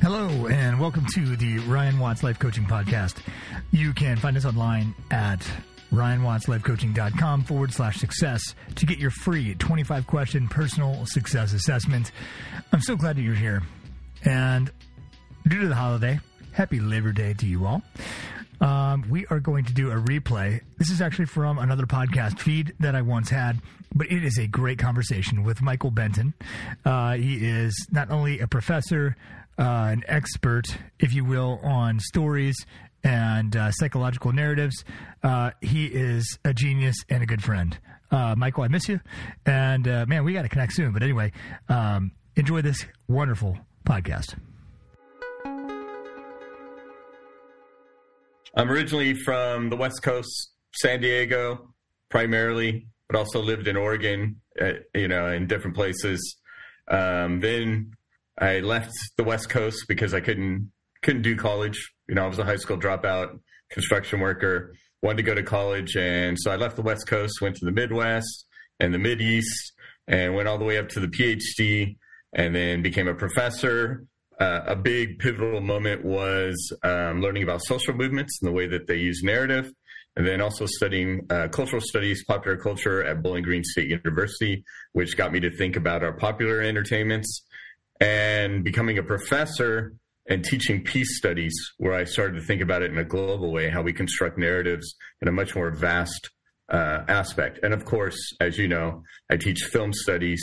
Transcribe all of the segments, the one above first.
Hello, and welcome to the Ryan Watts Life Coaching Podcast. You can find us online at ryanwattslifecoaching.com forward slash success to get your free 25 question personal success assessment. I'm so glad that you're here. And due to the holiday, happy Labor Day to you all. Um, we are going to do a replay. This is actually from another podcast feed that I once had, but it is a great conversation with Michael Benton. Uh, he is not only a professor, uh, an expert, if you will, on stories and uh, psychological narratives. Uh, he is a genius and a good friend. Uh, Michael, I miss you. And uh, man, we got to connect soon. But anyway, um, enjoy this wonderful podcast. I'm originally from the West Coast, San Diego, primarily, but also lived in Oregon, uh, you know, in different places. Um, then I left the West Coast because I couldn't couldn't do college. You know, I was a high school dropout, construction worker, wanted to go to college, and so I left the West Coast, went to the Midwest and the Mid East, and went all the way up to the PhD, and then became a professor. Uh, a big pivotal moment was um, learning about social movements and the way that they use narrative, and then also studying uh, cultural studies, popular culture at Bowling Green State University, which got me to think about our popular entertainments and becoming a professor and teaching peace studies, where I started to think about it in a global way, how we construct narratives in a much more vast uh, aspect. And of course, as you know, I teach film studies,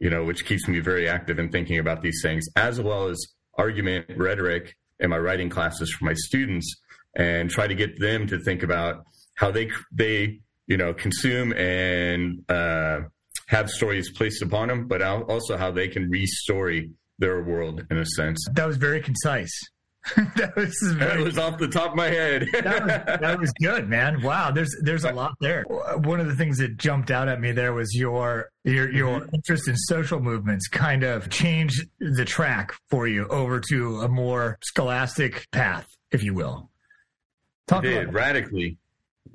you know, which keeps me very active in thinking about these things, as well as argument, rhetoric, in my writing classes for my students, and try to get them to think about how they they you know consume and uh, have stories placed upon them, but also how they can restory their world in a sense. That was very concise. that was very, that was off the top of my head. that, was, that was good, man. Wow, there's there's a lot there. One of the things that jumped out at me there was your your your mm-hmm. interest in social movements kind of changed the track for you over to a more scholastic path, if you will. Talk it did radically.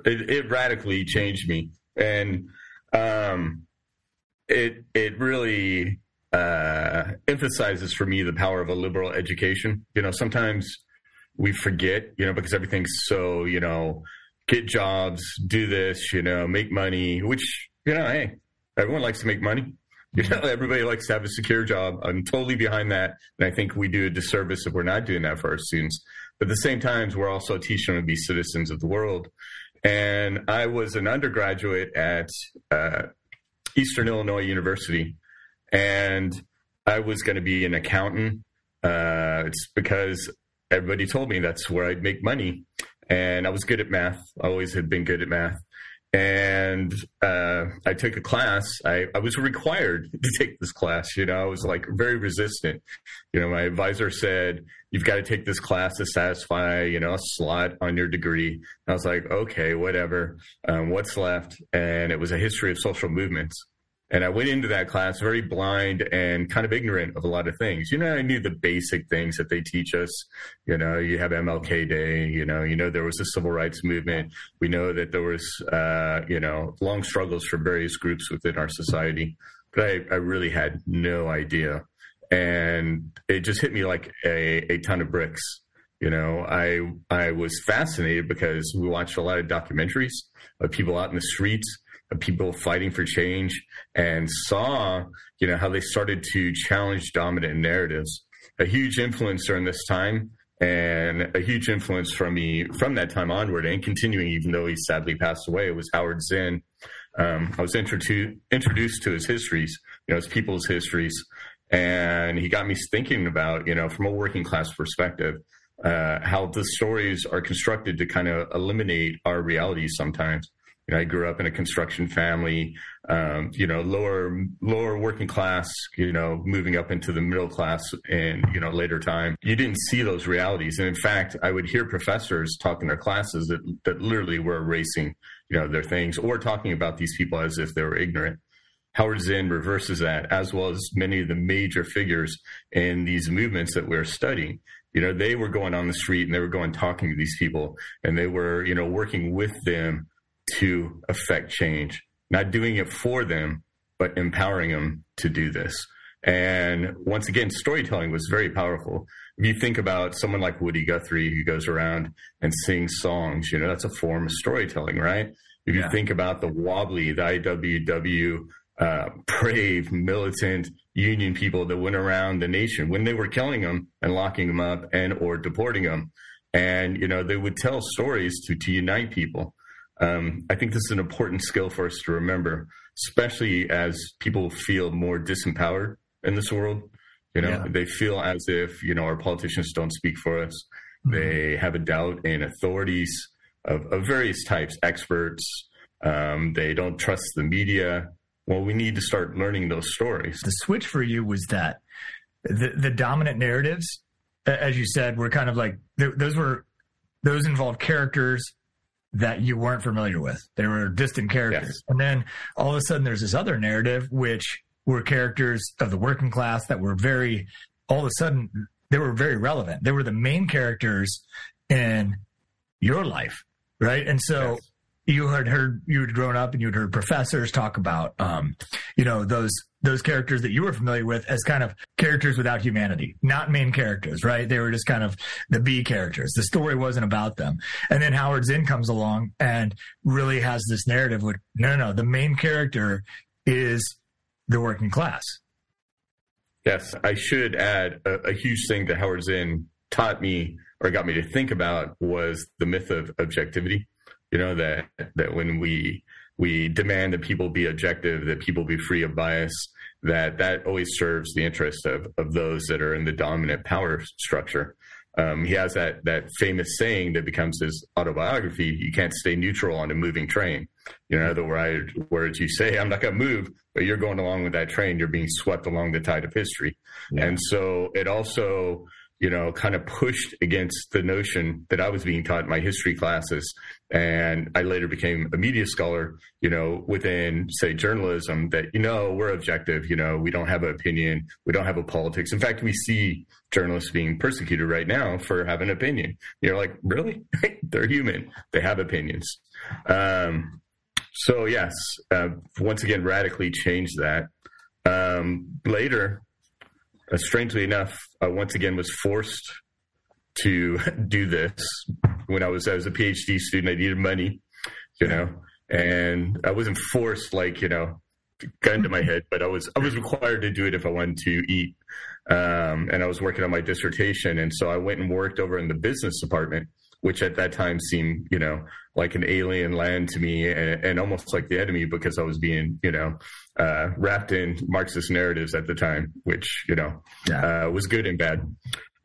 It, it radically changed me, and um, it it really uh, emphasizes for me the power of a liberal education. You know, sometimes we forget, you know, because everything's so, you know, get jobs, do this, you know, make money, which, you know, hey, everyone likes to make money. You know, everybody likes to have a secure job. I'm totally behind that. And I think we do a disservice if we're not doing that for our students. But at the same time, we're also teaching them to be citizens of the world. And I was an undergraduate at uh, Eastern Illinois University, and I was going to be an accountant. Uh, it's because everybody told me that's where I'd make money, and I was good at math. I always had been good at math, and uh, I took a class. I, I was required to take this class. You know, I was like very resistant. You know, my advisor said, "You've got to take this class to satisfy, you know, a slot on your degree." And I was like, "Okay, whatever. Um, what's left?" And it was a history of social movements. And I went into that class very blind and kind of ignorant of a lot of things. You know, I knew the basic things that they teach us. You know, you have MLK Day. You know, you know there was a civil rights movement. We know that there was, uh, you know, long struggles for various groups within our society. But I, I really had no idea, and it just hit me like a, a ton of bricks. You know, I I was fascinated because we watched a lot of documentaries of people out in the streets people fighting for change and saw, you know, how they started to challenge dominant narratives. A huge influence during this time and a huge influence from me from that time onward and continuing, even though he sadly passed away, was Howard Zinn. Um, I was introduced introduced to his histories, you know, his people's histories, and he got me thinking about, you know, from a working class perspective, uh, how the stories are constructed to kind of eliminate our realities sometimes. I grew up in a construction family, um, you know, lower lower working class, you know, moving up into the middle class in you know later time. You didn't see those realities, and in fact, I would hear professors talk in their classes that that literally were erasing, you know, their things or talking about these people as if they were ignorant. Howard Zinn reverses that, as well as many of the major figures in these movements that we're studying. You know, they were going on the street and they were going talking to these people, and they were, you know, working with them to affect change, not doing it for them, but empowering them to do this. And once again, storytelling was very powerful. If you think about someone like Woody Guthrie who goes around and sings songs, you know, that's a form of storytelling, right? If you yeah. think about the wobbly, the IWW, uh, brave, militant union people that went around the nation when they were killing them and locking them up and or deporting them. And, you know, they would tell stories to, to unite people. Um, I think this is an important skill for us to remember, especially as people feel more disempowered in this world. You know, yeah. they feel as if, you know, our politicians don't speak for us. Mm-hmm. They have a doubt in authorities of, of various types, experts. Um, they don't trust the media. Well, we need to start learning those stories. The switch for you was that the, the dominant narratives, as you said, were kind of like those were those involved characters that you weren't familiar with. They were distant characters. Yes. And then all of a sudden there's this other narrative, which were characters of the working class that were very, all of a sudden, they were very relevant. They were the main characters in your life, right? And so yes. You had heard, you had grown up and you had heard professors talk about, um, you know, those those characters that you were familiar with as kind of characters without humanity, not main characters, right? They were just kind of the B characters. The story wasn't about them. And then Howard Zinn comes along and really has this narrative with no, no, no, the main character is the working class. Yes, I should add a, a huge thing that Howard Zinn taught me or got me to think about was the myth of objectivity. You know that that when we we demand that people be objective, that people be free of bias, that that always serves the interest of of those that are in the dominant power structure. Um, he has that that famous saying that becomes his autobiography: "You can't stay neutral on a moving train." You know, in other words, you say, "I'm not going to move," but you're going along with that train. You're being swept along the tide of history, yeah. and so it also you know, kind of pushed against the notion that I was being taught in my history classes. And I later became a media scholar, you know, within, say, journalism that, you know, we're objective, you know, we don't have an opinion, we don't have a politics. In fact, we see journalists being persecuted right now for having an opinion. You're like, really? They're human, they have opinions. Um, so, yes, uh, once again, radically changed that. Um, later, uh, strangely enough, I once again was forced to do this when I was as a PhD student. I needed money, you know, and I wasn't forced like you know, gun to my head, but I was I was required to do it if I wanted to eat. Um, and I was working on my dissertation, and so I went and worked over in the business department which at that time seemed, you know, like an alien land to me and, and almost like the enemy because I was being, you know, uh, wrapped in Marxist narratives at the time, which, you know, yeah. uh, was good and bad.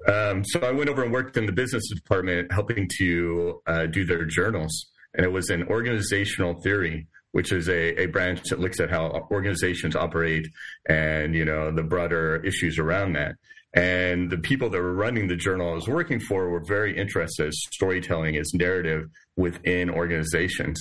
Um, so I went over and worked in the business department helping to uh, do their journals. And it was an organizational theory, which is a, a branch that looks at how organizations operate and, you know, the broader issues around that. And the people that were running the journal I was working for were very interested in storytelling as narrative within organizations.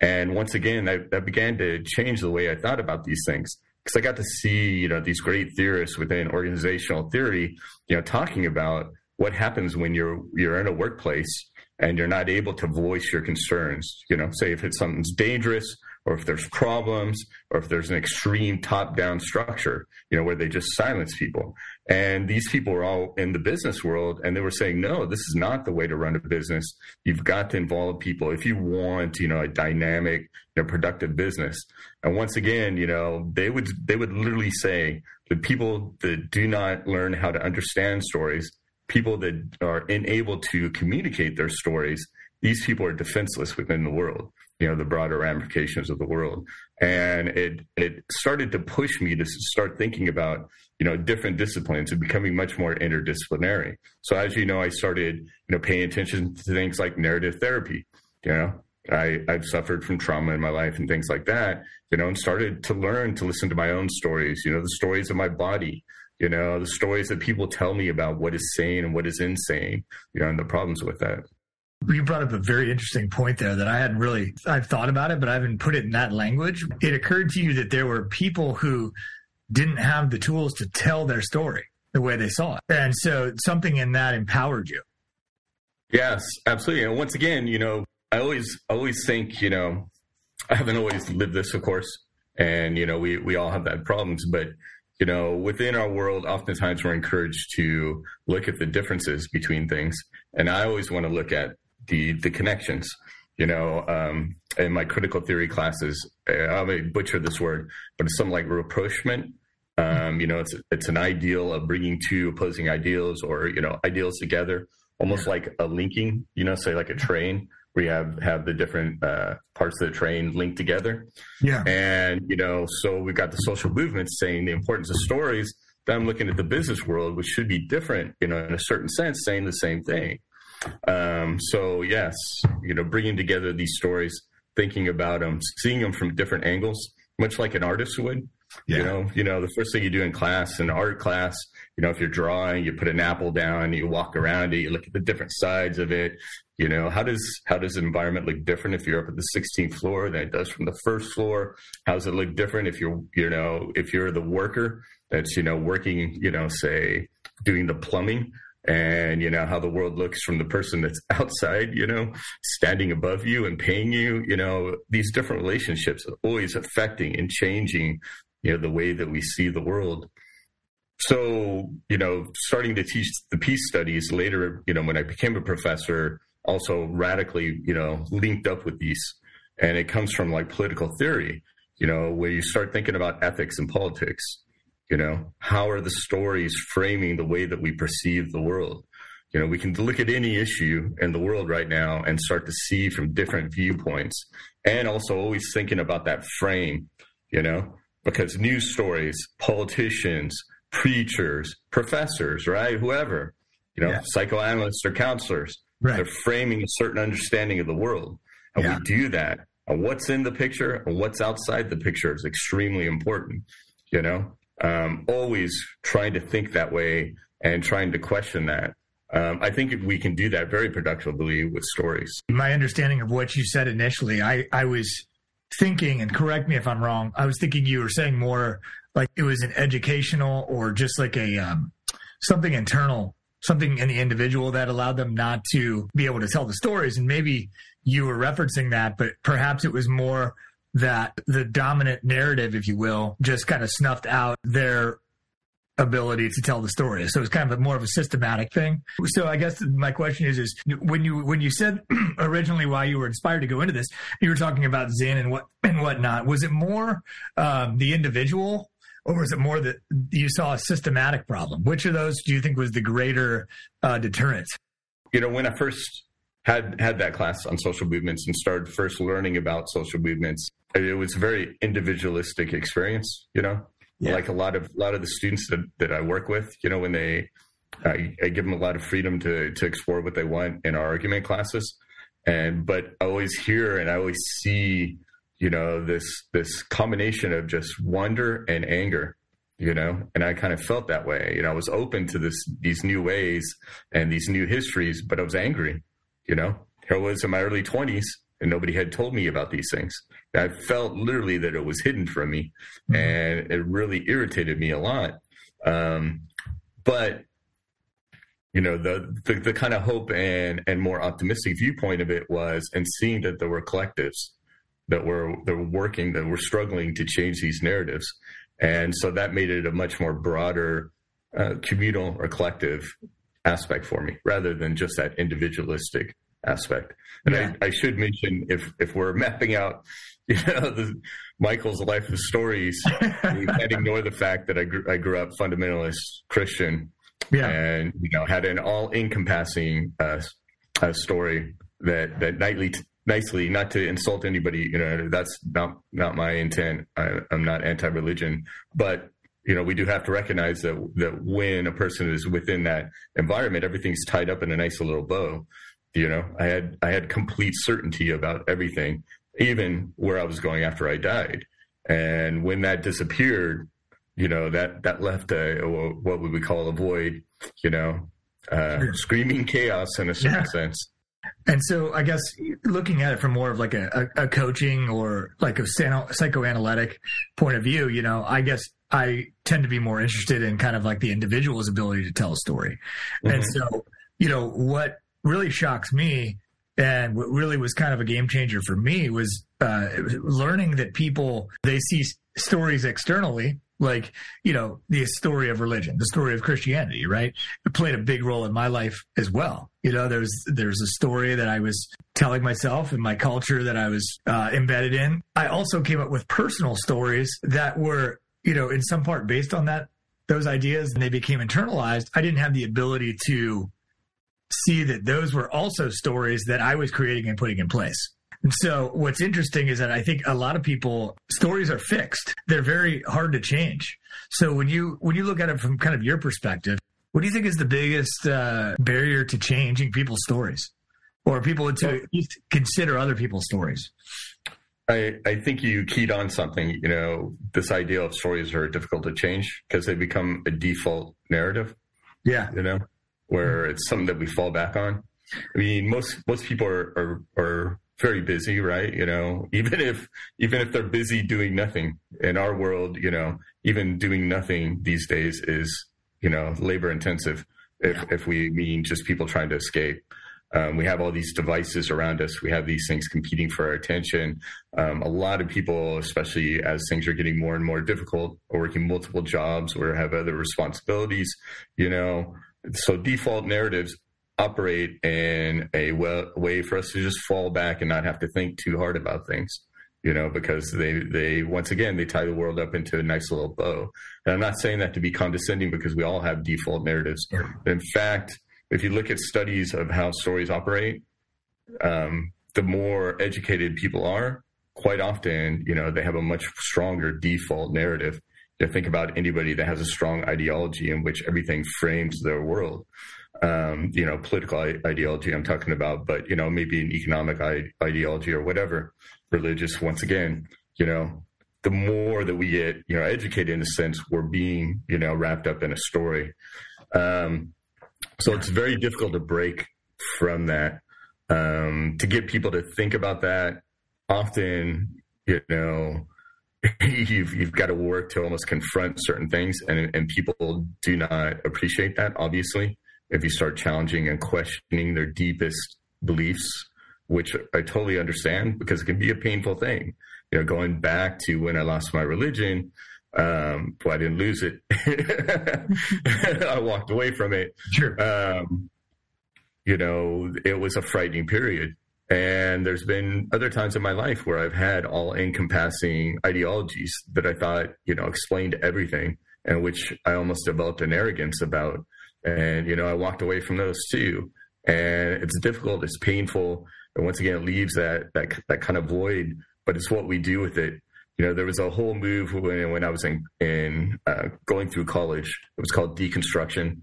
And once again, that, that began to change the way I thought about these things because I got to see, you know, these great theorists within organizational theory, you know, talking about what happens when you're you're in a workplace and you're not able to voice your concerns. You know, say if it's something's dangerous or if there's problems or if there's an extreme top down structure, you know, where they just silence people. And these people were all in the business world and they were saying, no, this is not the way to run a business. You've got to involve people if you want, you know, a dynamic, you know, productive business. And once again, you know, they would, they would literally say the people that do not learn how to understand stories, people that are unable to communicate their stories, these people are defenseless within the world you know the broader ramifications of the world. And it it started to push me to start thinking about you know different disciplines and becoming much more interdisciplinary. So as you know i started you know paying attention to things like narrative therapy you know. I, I've suffered from trauma in my life and things like that, you know, and started to learn to listen to my own stories, you know, the stories of my body, you know, the stories that people tell me about what is sane and what is insane, you know, and the problems with that you brought up a very interesting point there that I hadn't really I've thought about it, but I haven't put it in that language. It occurred to you that there were people who didn't have the tools to tell their story the way they saw it. And so something in that empowered you. Yes, absolutely. And once again, you know, I always always think, you know, I haven't always lived this, of course, and you know, we we all have that problems, but you know, within our world, oftentimes we're encouraged to look at the differences between things. And I always want to look at the, the connections. You know, um, in my critical theory classes, I may butcher this word, but it's something like rapprochement. Um, you know, it's it's an ideal of bringing two opposing ideals or you know ideals together, almost yeah. like a linking. You know, say like a train where you have have the different uh, parts of the train linked together. Yeah. And you know, so we've got the social movements saying the importance of stories. Then I'm looking at the business world, which should be different, you know, in a certain sense, saying the same thing. Um, so yes, you know, bringing together these stories, thinking about them, seeing them from different angles, much like an artist would. Yeah. You know, you know, the first thing you do in class, in art class, you know, if you're drawing, you put an apple down, you walk around it, you look at the different sides of it. You know, how does how does the environment look different if you're up at the 16th floor than it does from the first floor? How does it look different if you're, you know, if you're the worker that's, you know, working, you know, say doing the plumbing and you know how the world looks from the person that's outside you know standing above you and paying you you know these different relationships are always affecting and changing you know the way that we see the world. So you know starting to teach the peace studies later you know when i became a professor also radically you know linked up with these. And it comes from like political theory you know where you start thinking about ethics and politics you know how are the stories framing the way that we perceive the world you know we can look at any issue in the world right now and start to see from different viewpoints and also always thinking about that frame you know because news stories, politicians, preachers, professors, right? Whoever, you know, yeah. psychoanalysts or counselors, right. they're framing a certain understanding of the world. And yeah. we do that. And what's in the picture and what's outside the picture is extremely important, you know? Um, always trying to think that way and trying to question that. Um, I think we can do that very productively with stories. My understanding of what you said initially, I, I was thinking, and correct me if I'm wrong, I was thinking you were saying more like it was an educational or just like a um, something internal, something in the individual that allowed them not to be able to tell the stories. And maybe you were referencing that, but perhaps it was more that the dominant narrative, if you will, just kind of snuffed out their ability to tell the story. So it's kind of a, more of a systematic thing. So I guess my question is, is when you when you said originally why you were inspired to go into this, you were talking about Zinn and what and whatnot. Was it more um, the individual, or was it more that you saw a systematic problem? Which of those do you think was the greater uh, deterrent? You know, when I first had had that class on social movements and started first learning about social movements, it was a very individualistic experience. You know, yeah. like a lot of a lot of the students that, that I work with, you know, when they I, I, give them a lot of freedom to to explore what they want in our argument classes, and but I always hear and I always see, you know, this this combination of just wonder and anger, you know, and I kind of felt that way. You know, I was open to this these new ways and these new histories, but I was angry. You know, here I was in my early twenties, and nobody had told me about these things. I felt literally that it was hidden from me, mm-hmm. and it really irritated me a lot. Um, but you know, the, the, the kind of hope and and more optimistic viewpoint of it was, and seeing that there were collectives that were that were working, that were struggling to change these narratives, and so that made it a much more broader uh, communal or collective aspect for me, rather than just that individualistic aspect. And yeah. I, I, should mention if if we're mapping out, you know, the, Michael's life of stories, we can't ignore the fact that I grew, I grew up fundamentalist Christian, yeah. and you know had an all encompassing uh, uh, story that that nightly. T- nicely, not to insult anybody, you know, that's not not my intent. I, I'm not anti-religion, but you know, we do have to recognize that that when a person is within that environment, everything's tied up in a nice little bow. You know, I had I had complete certainty about everything, even where I was going after I died. And when that disappeared, you know, that that left a, what would we call a void. You know, uh, screaming chaos in a certain yeah. sense. And so, I guess looking at it from more of like a, a, a coaching or like a psychoanalytic point of view, you know, I guess I tend to be more interested in kind of like the individual's ability to tell a story. Mm-hmm. And so, you know, what really shocks me and what really was kind of a game changer for me was uh, learning that people they see stories externally like you know the story of religion the story of christianity right? It played a big role in my life as well. You know there's there's a story that i was telling myself and my culture that i was uh, embedded in. I also came up with personal stories that were you know in some part based on that those ideas and they became internalized. I didn't have the ability to see that those were also stories that i was creating and putting in place and so what's interesting is that I think a lot of people stories are fixed. They're very hard to change. So when you when you look at it from kind of your perspective, what do you think is the biggest uh, barrier to changing people's stories, or people to consider other people's stories? I, I think you keyed on something. You know, this idea of stories are difficult to change because they become a default narrative. Yeah, you know, where it's something that we fall back on. I mean, most most people are, are, are very busy, right? You know, even if even if they're busy doing nothing in our world, you know, even doing nothing these days is you know labor intensive. If yeah. if we mean just people trying to escape. Um, we have all these devices around us. We have these things competing for our attention. Um, a lot of people, especially as things are getting more and more difficult, are working multiple jobs or have other responsibilities. You know, so default narratives operate in a way for us to just fall back and not have to think too hard about things you know because they they once again they tie the world up into a nice little bow. And i'm not saying that to be condescending because we all have default narratives. In fact if you look at studies of how stories operate um, the more educated people are quite often you know they have a much stronger default narrative you think about anybody that has a strong ideology in which everything frames their world um, you know, political ideology I'm talking about, but, you know, maybe an economic ideology or whatever, religious, once again, you know, the more that we get, you know, educated in a sense, we're being, you know, wrapped up in a story. Um, so it's very difficult to break from that. Um, to get people to think about that, often, you know, you've you've got to work to almost confront certain things, and and people do not appreciate that, obviously if you start challenging and questioning their deepest beliefs, which I totally understand because it can be a painful thing. You know, going back to when I lost my religion, um, well, I didn't lose it. I walked away from it. Sure. Um, you know, it was a frightening period. And there's been other times in my life where I've had all encompassing ideologies that I thought, you know, explained everything and which I almost developed an arrogance about. And, you know, I walked away from those too. And it's difficult, it's painful. And once again, it leaves that, that, that kind of void, but it's what we do with it. You know, there was a whole move when, when I was in, in uh, going through college. It was called deconstruction.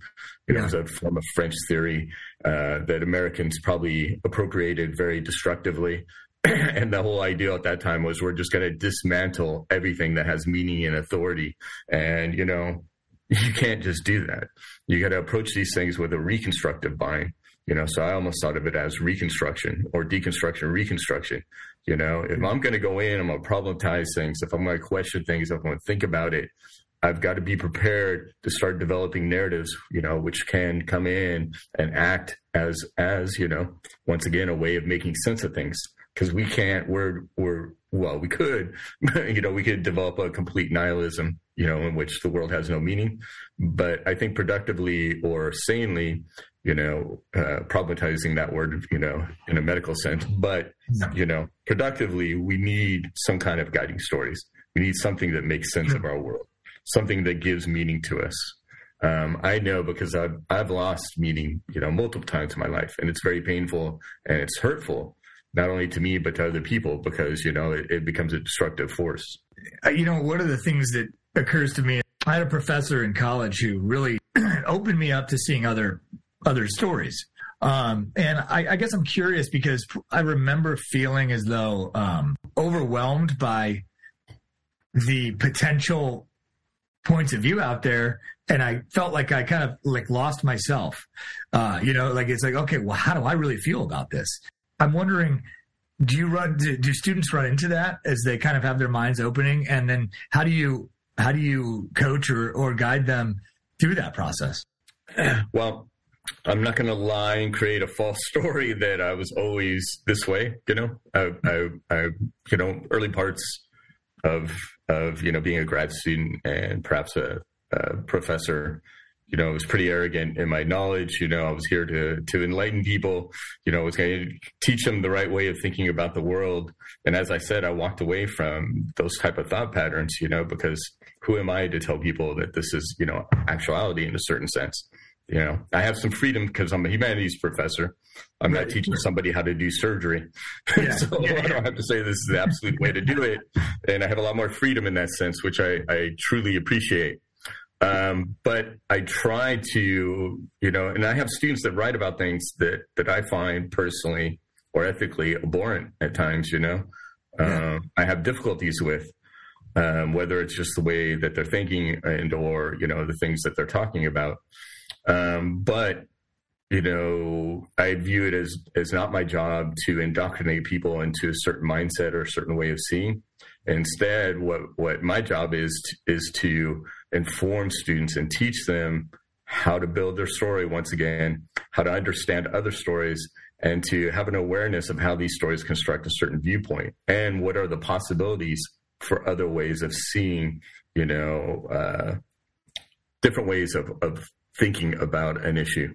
You know, yeah. It was a form of French theory uh, that Americans probably appropriated very destructively. and the whole idea at that time was we're just going to dismantle everything that has meaning and authority. And, you know, you can't just do that. You got to approach these things with a reconstructive mind. You know, so I almost thought of it as reconstruction or deconstruction, reconstruction. You know, if mm-hmm. I'm going to go in, I'm going to problematize things. If I'm going to question things, if I'm going to think about it, I've got to be prepared to start developing narratives, you know, which can come in and act as, as, you know, once again, a way of making sense of things. Cause we can't, we're, we're, well, we could, you know, we could develop a complete nihilism you know, in which the world has no meaning. But I think productively or sanely, you know, uh, problematizing that word, you know, in a medical sense, but, you know, productively, we need some kind of guiding stories. We need something that makes sense of our world, something that gives meaning to us. Um, I know because I've, I've lost meaning, you know, multiple times in my life, and it's very painful and it's hurtful, not only to me, but to other people because, you know, it, it becomes a destructive force. Uh, you know, one of the things that occurs to me. I had a professor in college who really opened me up to seeing other other stories. Um, and I, I, guess I'm curious because I remember feeling as though um, overwhelmed by the potential points of view out there, and I felt like I kind of like lost myself. Uh, you know, like it's like, okay, well, how do I really feel about this? I'm wondering do you run do, do, students run into that as they kind of have their minds opening and then how do you how do you coach or, or guide them through that process? Well, I'm not going to lie and create a false story that I was always this way. You know, I, I, I, you know, early parts of of you know being a grad student and perhaps a, a professor you know, I was pretty arrogant in my knowledge. You know, I was here to to enlighten people. You know, I was going to teach them the right way of thinking about the world. And as I said, I walked away from those type of thought patterns. You know, because who am I to tell people that this is you know actuality in a certain sense? You know, I have some freedom because I'm a humanities professor. I'm not teaching somebody how to do surgery. Yeah. so yeah. I don't have to say this is the absolute way to do it. And I have a lot more freedom in that sense, which I, I truly appreciate. Um, but I try to, you know, and I have students that write about things that that I find personally or ethically abhorrent at times. You know, yeah. um, I have difficulties with um, whether it's just the way that they're thinking and or you know the things that they're talking about. Um, but you know, I view it as as not my job to indoctrinate people into a certain mindset or a certain way of seeing. Instead, what what my job is is to inform students and teach them how to build their story once again, how to understand other stories, and to have an awareness of how these stories construct a certain viewpoint and what are the possibilities for other ways of seeing, you know, uh, different ways of, of thinking about an issue.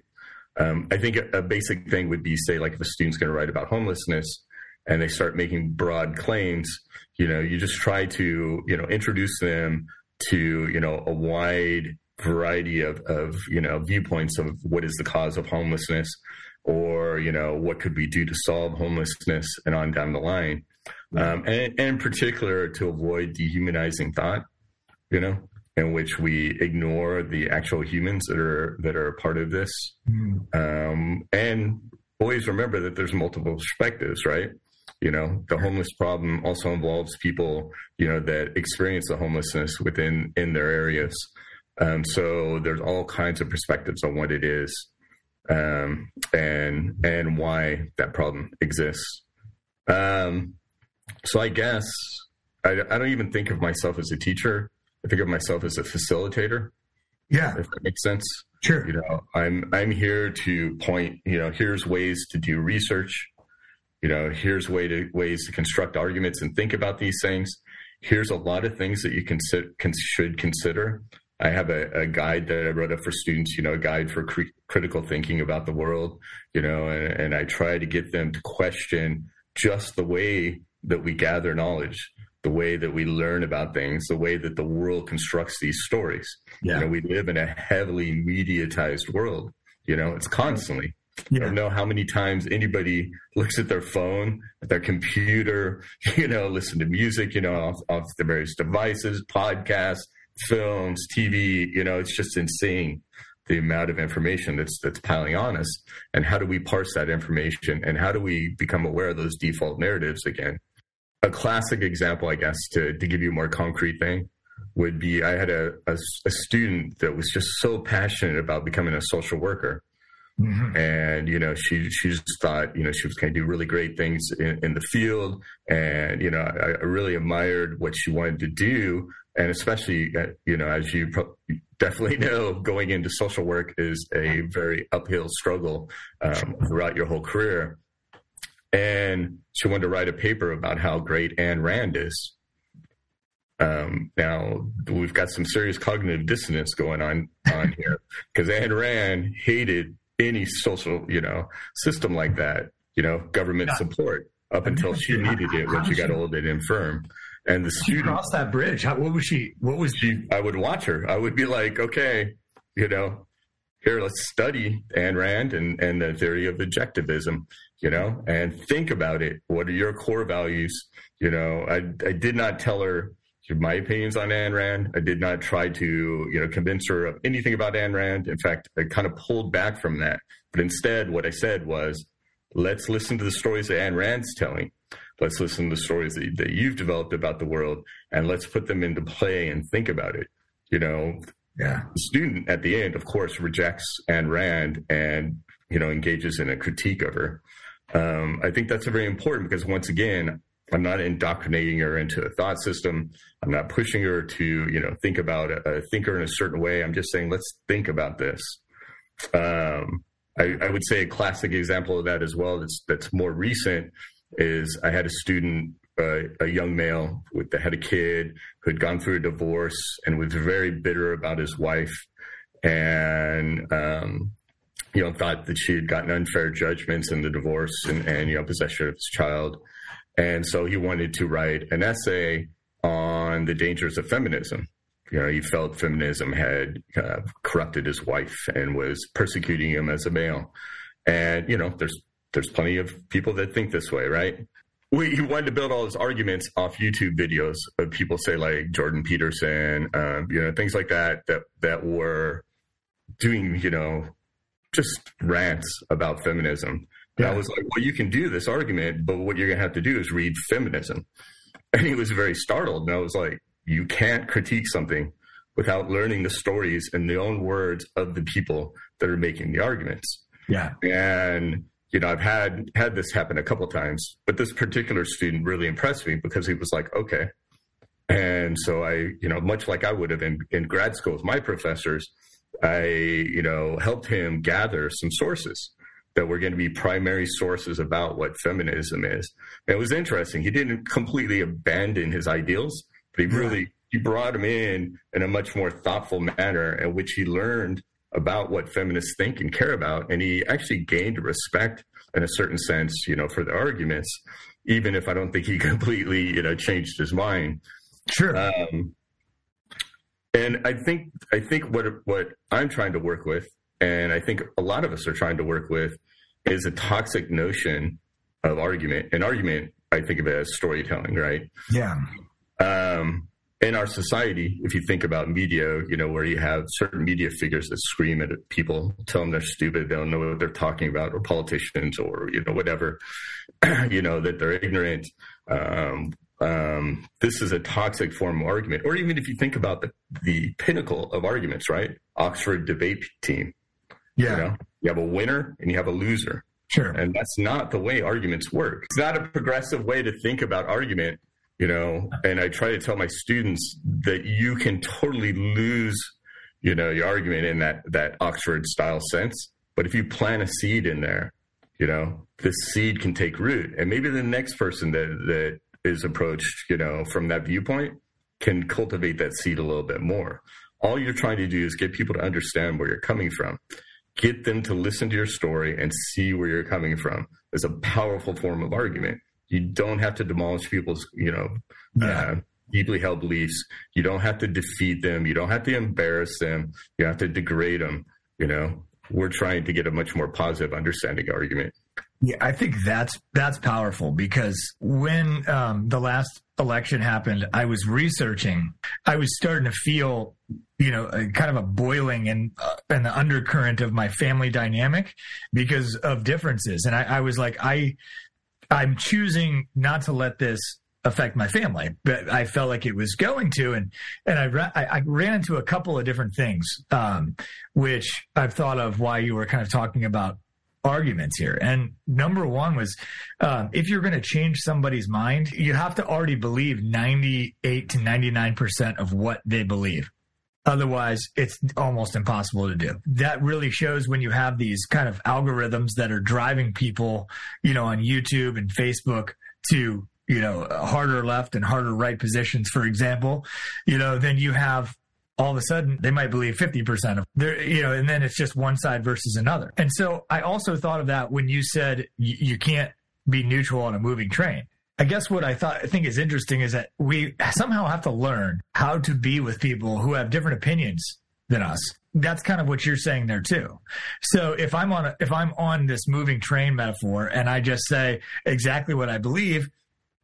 Um, I think a, a, basic thing would be, say, like if a student's going to write about homelessness and they start making broad claims, you know, you just try to, you know, introduce them to you know a wide variety of, of you know viewpoints of what is the cause of homelessness or you know what could we do to solve homelessness and on down the line. Um, and, and, in particular to avoid dehumanizing thought you know in which we ignore the actual humans that are that are a part of this. Mm. um, and always remember that there's multiple perspectives right you know, the homeless problem also involves people, you know, that experience the homelessness within in their areas. Um, so there's all kinds of perspectives on what it is, um, and and why that problem exists. Um, so I guess I, I don't even think of myself as a teacher. I think of myself as a facilitator. Yeah, if that makes sense. Sure. You know, I'm I'm here to point. You know, here's ways to do research you know here's way to ways to construct arguments and think about these things here's a lot of things that you can, can should consider i have a, a, guide that i wrote up for students you know a guide for cr- critical thinking about the world you know and, and i try to get them to question just the way that we gather knowledge the way that we learn about things, the way that the world constructs these stories. Yeah. You know, we live in a heavily mediatized world. You know, it's constantly. Yeah. I don't know how many times anybody looks at their phone, at their computer, you know, listen to music, you know, off, off the various devices, podcasts, films, TV. You know, it's just insane the amount of information that's that's piling on us. And how do we parse that information? And how do we become aware of those default narratives again? A classic example, I guess, to to give you a more concrete thing, would be I had a, a, a student that was just so passionate about becoming a social worker Mm-hmm. And you know, she she just thought you know she was going to do really great things in, in the field, and you know, I, I, really admired what she wanted to do, and especially uh, you know, as you pro- definitely know, going into social work is a very uphill struggle um, throughout your whole career. And she wanted to write a paper about how great Ayn Rand is. Um, now we've got some serious cognitive dissonance going on on here because Ayn Rand hated any social, you know, system like that, you know, government yeah. support up until she needed it when she got old and infirm. And the student crossed that bridge. How, what was she? What was she? I would watch her. I would be like, okay, you know, here let's study Ayn Rand and and the theory of objectivism, you know, and think about it. What are your core values? You know, I I did not tell her my opinions on Ayn Rand. I did not try to, you know, convince her of anything about Ayn Rand. In fact, I kind of pulled back from that. But instead, what I said was, let's listen to the stories that Ayn Rand's telling. Let's listen to the stories that, that you've developed about the world, and let's put them into play and think about it. You know, yeah. The student at the end, of course, rejects Ayn Rand and you know engages in a critique of her. Um, I think that's very important because once again, I'm not indoctrinating her into a thought system. I'm not pushing her to, you know, think about a, a thinker in a certain way. I'm just saying, let's think about this. Um, I, I, would say a classic example of that as well that's that's more recent is I had a student a, a, young male with that had a kid who had gone through a divorce and was very bitter about his wife, and um, you know thought that she had gotten unfair judgments in the divorce and, and you know possession of his child, and so he wanted to write an essay on the dangers of feminism. You know, he felt feminism had uh, corrupted his wife and was persecuting him as a male. And you know, there's there's plenty of people that think this way, right? We, he wanted to build all his arguments off YouTube videos of people say like Jordan Peterson, um, you know, things like that that that were doing, you know, just rants about feminism. And I was like, well, you can do this argument, but what you're going to have to do is read feminism. And he was very startled. And I was like, you can't critique something without learning the stories and the own words of the people that are making the arguments. Yeah. And you know, I've had had this happen a couple times, but this particular student really impressed me because he was like, okay. And so I, you know, much like I would have in, in grad school with my professors, I, you know, helped him gather some sources that were going to be primary sources about what feminism is. And it was interesting. He didn't completely abandon his ideals, but he really he brought him in in a much more thoughtful manner in which he learned about what feminists think and care about. And he actually gained respect in a certain sense, you know, for the arguments, even if I don't think he completely, you know, changed his mind. Sure. Um, and I think I think what what I'm trying to work with, and I think a lot of us are trying to work with, is a toxic notion of argument. An argument, I think of it as storytelling, right? Yeah. Um, in our society, if you think about media, you know, where you have certain media figures that scream at people, tell them they're stupid, they don't know what they're talking about, or politicians, or you know, whatever, you know, that they're ignorant. Um, um, this is a toxic form of argument. Or even if you think about the, the pinnacle of arguments, right? Oxford debate team. Yeah. You, know, you have a winner and you have a loser. Sure. And that's not the way arguments work. It's not a progressive way to think about argument you know and i try to tell my students that you can totally lose you know your argument in that that oxford style sense but if you plant a seed in there you know this seed can take root and maybe the next person that that is approached you know from that viewpoint can cultivate that seed a little bit more all you're trying to do is get people to understand where you're coming from get them to listen to your story and see where you're coming from is a powerful form of argument you don't have to demolish people's, you know, yeah. uh, deeply held beliefs. You don't have to defeat them. You don't have to embarrass them. You have to degrade them. You know, we're trying to get a much more positive understanding argument. Yeah, I think that's that's powerful because when um, the last election happened, I was researching. I was starting to feel, you know, a, kind of a boiling and uh, the undercurrent of my family dynamic because of differences, and I, I was like, I I'm choosing not to let this affect my family, but I felt like it was going to, and and I ra- I, I ran into a couple of different things, um, which I've thought of why you were kind of talking about arguments here. And number one was um, if you're going to change somebody's mind, you have to already believe 98 to 99 percent of what they believe. Otherwise, it's almost impossible to do. That really shows when you have these kind of algorithms that are driving people, you know, on YouTube and Facebook to, you know, harder left and harder right positions, for example, you know, then you have all of a sudden they might believe 50% of there, you know, and then it's just one side versus another. And so I also thought of that when you said you can't be neutral on a moving train. I guess what I thought I think is interesting is that we somehow have to learn how to be with people who have different opinions than us. That's kind of what you're saying there too. So if I'm on a, if I'm on this moving train metaphor and I just say exactly what I believe,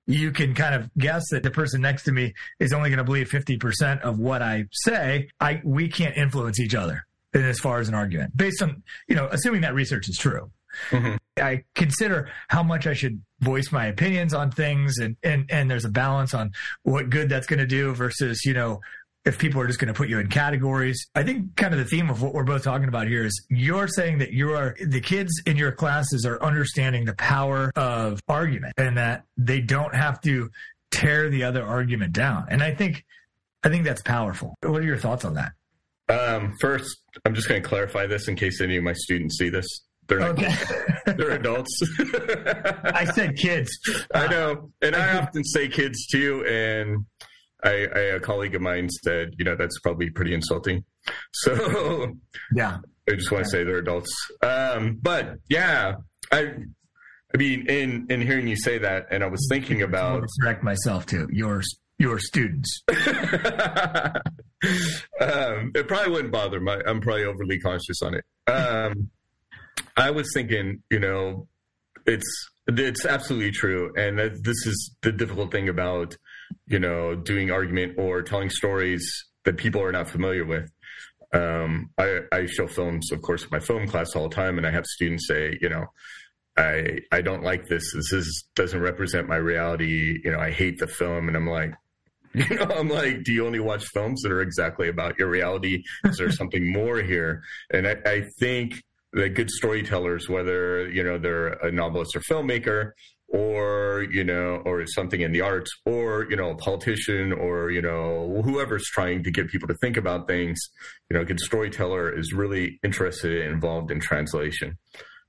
you can kind of guess that the person next to me is only going to believe 50% of what I say. I we can't influence each other in as far as an argument based on, you know, assuming that research is true. Mm-hmm. I consider how much I should voice my opinions on things and, and, and there's a balance on what good that's going to do versus, you know, if people are just going to put you in categories. I think kind of the theme of what we're both talking about here is you're saying that you are the kids in your classes are understanding the power of argument and that they don't have to tear the other argument down. And I think I think that's powerful. What are your thoughts on that? Um, first, I'm just going to clarify this in case any of my students see this They're not okay. They're adults. I said kids. I know, and I often say kids too. And I, I, a colleague of mine said, you know, that's probably pretty insulting. So yeah, I just want to say they're adults. Um, but yeah, I, I mean, in in hearing you say that, and I was thinking about correct myself too. Your your students. um, it probably wouldn't bother my. I'm probably overly conscious on it. Um, I was thinking, you know, it's it's absolutely true, and this is the difficult thing about you know doing argument or telling stories that people are not familiar with. Um, I, I show films, of course, in my film class all the time, and I have students say, you know, I I don't like this. This is doesn't represent my reality. You know, I hate the film, and I'm like, you know, I'm like, do you only watch films that are exactly about your reality? Is there something more here? And I, I think that good storytellers, whether you know they're a novelist or filmmaker, or you know, or something in the arts, or you know, a politician, or you know, whoever's trying to get people to think about things, you know, a good storyteller is really interested and involved in translation.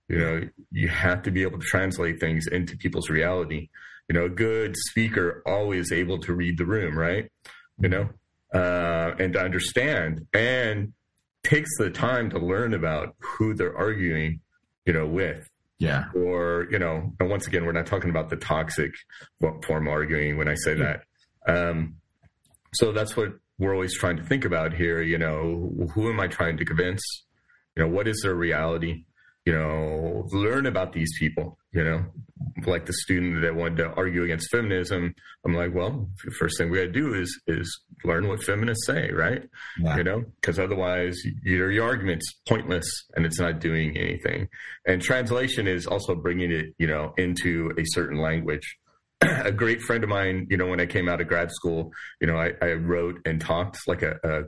You know, you have to be able to translate things into people's reality. You know, a good speaker always able to read the room, right? You know, uh, and to understand and takes the time to learn about who they're arguing, you know, with. Yeah. Or, you know, and once again, we're not talking about the toxic form of arguing when I say yeah. that. Um, so that's what we're always trying to think about here. You know, who am I trying to convince? You know, what is their reality? You know, learn about these people, you know, like the student that wanted to argue against feminism. I'm like, well, the first thing we got to do is, is learn what feminists say, right? Yeah. You know, because otherwise your, your argument's pointless and it's not doing anything. And translation is also bringing it, you know, into a certain language. a great friend of mine, you know, when I came out of grad school, you know, I, I wrote and talked like a, a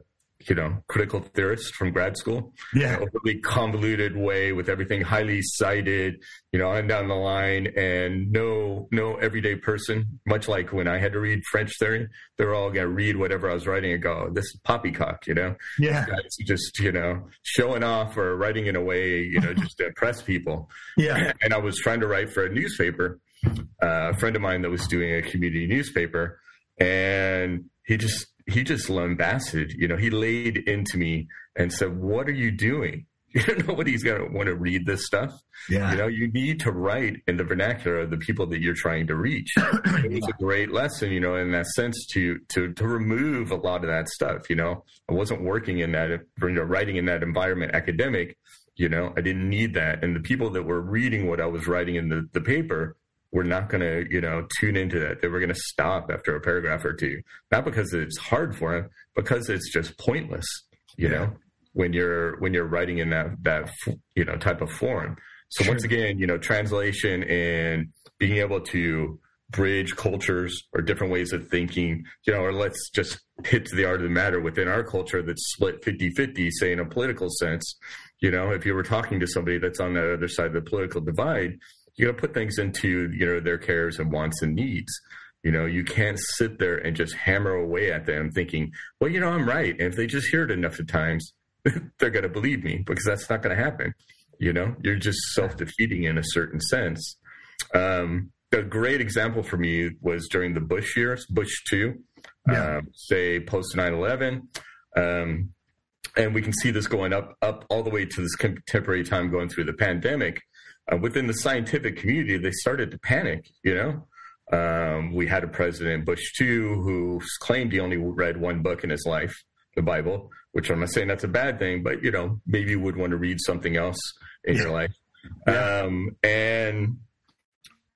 you know, critical theorist from grad school. Yeah. Really convoluted way with everything highly cited, you know, on down the line and no, no everyday person, much like when I had to read French theory, they're all going to read whatever I was writing and go, this is poppycock, you know? Yeah. Guys just, you know, showing off or writing in a way, you know, just to impress people. Yeah. And I was trying to write for a newspaper, uh, a friend of mine that was doing a community newspaper and he just he just lambasted. You know, he laid into me and said, "What are you doing? You know, nobody's going to want to read this stuff. Yeah. You know, you need to write in the vernacular of the people that you're trying to reach. it was a great lesson, you know, in that sense to to to remove a lot of that stuff. You know, I wasn't working in that, you know, writing in that environment, academic. You know, I didn't need that, and the people that were reading what I was writing in the the paper we're not going to, you know, tune into that. that we're going to stop after a paragraph or two, not because it's hard for them, because it's just pointless, you yeah. know, when you're when you're writing in that that you know type of form. So sure. once again, you know, translation and being able to bridge cultures or different ways of thinking, you know, or let's just hit to the art of the matter within our culture that's split 50-50, say in a political sense. You know, if you were talking to somebody that's on the other side of the political divide, you got to put things into you know their cares and wants and needs. You know you can't sit there and just hammer away at them thinking well you know i'm right. And if they just hear it enough of times they're going to believe me because that's not going to happen. You know you're just self-defeating in a certain sense. Um, a great example for me was during the bush years bush 2 yeah. uh, say post 9-11 um, and we can see this going up up all the way to this contemporary time going through the pandemic uh, within the scientific community, they started to panic. You know, um, we had a president, Bush two, who claimed he only read one book in his life, the Bible. Which I'm not saying that's a bad thing, but you know, maybe you would want to read something else in yeah. your life. Yeah. Um, and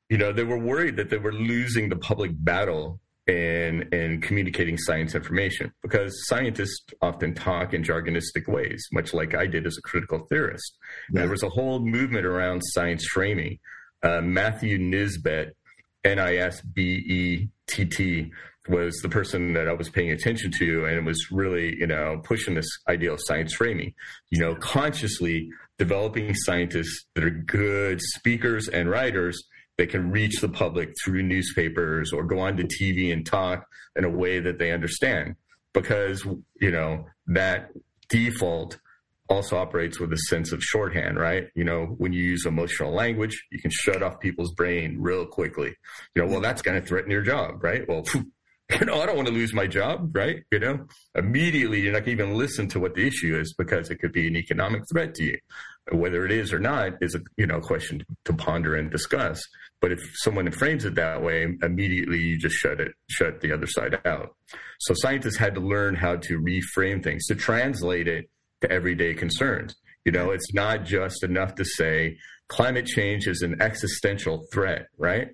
you know, they were worried that they were losing the public battle in in communicating science information because scientists often talk in jargonistic ways, much like I did as a critical theorist. Yeah. There was a whole movement around science framing. Uh, Matthew Nisbet, N I S B E T T, was the person that I was paying attention to, and was really, you know, pushing this idea of science framing. You know, consciously developing scientists that are good speakers and writers they can reach the public through newspapers or go onto TV and talk in a way that they understand because you know that default also operates with a sense of shorthand, right? You know, when you use emotional language, you can shut off people's brain real quickly. You know, well, that's going to threaten your job, right? Well, you know, I don't want to lose my job, right? You know, immediately you're not to even listen to what the issue is because it could be an economic threat to you. Whether it is or not is a you know question to ponder and discuss. But if someone frames it that way, immediately you just shut it, shut the other side out. So scientists had to learn how to reframe things to translate it to everyday concerns. You know, it's not just enough to say climate change is an existential threat, right?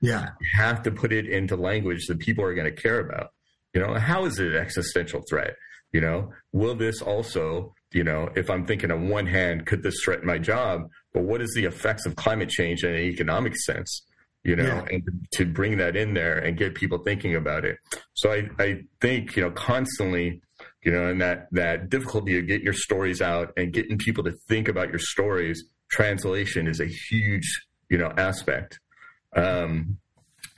Yeah. You have to put it into language that people are going to care about. You know, how is it an existential threat? You know, will this also, you know, if I'm thinking on one hand, could this threaten my job? But what is the effects of climate change in an economic sense? You know, yeah. and to bring that in there and get people thinking about it. So I, I think, you know, constantly, you know, and that, that difficulty of getting your stories out and getting people to think about your stories, translation is a huge, you know, aspect. Um,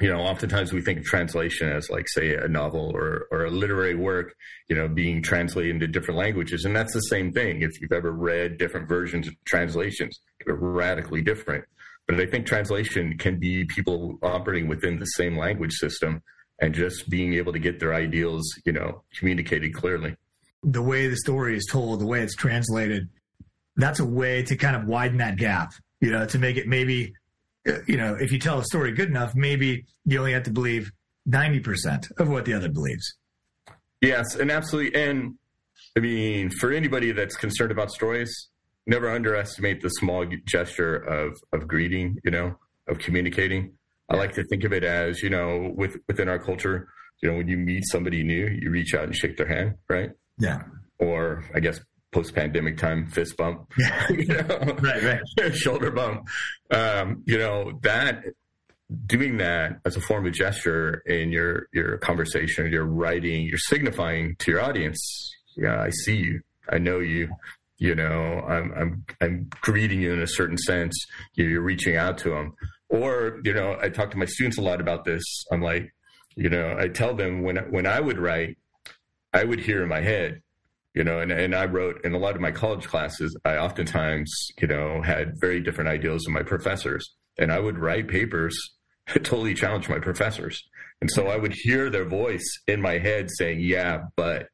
you know, oftentimes we think of translation as like, say, a novel or, or a literary work, you know, being translated into different languages. And that's the same thing. If you've ever read different versions of translations, they're radically different. But I think translation can be people operating within the same language system and just being able to get their ideals, you know, communicated clearly. The way the story is told, the way it's translated, that's a way to kind of widen that gap, you know, to make it maybe you know, if you tell a story good enough, maybe you only have to believe 90% of what the other believes. Yes, and absolutely. And I mean, for anybody that's concerned about stories, never underestimate the small gesture of, of greeting, you know, of communicating. I like to think of it as, you know, with, within our culture, you know, when you meet somebody new, you reach out and shake their hand, right? Yeah. Or I guess post pandemic time fist bump, you know? right, right, shoulder bump. Um, you know that doing that as a form of gesture in your your conversation, your writing, you're signifying to your audience, yeah, I see you, I know you. You know, I'm I'm I'm greeting you in a certain sense. You're reaching out to them, or you know, I talk to my students a lot about this. I'm like, you know, I tell them when when I would write, I would hear in my head, you know, and, and I wrote in a lot of my college classes, I oftentimes, you know, had very different ideals than my professors. And I would write papers that totally challenge my professors. And so I would hear their voice in my head saying, yeah, but.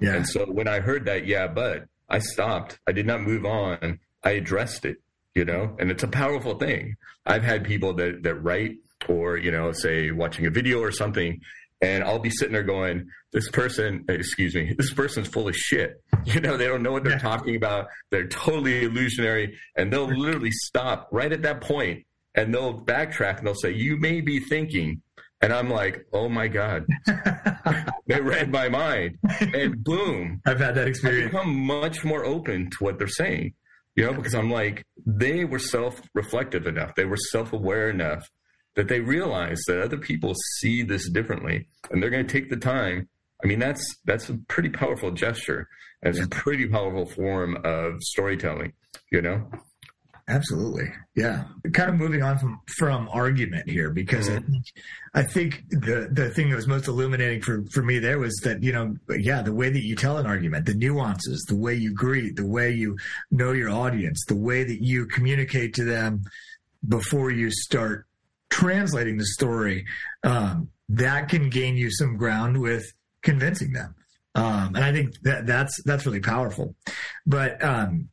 Yeah. And so when I heard that, yeah, but, I stopped. I did not move on. I addressed it, you know, and it's a powerful thing. I've had people that, that write or, you know, say watching a video or something and I'll be sitting there going, this person, excuse me, this person's full of shit. You know, they don't know what they're yeah. talking about. They're totally illusionary. And they'll mm-hmm. literally stop right at that point and they'll backtrack and they'll say, you may be thinking. And I'm like, oh my God. they read my mind. And boom. I've had that experience. I become much more open to what they're saying, you know, because I'm like, they were self reflective enough. They were self aware enough that they realize that other people see this differently and they're going to take the time. I mean, that's that's a pretty powerful gesture. It's yeah. a pretty powerful form of storytelling, you know? Absolutely. Yeah. Kind of moving on from, from argument here because mm-hmm. I, think, the, the thing that was most illuminating for, for me there was that, you know, yeah, the way that you tell an argument, the nuances, the way you greet, the way you know your audience, the way that you communicate to them before you start translating the story, um, that can gain you some ground with convincing them. Um, and I think that that's that's really powerful. But um,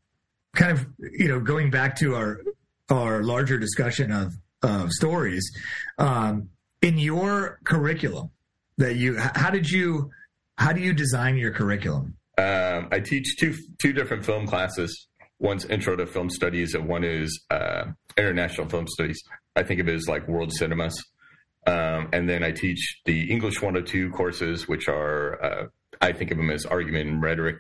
kind of you know going back to our our larger discussion of of stories um, in your curriculum that you how did you how do you design your curriculum? Um, I teach two two different film classes. One's intro to film studies, and one is uh, international film studies. I think of it as like world cinemas. Um, and then I teach the English 102 courses, which are, uh, I think of them as argument and rhetoric.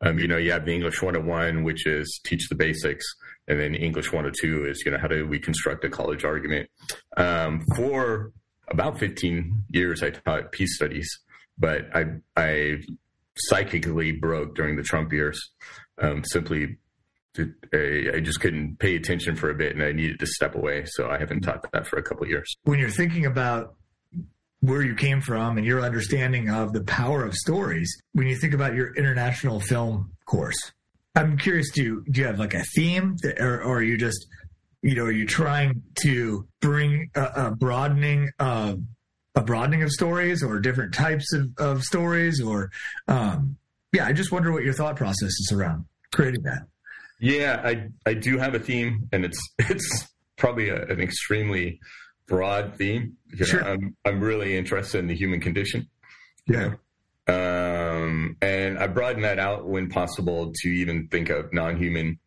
Um, you know, you have the English 101, which is teach the basics. And then English 102 is, you know, how do we construct a college argument? Um, for about 15 years, I taught peace studies, but I, I psychically broke during the Trump years, um, simply I just couldn't pay attention for a bit and I needed to step away. So I haven't taught that for a couple years. When you're thinking about where you came from and your understanding of the power of stories, when you think about your international film course, I'm curious. Do do you have like a theme, that, or, or are you just, you know, are you trying to bring a, a broadening of a broadening of stories, or different types of, of stories, or um, yeah, I just wonder what your thought process is around creating that. Yeah, I I do have a theme, and it's it's probably a, an extremely broad theme. You sure. I'm I'm really interested in the human condition. Yeah. Um, and I broaden that out when possible to even think of non-human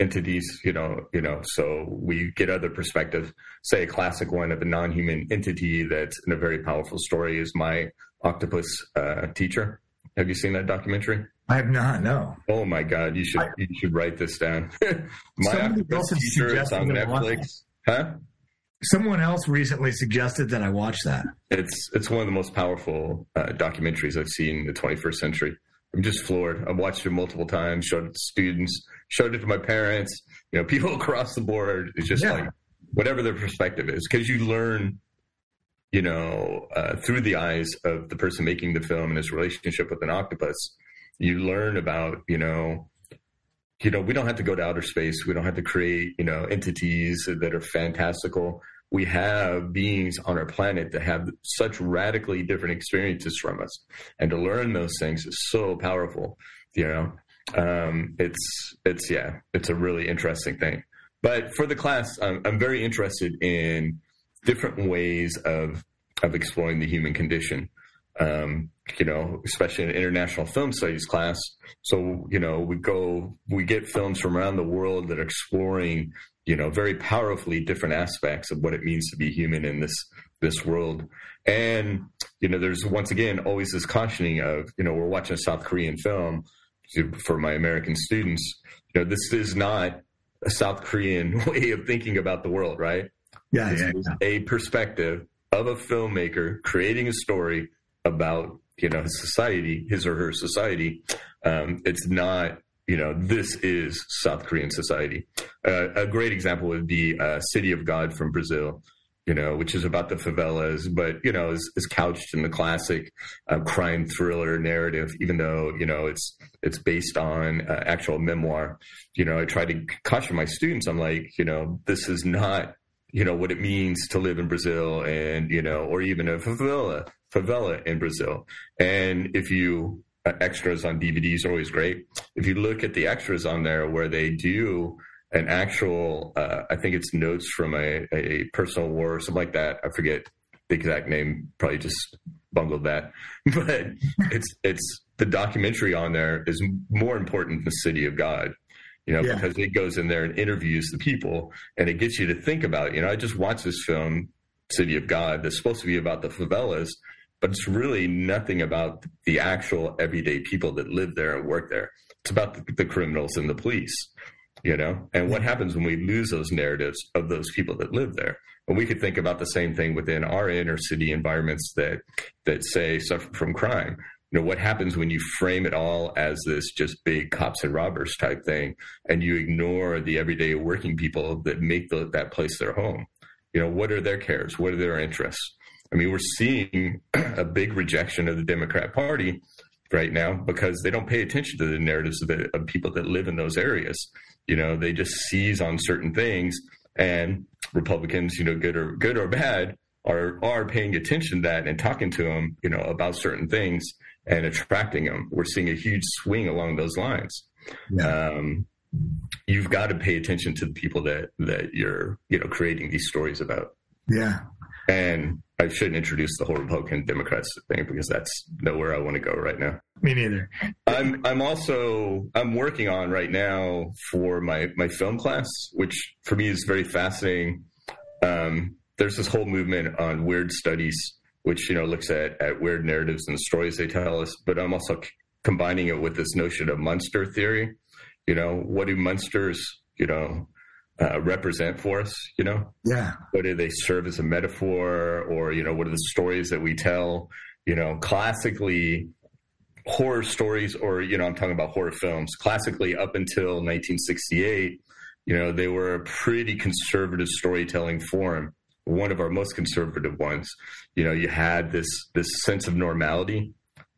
entities. You know, you know, so we get other perspectives. Say a classic one of a non-human entity that's in a very powerful story is my octopus uh, teacher. Have you seen that documentary? I have not. No. Oh my God! You should I, you should write this down. my octopus teacher is on Netflix. Huh? Someone else recently suggested that I watch that. It's it's one of the most powerful uh, documentaries I've seen in the 21st century. I'm just floored. I've watched it multiple times. Showed it to students. Showed it to my parents. You know, people across the board. It's just yeah. like whatever their perspective is, because you learn, you know, uh, through the eyes of the person making the film and his relationship with an octopus. You learn about, you know, you know, we don't have to go to outer space. We don't have to create, you know, entities that are fantastical. We have beings on our planet that have such radically different experiences from us. And to learn those things is so powerful, you know. Um, it's, it's, yeah, it's a really interesting thing. But for the class, I'm, I'm very interested in different ways of, of exploring the human condition um, you know, especially in international film studies class. So, you know, we go, we get films from around the world that are exploring, you know, very powerfully different aspects of what it means to be human in this, this world. And, you know, there's once again always this cautioning of, you know, we're watching a South Korean film for my American students. You know, this is not a South Korean way of thinking about the world, right? Yeah, yeah, yeah. a perspective of a filmmaker creating a story about you know his society, his or her society. Um, it's not you know this is South Korean society. Uh, a great example would be uh, City of God from Brazil. You know, which is about the favelas, but you know, is, is couched in the classic uh, crime thriller narrative. Even though you know it's it's based on uh, actual memoir. You know, I try to caution my students. I'm like, you know, this is not you know what it means to live in Brazil, and you know, or even a favela favela in Brazil. And if you uh, extras on DVDs are always great. If you look at the extras on there where they do an actual, uh, I think it's notes from a, a personal war or something like that. I forget the exact name. Probably just bungled that, but it's it's the documentary on there is more important than the City of God you know, yeah. because it goes in there and interviews the people and it gets you to think about, you know, I just watched this film, City of God, that's supposed to be about the favelas, but it's really nothing about the actual everyday people that live there and work there. It's about the, the criminals and the police, you know, and what happens when we lose those narratives of those people that live there. And we could think about the same thing within our inner city environments that, that say suffer from crime you know what happens when you frame it all as this just big cops and robbers type thing and you ignore the everyday working people that make the, that place their home? You know what are their cares? What are their interests? I mean we're seeing a big rejection of the democrat party right now because they don't pay attention to the narratives of, the, of people that live in those areas. You know they just seize on certain things and republicans you know good or good or bad are are paying attention to that and talking to them you know about certain things and attracting them. We're seeing a huge swing along those lines. Yeah. Um, you've got to pay attention to the people that that you're you know creating these stories about. Yeah. And I shouldn't introduce the whole Republican Democrats thing because that's nowhere I want to go right now. Me neither. I'm I'm also I'm working on right now for my my film class, which for me is very fascinating. Um, there's this whole movement on weird studies which you know looks at at weird narratives and stories they tell us. But I'm also c- combining it with this notion of monster theory. You know, what do monsters you know uh, represent for us? You know, yeah. What do they serve as a metaphor, or you know, what are the stories that we tell? You know, classically horror stories, or you know, I'm talking about horror films. Classically, up until 1968, you know, they were a pretty conservative storytelling form one of our most conservative ones. You know, you had this this sense of normality,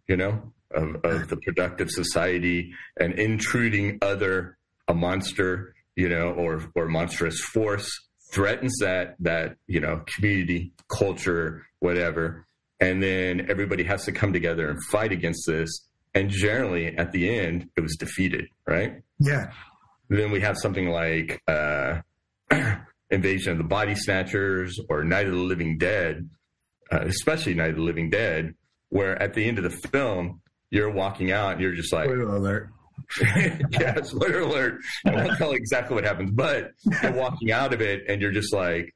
you know, of, of the productive society and intruding other a monster, you know, or or monstrous force threatens that that you know community culture whatever. And then everybody has to come together and fight against this. And generally at the end it was defeated right? Yeah. Then we have something like uh, invasion of the body snatchers or night of the living dead uh, especially night of the living dead where at the end of the film you're walking out and you're just like Spoiler alert yeah, spoiler alert. I won't tell exactly what happens, but you're walking out of it and you're just like,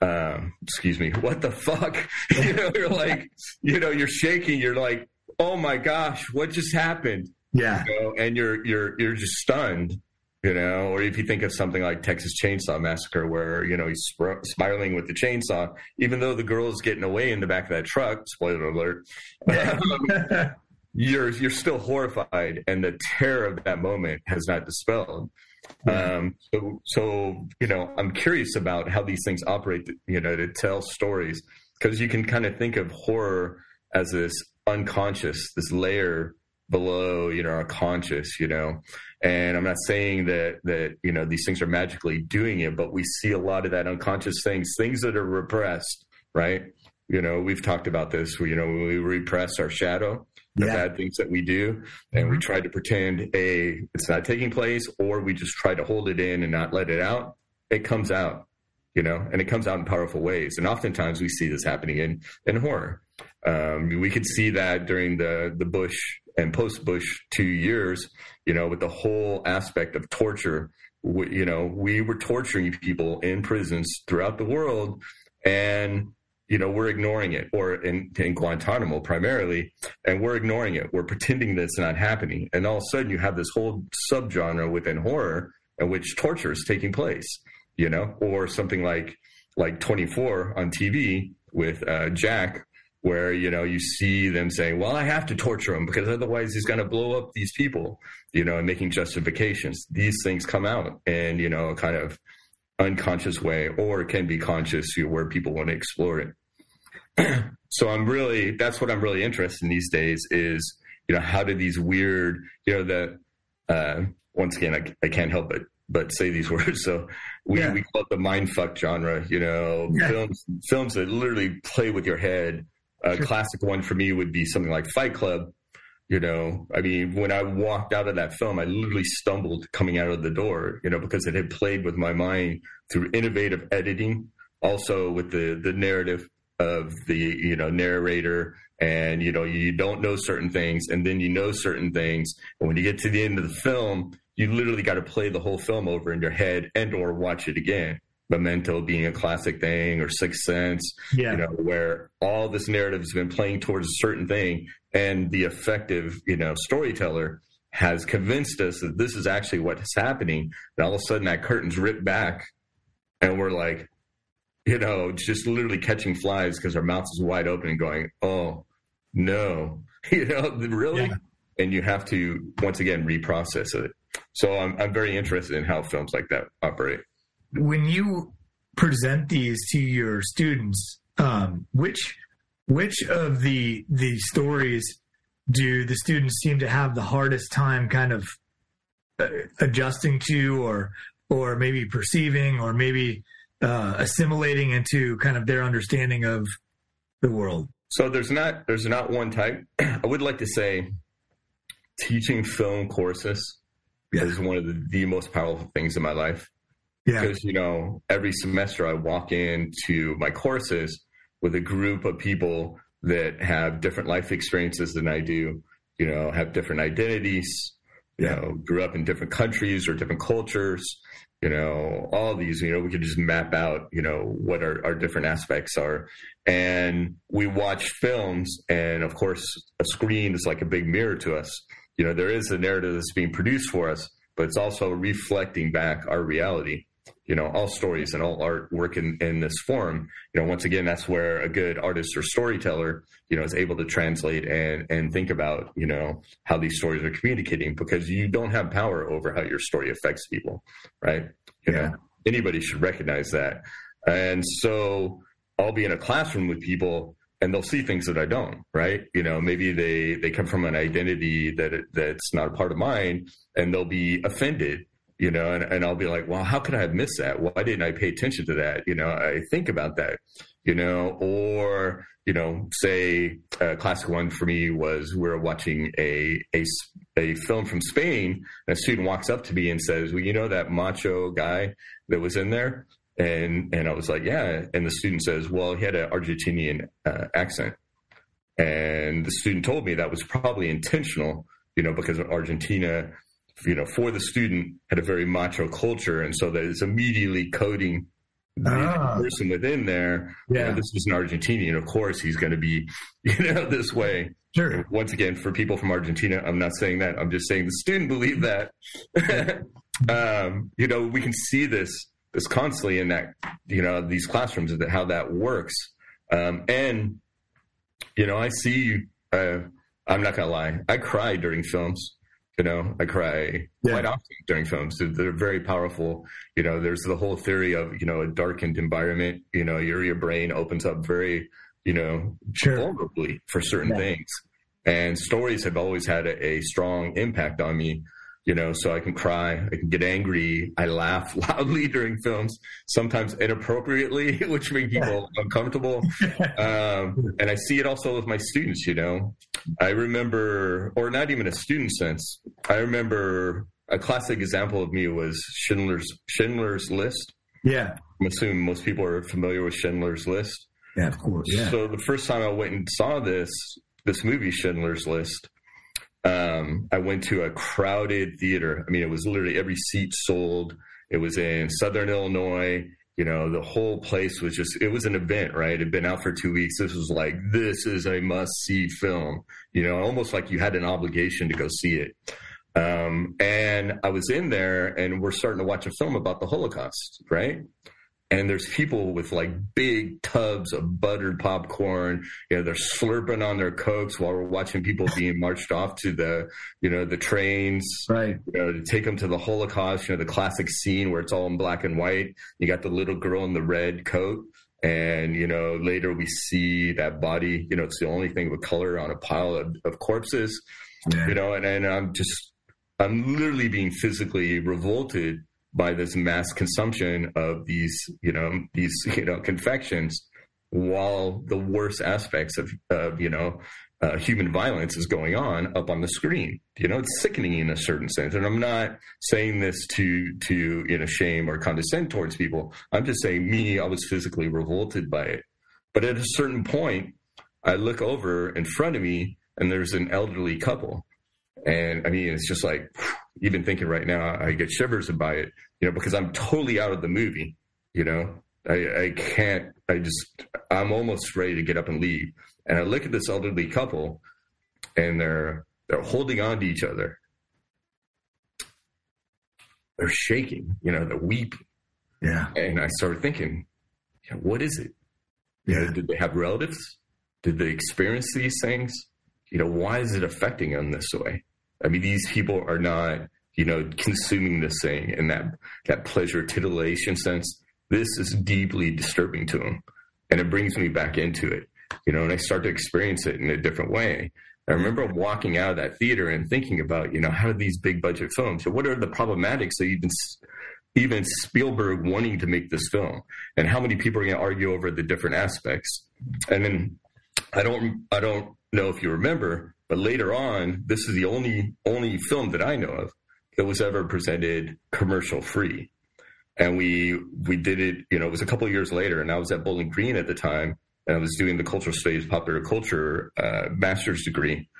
um, excuse me, what the fuck? You know, you're like, you know, you're shaking. You're like, oh my gosh, what just happened? Yeah. You know, and you're, you're, you're just stunned, you know, or if you think of something like Texas Chainsaw Massacre, where, you know, he's spir- spiraling with the chainsaw, even though the girl's getting away in the back of that truck, spoiler alert, um, you're you're still horrified, and the terror of that moment has not dispelled. Um, so, so you know, I'm curious about how these things operate. You know, to tell stories because you can kind of think of horror as this unconscious, this layer below, you know, our conscious. You know, and I'm not saying that that you know these things are magically doing it, but we see a lot of that unconscious things, things that are repressed, right? You know, we've talked about this. You know, we repress our shadow, the yeah. bad things that we do and mm-hmm. we try to pretend a it's not taking place or we just try to hold it in and not let it out it comes out you know and it comes out in powerful ways and oftentimes we see this happening in in horror um, we could see that during the the bush and post bush two years you know with the whole aspect of torture we, you know we were torturing people in prisons throughout the world and you know, we're ignoring it, or in, in Guantanamo primarily, and we're ignoring it. We're pretending that's not happening. And all of a sudden, you have this whole subgenre within horror in which torture is taking place, you know, or something like like 24 on TV with uh, Jack, where you know you see them saying, "Well, I have to torture him because otherwise he's going to blow up these people," you know, and making justifications. These things come out, and you know, a kind of unconscious way, or it can be conscious you know, where people want to explore it. so I'm really that's what I'm really interested in these days is you know how do these weird you know that uh, once again I, I can't help but but say these words so we, yeah. we call it the mind fuck genre you know yeah. films films that literally play with your head a classic one for me would be something like Fight Club you know? I mean when i walked out of that film i literally stumbled coming out of the door you know because it had played with my mind through innovative editing also with the the narrative of the you know narrator and you know you don't know certain things and then you know certain things. And when you get to the end of the film you literally got to play the whole film over in your head and or watch it again memento being a classic thing or sixth sense yeah. you know where all this narrative has been playing towards a certain thing and the effective you know storyteller has convinced us that this is actually what's happening and all of a sudden that curtain's ripped back and we're like you know, just literally catching flies because our mouth is wide open and going, oh, no, you know, really? Yeah. And you have to, once again, reprocess it. So I'm, I'm very interested in how films like that operate. When you present these to your students, um, which which of the the stories do the students seem to have the hardest time kind of uh, adjusting to or or maybe perceiving or maybe uh, assimilating into kind of their understanding of the world? So there's not there's not one type. I would like to say teaching film courses yeah. is one of the, the most powerful things in my life. Yeah. Because you know, every semester I walk into my courses with a group of people that have different life experiences than I do. You know, have different identities. You yeah. know, grew up in different countries or different cultures you know, all these, you know, we could just map out, you know, what our, our different aspects are. And we watch films, and of course, a screen is like a big mirror to us. You know, there is a narrative that's being produced for us, but it's also reflecting back our reality. You know, all stories and all art work in, in this form. You know, once again, that's where a good artist or storyteller, you know, is able to translate and and think about, you know, how these stories are communicating because you don't have power over how your story affects people, right? You yeah. know, anybody should recognize that. And so I'll be in a classroom with people and they'll see things that I don't, right? You know, maybe they they come from an identity that that's not a part of mine, and they'll be offended, you know, and, and I'll be like, well, how could I have missed that? Why didn't I pay attention to that? You know, I think about that, you know, or you know, say a classic one for me was we are watching a, a a film from Spain, and a student walks up to me and says, "Well, you know that macho guy that was in there?" And and I was like, yeah. And the student says, well, he had an Argentinian uh, accent. And the student told me that was probably intentional, you know, because Argentina, you know, for the student had a very macho culture, and so that is immediately coding the ah. person within there. Yeah, you know, this is an Argentinian. Of course, he's going to be, you know, this way. Sure. Once again, for people from Argentina, I'm not saying that. I'm just saying the student believed that. um, you know, we can see this this constantly in that you know these classrooms that how that works um, and you know i see uh, i'm not gonna lie i cry during films you know i cry yeah. quite often during films they're very powerful you know there's the whole theory of you know a darkened environment you know your your brain opens up very you know sure. vulnerably for certain yeah. things and stories have always had a, a strong impact on me you know, so I can cry, I can get angry, I laugh loudly during films, sometimes inappropriately, which make people uncomfortable. Um, and I see it also with my students, you know. I remember, or not even a student sense, I remember a classic example of me was Schindler's Schindler's List. Yeah. I'm assuming most people are familiar with Schindler's List. Yeah, of course. Yeah. So the first time I went and saw this this movie, Schindler's List, um, I went to a crowded theater. I mean, it was literally every seat sold. It was in Southern Illinois. You know, the whole place was just, it was an event, right? It had been out for two weeks. This was like, this is a must see film, you know, almost like you had an obligation to go see it. Um, and I was in there and we're starting to watch a film about the Holocaust, right? And there's people with like big tubs of buttered popcorn. You know, they're slurping on their cokes while we're watching people being marched off to the, you know, the trains, right? You know, to take them to the Holocaust. You know, the classic scene where it's all in black and white. You got the little girl in the red coat, and you know, later we see that body. You know, it's the only thing with color on a pile of, of corpses. Yeah. You know, and, and I'm just, I'm literally being physically revolted by this mass consumption of these, you know, these, you know, confections while the worst aspects of, of you know, uh, human violence is going on up on the screen. You know, it's sickening in a certain sense. And I'm not saying this to, to, you know, shame or condescend towards people. I'm just saying me, I was physically revolted by it. But at a certain point, I look over in front of me and there's an elderly couple. And I mean, it's just like, even thinking right now, I get shivers by it, you know, because I'm totally out of the movie. You know, I, I can't. I just I'm almost ready to get up and leave. And I look at this elderly couple, and they're they're holding on to each other. They're shaking, you know, they're weeping. Yeah. And I started thinking, yeah, what is it? Yeah. You know, did they have relatives? Did they experience these things? You know, why is it affecting them this way? I mean, these people are not, you know, consuming this thing in that that pleasure titillation sense. This is deeply disturbing to them, and it brings me back into it. You know, and I start to experience it in a different way. I remember walking out of that theater and thinking about, you know, how are these big budget films? So what are the problematics that even even Spielberg wanting to make this film, and how many people are going to argue over the different aspects? And then I don't I don't know if you remember, but later on, this is the only only film that I know of that was ever presented commercial free. And we we did it, you know, it was a couple years later, and I was at Bowling Green at the time, and I was doing the cultural studies, popular culture uh, master's degree,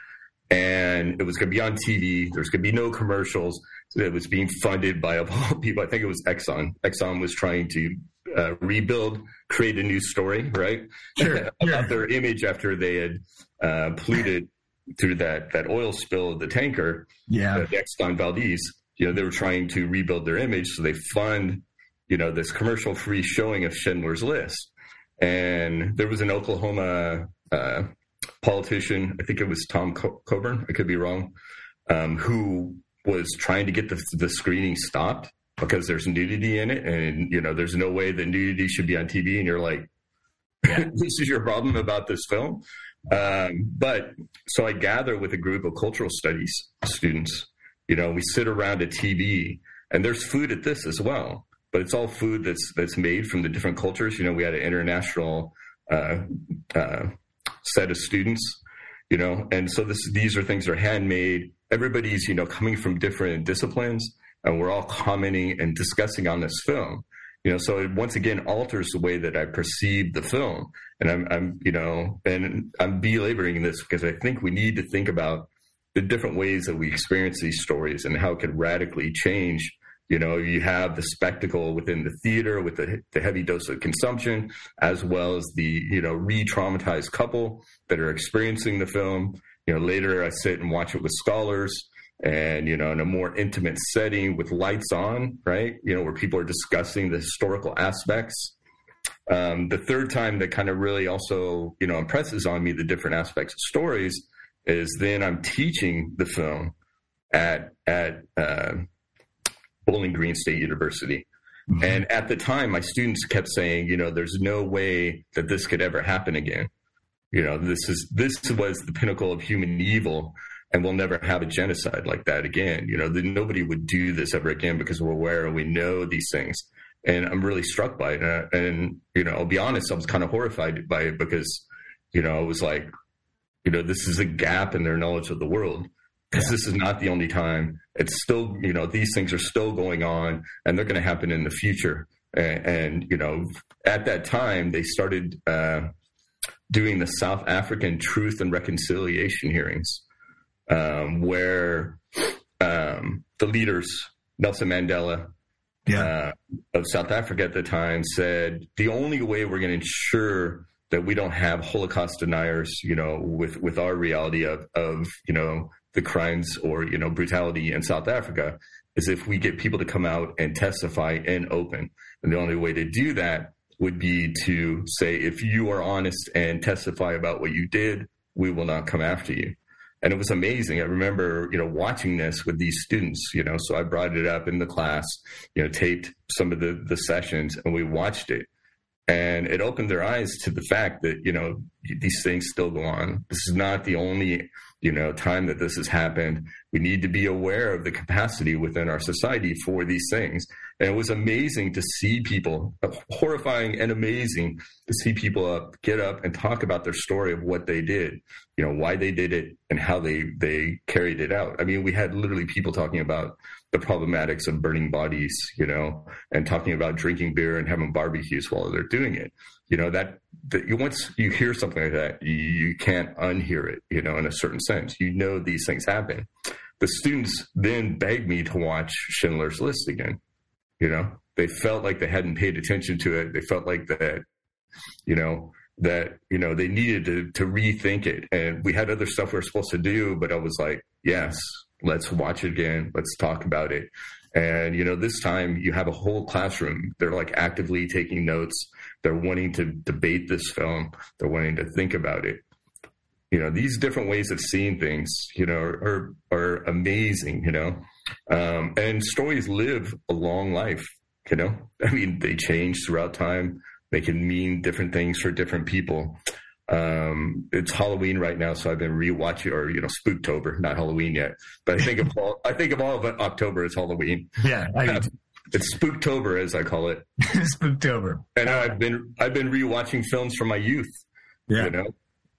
and it was going to be on TV. There's going to be no commercials. It was being funded by a of people. I think it was Exxon. Exxon was trying to uh, rebuild, create a new story, right? Sure, About sure. their image after they had uh, polluted through that that oil spill of the tanker, yeah, uh, Exxon Valdez, you know, they were trying to rebuild their image, so they fund, you know, this commercial free showing of Schindler's List. And there was an Oklahoma uh, politician, I think it was Tom Co- Coburn, I could be wrong, um, who was trying to get the, the screening stopped because there's nudity in it, and you know, there's no way that nudity should be on TV. And you're like, Yeah. this is your problem about this film. Um, but so I gather with a group of cultural studies students. You know, we sit around a TV, and there's food at this as well. But it's all food that's that's made from the different cultures. You know, we had an international uh, uh, set of students. You know, and so this these are things that are handmade. Everybody's you know coming from different disciplines, and we're all commenting and discussing on this film you know so it once again alters the way that i perceive the film. And i'm i'm you know and i'm belaboring this because i think we need to think about the different ways that we experience these stories and how it could radically change. You know you have the spectacle within the theater with the, the heavy dose of consumption as well as the you know re-traumatized couple that are experiencing the film. You know later i sit and watch it with scholars and you know in a more intimate setting with lights on right? You know where people are discussing the historical aspects. Um, the third time that kind of really also you know impresses on me the different aspects of stories is then i'm teaching the film at at uh, bowling green state university. Mm-hmm. and at the time my students kept saying you know there's no way that this could ever happen again. You know this is this was the pinnacle of human evil and we'll never have a genocide like that again. You know, the, nobody would do this ever again because we're aware and we know these things. And I'm really struck by it. And, and you know, I'll be honest, I was kind of horrified by it because, you know, I was like, you know, this is a gap in their knowledge of the world because yeah. this is not the only time. It's still, you know, these things are still going on and they're going to happen in the future. And, and, you know, at that time, they started uh, doing the South African Truth and Reconciliation hearings um, where um, the leaders, Nelson Mandela yeah. uh, of South Africa at the time, said the only way we're going to ensure that we don't have Holocaust deniers, you know, with with our reality of of you know the crimes or you know brutality in South Africa is if we get people to come out and testify in open. And the only way to do that would be to say, if you are honest and testify about what you did, we will not come after you and it was amazing. I remember, you know, watching this with these students, you know, so I brought it up in the class, you know, taped some of the, the sessions and we watched it. And it opened their eyes to the fact that, you know, these things still go on. This is not the only, you know, time that this has happened. We need to be aware of the capacity within our society for these things. And it was amazing to see people, horrifying and amazing to see people up, get up and talk about their story of what they did, you know, why they did it and how they, they carried it out. I mean, we had literally people talking about the problematics of burning bodies, you know, and talking about drinking beer and having barbecues while they're doing it. You know, that, that you, once you hear something like that, you, can't unhear it, you know, in a certain sense. You know, these things happen. The students then begged me to watch Schindler's List again you know, they felt like they hadn't paid attention to it. They felt like that, you know, that you know they needed to to rethink it. And we had other stuff we were supposed to do, but I was like, yes, let's watch it again. Let's talk about it. And you know, this time you have a whole classroom. They're like actively taking notes. They're wanting to debate this film. They're wanting to think about it. You know, these different ways of seeing things, you know, are are amazing. You know, um, and stories live a long life, you know? I mean, they change throughout time. They can mean different things for different people. Um, it's Halloween right now, so I've been rewatching, or you know, Spooktober, not Halloween yet. But I think of all, I think of all of October as Halloween. Yeah, I, it's Spooktober as I call it. Spooktober. And I've been I've been rewatching films from my youth. Yeah. You know,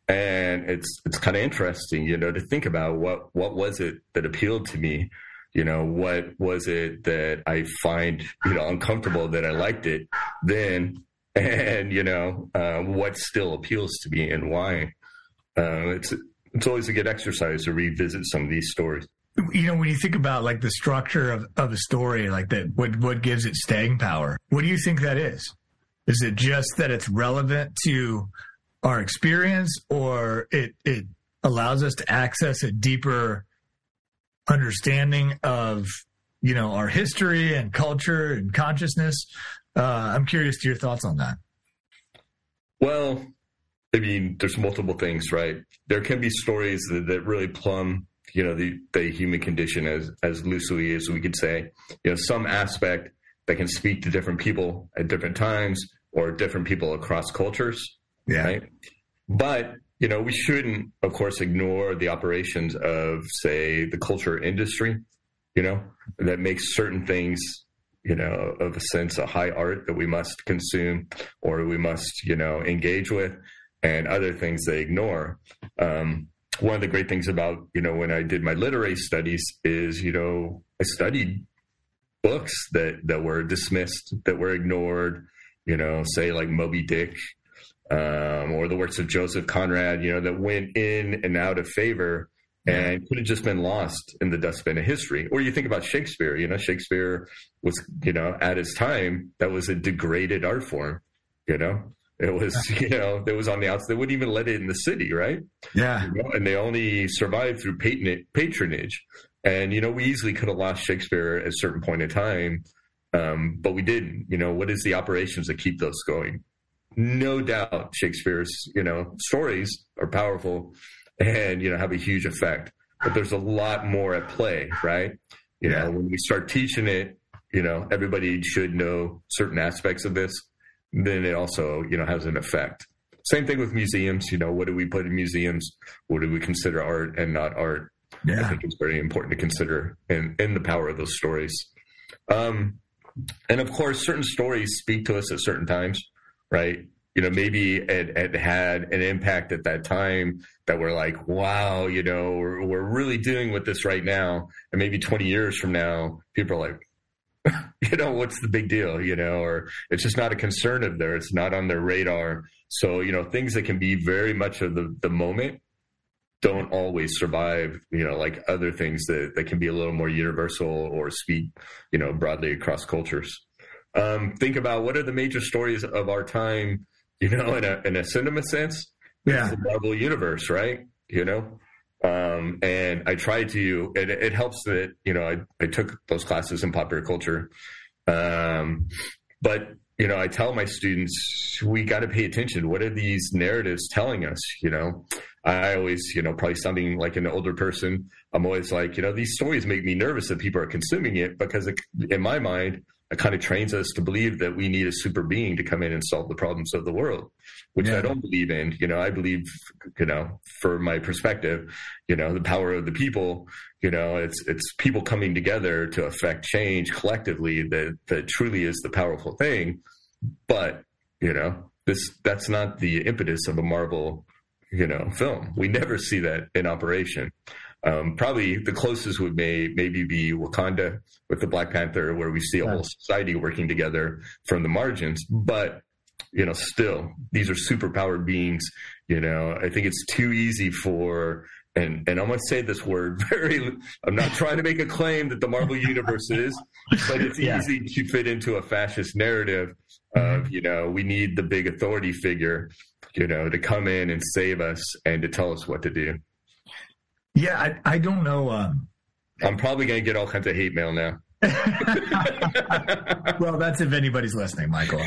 and it's it's kind of interesting, you know, to think about what what was it that appealed to me you know what was it that i find you know uncomfortable that i liked it then and you know uh, what still appeals to me and why uh, it's it's always a good exercise to revisit some of these stories you know when you think about like the structure of, of a story like that what what gives it staying power what do you think that is is it just that it's relevant to our experience or it it allows us to access a deeper understanding of you know our history and culture and consciousness. Uh, I'm curious to your thoughts on that. Well, I mean, there's multiple things, right? There can be stories that, that really plumb, you know, the, the human condition as as loosely as we could say. You know, some aspect that can speak to different people at different times or different people across cultures. Yeah. Right? But you know, we shouldn't, of course, ignore the operations of, say, the culture industry. You know, that makes certain things you know, of a sense, a high art that we must consume or we must, you know, engage with, and other things they ignore. Um, one of the great things about, you know, when I did my literary studies is, you know, I studied books that, that were dismissed, that were ignored, you know, say like Moby Dick, um, or the works of Joseph Conrad, you know, that went in and out of favor and could have just been lost in the dustbin of history. Or you think about Shakespeare, you know, Shakespeare was, you know, at his time, that was a degraded art form, you know. It was, you know, that was on the outside. They wouldn't even let it in the city, right? Yeah. You know? And they only survived through patronage. And, you know, we easily could have lost Shakespeare at a certain point in time, um, but we didn't. You know, what is the operations that keep those going? No doubt Shakespeare's, you know, stories are powerful and you know have a huge effect. But there's a lot more at play, right? You yeah. know, when we start teaching it, you know, everybody should know certain aspects of this. Then it also, you know, has an effect. Same thing with museums. You know, what do we put in museums? What do we consider art and not art? Yeah. I think it's very important to consider in, in the power of those stories. Um, and of course, certain stories speak to us at certain times, right? you know, maybe it, it, had an impact at that time that we're like, wow, you know, we're, we're really dealing with this right now. And maybe 20 years from now, people are like, you know, what's the big deal, you know, or it's just not a concern of theirs. It's not on their radar. So, you know, things that can be very much of the, the moment don't always survive, you know, like other things that, that can be a little more universal or speak, you know, broadly across cultures. Um, think about what are the major stories of our time you know, in a in a cinema sense. Yeah, the Marvel universe, right? You know, um, and I try to. It, it helps that you know I I took those classes in popular culture, um, but you know I tell my students we got to pay attention. What are these narratives telling us? You know, I always you know probably sounding like an older person. I'm always like you know these stories make me nervous that people are consuming it because it, in my mind it kind of trains us to believe that we need a super being to come in and solve the problems of the world, which yeah. I don't believe in. You know, I believe, you know, for my perspective, you know, the power of the people, you know, it's it's people coming together to affect change collectively that that truly is the powerful thing. But, you know, this that's not the impetus of a Marvel, you know, film. We never see that in operation. Um, probably the closest would may maybe be Wakanda with the Black Panther, where we see a whole society working together from the margins. But you know, still, these are superpowered beings. You know, I think it's too easy for and and I'm going to say this word very. I'm not trying to make a claim that the Marvel universe is, but it's yeah. easy to fit into a fascist narrative of you know we need the big authority figure, you know, to come in and save us and to tell us what to do. Yeah, I, I don't know. Um, I'm probably going to get all kinds of hate mail now. well, that's if anybody's listening, Michael.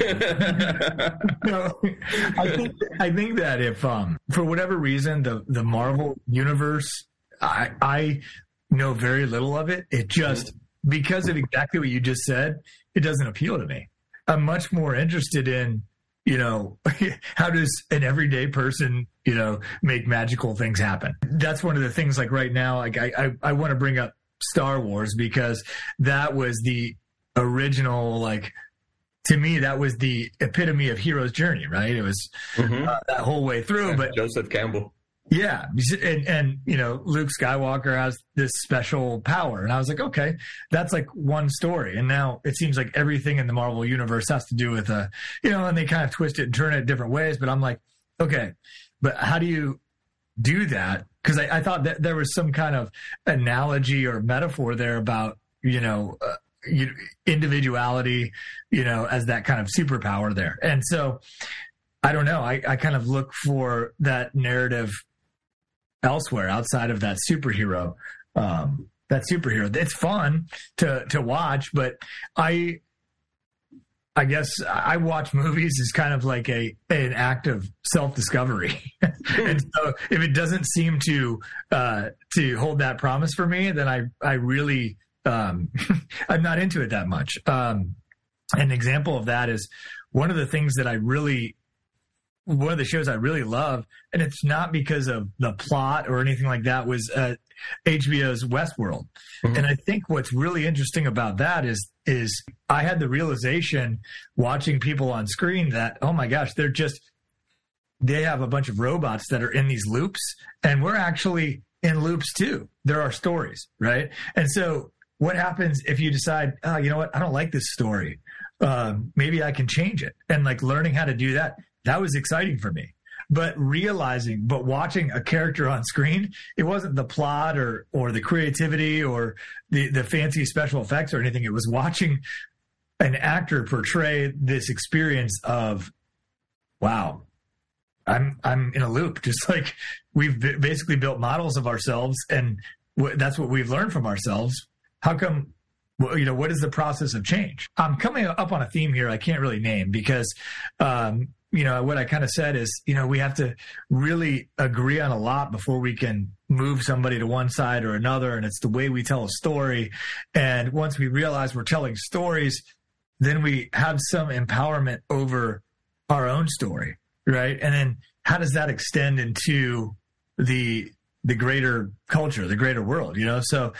no, I think I think that if um, for whatever reason the the Marvel universe, I I know very little of it. It just because of exactly what you just said, it doesn't appeal to me. I'm much more interested in you know, how does an everyday person, you know, make magical things happen? That's one of the things like right now, like I, I, I want to bring up Star Wars because that was the original, like, to me, that was the epitome of hero's journey, right? It was mm-hmm. uh, that whole way through. But Joseph Campbell. Yeah, and and you know Luke Skywalker has this special power, and I was like, okay, that's like one story, and now it seems like everything in the Marvel universe has to do with a, uh, you know, and they kind of twist it and turn it different ways. But I'm like, okay, but how do you do that? Because I, I, thought that there was some kind of analogy or metaphor there about you know. Uh, individuality, you know, as that kind of superpower there. And so I don't know. I, I kind of look for that narrative elsewhere outside of that superhero. Um, that superhero. It's fun to to watch, but I I guess I watch movies as kind of like a an act of self discovery, and so if it doesn't seem to uh, to hold that promise for me, then I I really um, I'm not into it that much. Um, an example of that is one of the things that I really one of the shows I really love, and it's not because of the plot or anything like that, was uh, HBO's Westworld. Mm-hmm. And I think what's really interesting about that is is I had the realization watching people on screen that oh my gosh, they're just they have a bunch of robots that are in these loops, and we're actually in loops too. There are stories, right? And so what happens if you decide, oh, you know what, I don't like this story. Um, maybe I can change it. And like learning how to do that that was exciting for me. But realizing, but watching a character on screen, it wasn't the plot or or the creativity or the the fancy special effects or anything. It was watching an actor portray this experience of, wow, I'm I'm in a loop. Just like we've basically built models of ourselves, and w- that's what we've learned from ourselves. How come you know, what is the process of change? I'm coming up on a theme here I can't really name because um, you know, what I kind of said is, you know, we have to really agree on a lot before we can move somebody to one side or another. And it's the way we tell a story. And once we realize we're telling stories, then we have some empowerment over our own story, right? And then how does that extend into the the greater culture, the greater world, you know? So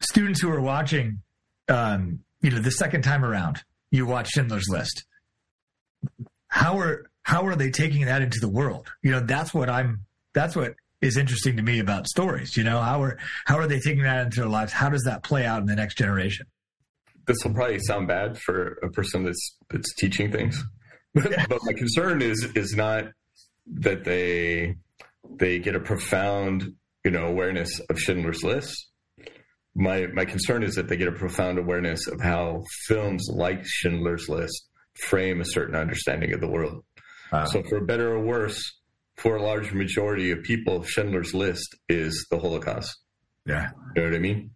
students who are watching, um, you know, the second time around, you watch Schindler's List how are how are they taking that into the world? You know, that's what I'm. That's what is interesting to me about stories. You know, how are how are they taking that into their lives? How does that play out in the next generation? This will probably sound bad for a person that's that's teaching things, but, but my concern is is not that they they get a profound you know awareness of Schindler's List. My my concern is that they get a profound awareness of how films like Schindler's List frame a certain understanding of the world. Wow. So, for better or worse, for a large majority of people, Schindler's List is the Holocaust. Yeah, you know what I mean.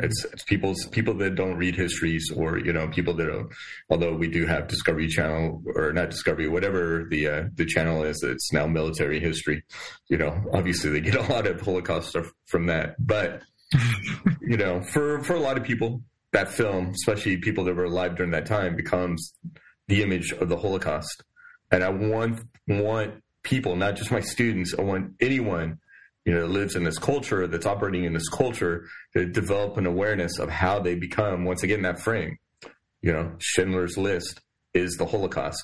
It's, it's people's people that don't read histories, or you know, people that, are, although we do have Discovery Channel or not Discovery, whatever the uh, the channel is, it's now military history. You know, obviously they get a lot of Holocaust stuff from that, but you know, for for a lot of people, that film, especially people that were alive during that time, becomes the image of the Holocaust. And I want want people, not just my students, I want anyone you know lives in this culture that's operating in this culture to develop an awareness of how they become once again that frame. You know, Schindler's List is the Holocaust.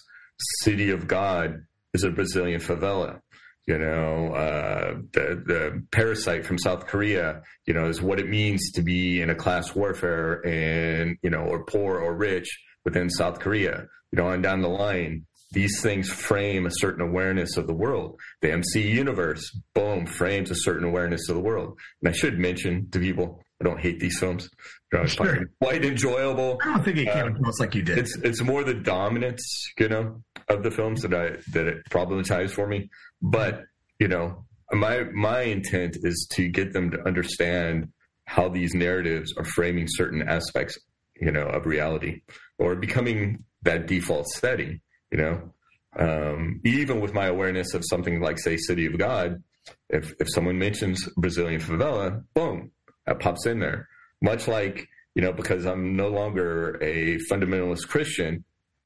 City of God is a Brazilian favela. You know, uh, the the parasite from South Korea. You know, is what it means to be in a class warfare and you know, or poor or rich within South Korea you know, on down the line, these things frame a certain awareness of the world. The MC universe, boom, frames a certain awareness of the world. And I should mention to people, I don't hate these films. They're sure. quite enjoyable. I don't think it came um, across like you did. It's it's more the dominance, you know, of the films that I that it problematized for me. But you know, my my intent is to get them to understand how these narratives are framing certain aspects, you know, of reality or becoming that default setting, you know. Um, even with my awareness of something like, say, City of God, if if someone mentions Brazilian favela, boom, that pops in there. Much like you know, because I'm no longer a fundamentalist Christian,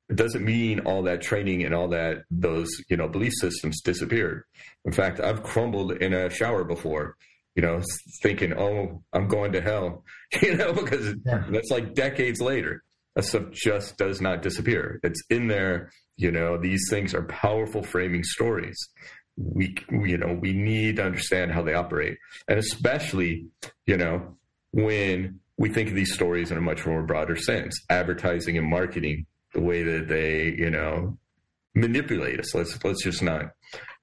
it doesn't mean all that training and all that those you know belief systems disappeared. In fact, I've crumbled in a shower before, you know, thinking, "Oh, I'm going to hell," you know, because yeah. that's like decades later that stuff just does not disappear. It's in there. You know, these things are powerful framing stories. We, you know, we need to understand how they operate, and especially, you know, when we think of these stories in a much more broader sense, advertising and marketing, the way that they, you know, manipulate us. Let's let's just not,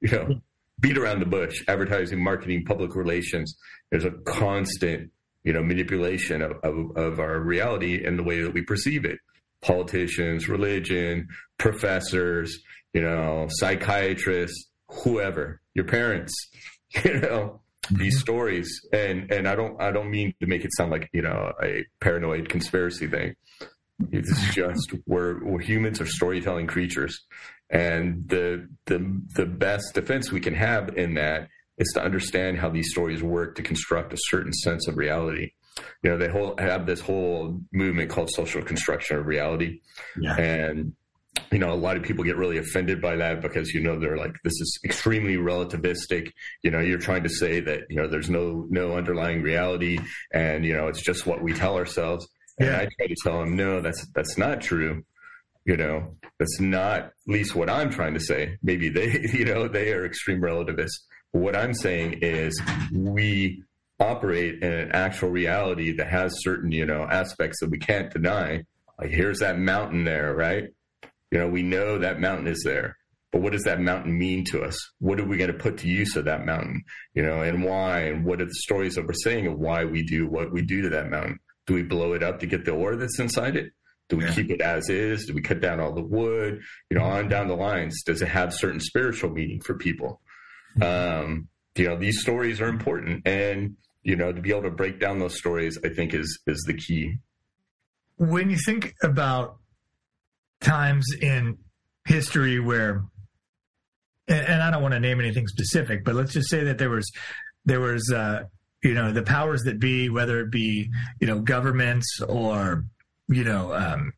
you know, beat around the bush. Advertising, marketing, public relations. There's a constant you know, manipulation of, of, of our reality and the way that we perceive it. Politicians, religion, professors, you know, psychiatrists, whoever, your parents, you know, these mm-hmm. stories. And, and I don't, I don't mean to make it sound like, you know, a paranoid conspiracy thing. It's just we're, we're humans are storytelling creatures. And the, the, the best defense we can have in that is to understand how these stories work to construct a certain sense of reality. You know, they whole, have this whole movement called social construction of reality. Yeah. And you know, a lot of people get really offended by that because, you know, they're like, this is extremely relativistic. You know, you're trying to say that, you know, there's no, no underlying reality and, you know, it's just what we tell ourselves. And yeah. I try to tell them, no, that's, that's not true. You know, that's not at least what I'm trying to say. Maybe they, you know, they are extreme relativists. What I'm saying is we operate in an actual reality that has certain, you know, aspects that we can't deny. Like here's that mountain there, right? You know, we know that mountain is there, but what does that mountain mean to us? What are we going to put to use of that mountain? You know, and why? And what are the stories that we're saying of why we do what we do to that mountain? Do we blow it up to get the ore that's inside it? Do we yeah. keep it as is? Do we cut down all the wood? You know, on down the lines. Does it have certain spiritual meaning for people? Um, you know, these stories are important, and you know, to be able to break down those stories, I think is is the key. When you think about times in history where and I don't want to name anything specific, but let's just say that there was there was uh, you know the powers that be, whether it be you know governments or you know um,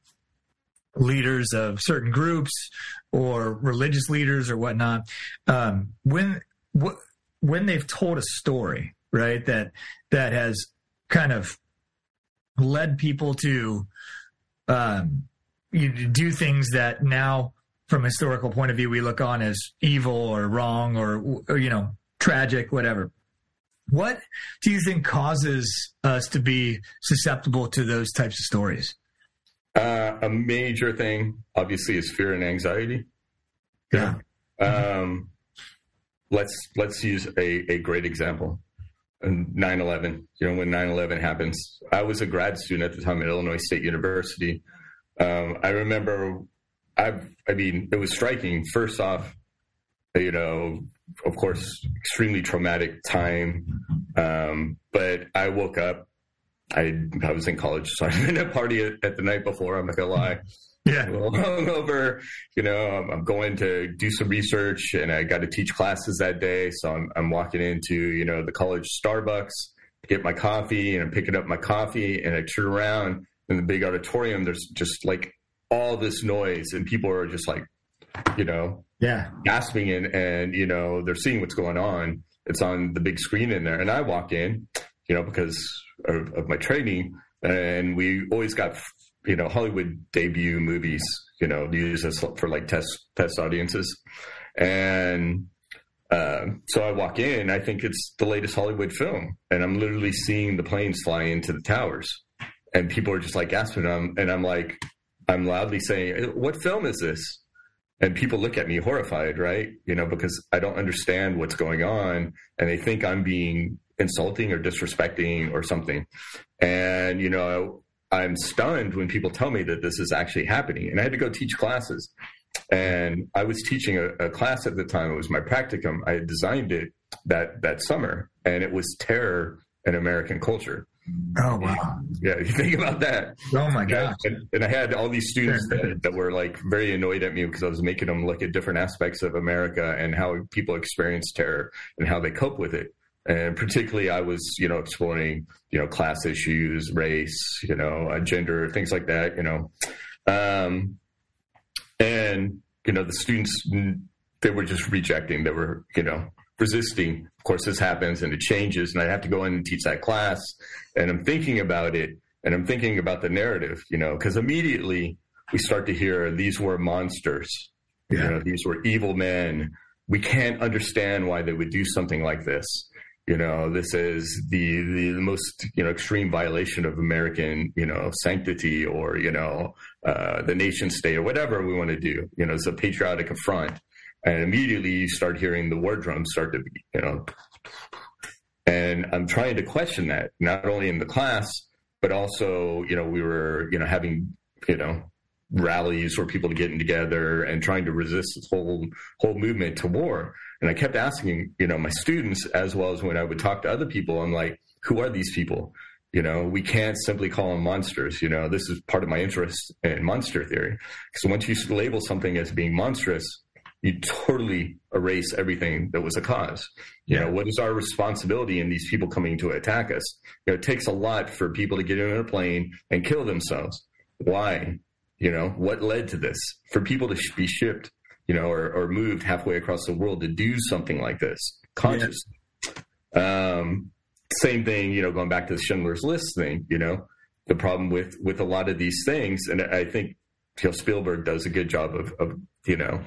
leaders of certain groups or religious leaders or whatnot. Um, when wh- when they've told a story, right that that has kind of led people to um, do things that now from a historical point of view we look on as evil or wrong or, or you know tragic whatever what do you think causes us to be susceptible to those types of stories uh, a major thing obviously is fear and anxiety yeah um, let's let's use a, a great example 9-11 you know when 9-11 happens i was a grad student at the time at illinois state university um, I remember, I, I mean, it was striking. First off, you know, of course, extremely traumatic time. Um, but I woke up. I I was in college, so been at a party at, at, the night before. I'm not gonna lie. Yeah, hungover. You know, I'm, I'm, going to do some research, and I got to teach classes that day. So I'm I'm walking into you know the college Starbucks to get my coffee, and I'm picking up my coffee, and I turn around, in the big auditorium, there's just like all this noise, and people are just like, you know, yeah, gasping and and you know they're seeing what's going on. It's on the big screen in there, and I walk in, you know, because of, of my training, and we always got you know Hollywood debut movies, you know, used as for like test test audiences, and uh, so I walk in, I think it's the latest Hollywood film, and I'm literally seeing the planes fly into the towers and people are just like gasping. And and I'm like, I'm loudly saying, "What film is this?" And people look at me horrified, right? You know, because I don't understand what's going on, and they think I'm being insulting or disrespecting or something. And you know, I'm stunned when people tell me that this is actually happening. And I had to go teach classes. And I was teaching a, a class at the time. It was my practicum. I had designed it that that summer, and it was terror in American culture. Oh wow! Yeah, you think about that. Oh my god! And, and, I had all these students that, that, were like very annoyed at me because I was making them look at different aspects of America and how people experience terror and how they cope with it. And particularly, I was you know exploring you know class issues, race, you know, uh, gender, things like that. You know, um, and you know the students they were just rejecting. They were you know resisting. Of course, this happens and it changes, and I have to go in and teach that class. And I'm thinking about it, and I'm thinking about the narrative, you know, because immediately we start to hear these were monsters, yeah. you know, these were evil men. We can't understand why they would do something like this. You know, this is the, the, most you know extreme violation of American you know sanctity or you know uh, the nation state or whatever we want to do. You know, it's a patriotic affront and immediately you start hearing the war drums start to be, you know. And I'm trying to question that, not only in the class, but also, you know, we were, you know, having, you know, rallies or people getting together and trying to resist this whole whole movement to war. And I kept asking, you know, my students as well as when I would talk to other people, I'm like, who are these people? You know, we can't simply call them monsters. You know, this is part of my interest in monster theory. Because once you label something as being monstrous, you totally erase everything that was a cause. You yeah. know, what is our responsibility in these people coming to attack us? You know, it takes a lot for people to get in a plane and kill themselves. Why? You know, what led to this? For people to be shipped, you know, or, or moved halfway across the world to do something like this consciously. Yeah. Um, same thing, you know, going back to the Schindler's List thing, you know, the problem with with a lot of these things, and I think you know, Spielberg does a good job of, of you know,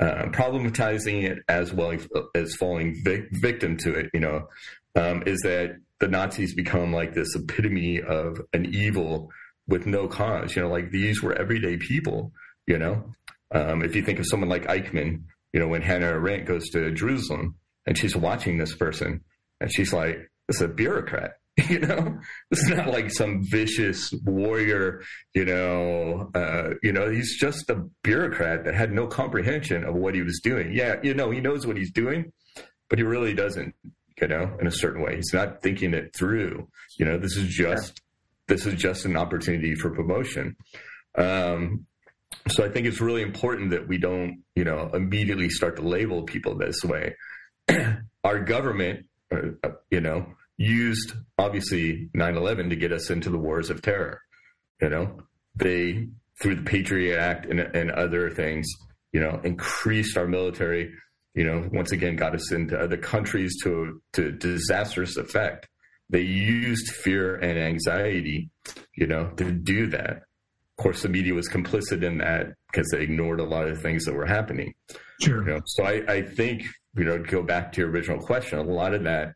uh, problematizing it as well as falling vic- victim to it. You know, um, is that the Nazis become like this epitome of an evil with no cause. You know, like these were everyday people. You know, um, if you think of someone like Eichmann, you know, when Hannah Arendt goes to Jerusalem and she's watching this person and she's like, "This is a bureaucrat." You know, this is not like some vicious warrior. You know, uh, you know, he's just a bureaucrat that had no comprehension of what he was doing. Yeah, you know, he knows what he's doing, but he really doesn't. You know, in a certain way, he's not thinking it through. You know, this is just yeah. this is just an opportunity for promotion. Um, so I think it's really important that we don't, you know, immediately start to label people this way. Our government, uh, you know, used obviously 9/11 to get us into the wars of terror. You know, they through the Patriot Act and, and other things, you know, increased our military. You know, once again, got us into other countries to to disastrous effect. They used fear and anxiety, you know, to do that. Of course, the media was complicit in that because they ignored a lot of things that were happening. Sure. You know? So I, I think, you know, to go back to your original question, a lot of that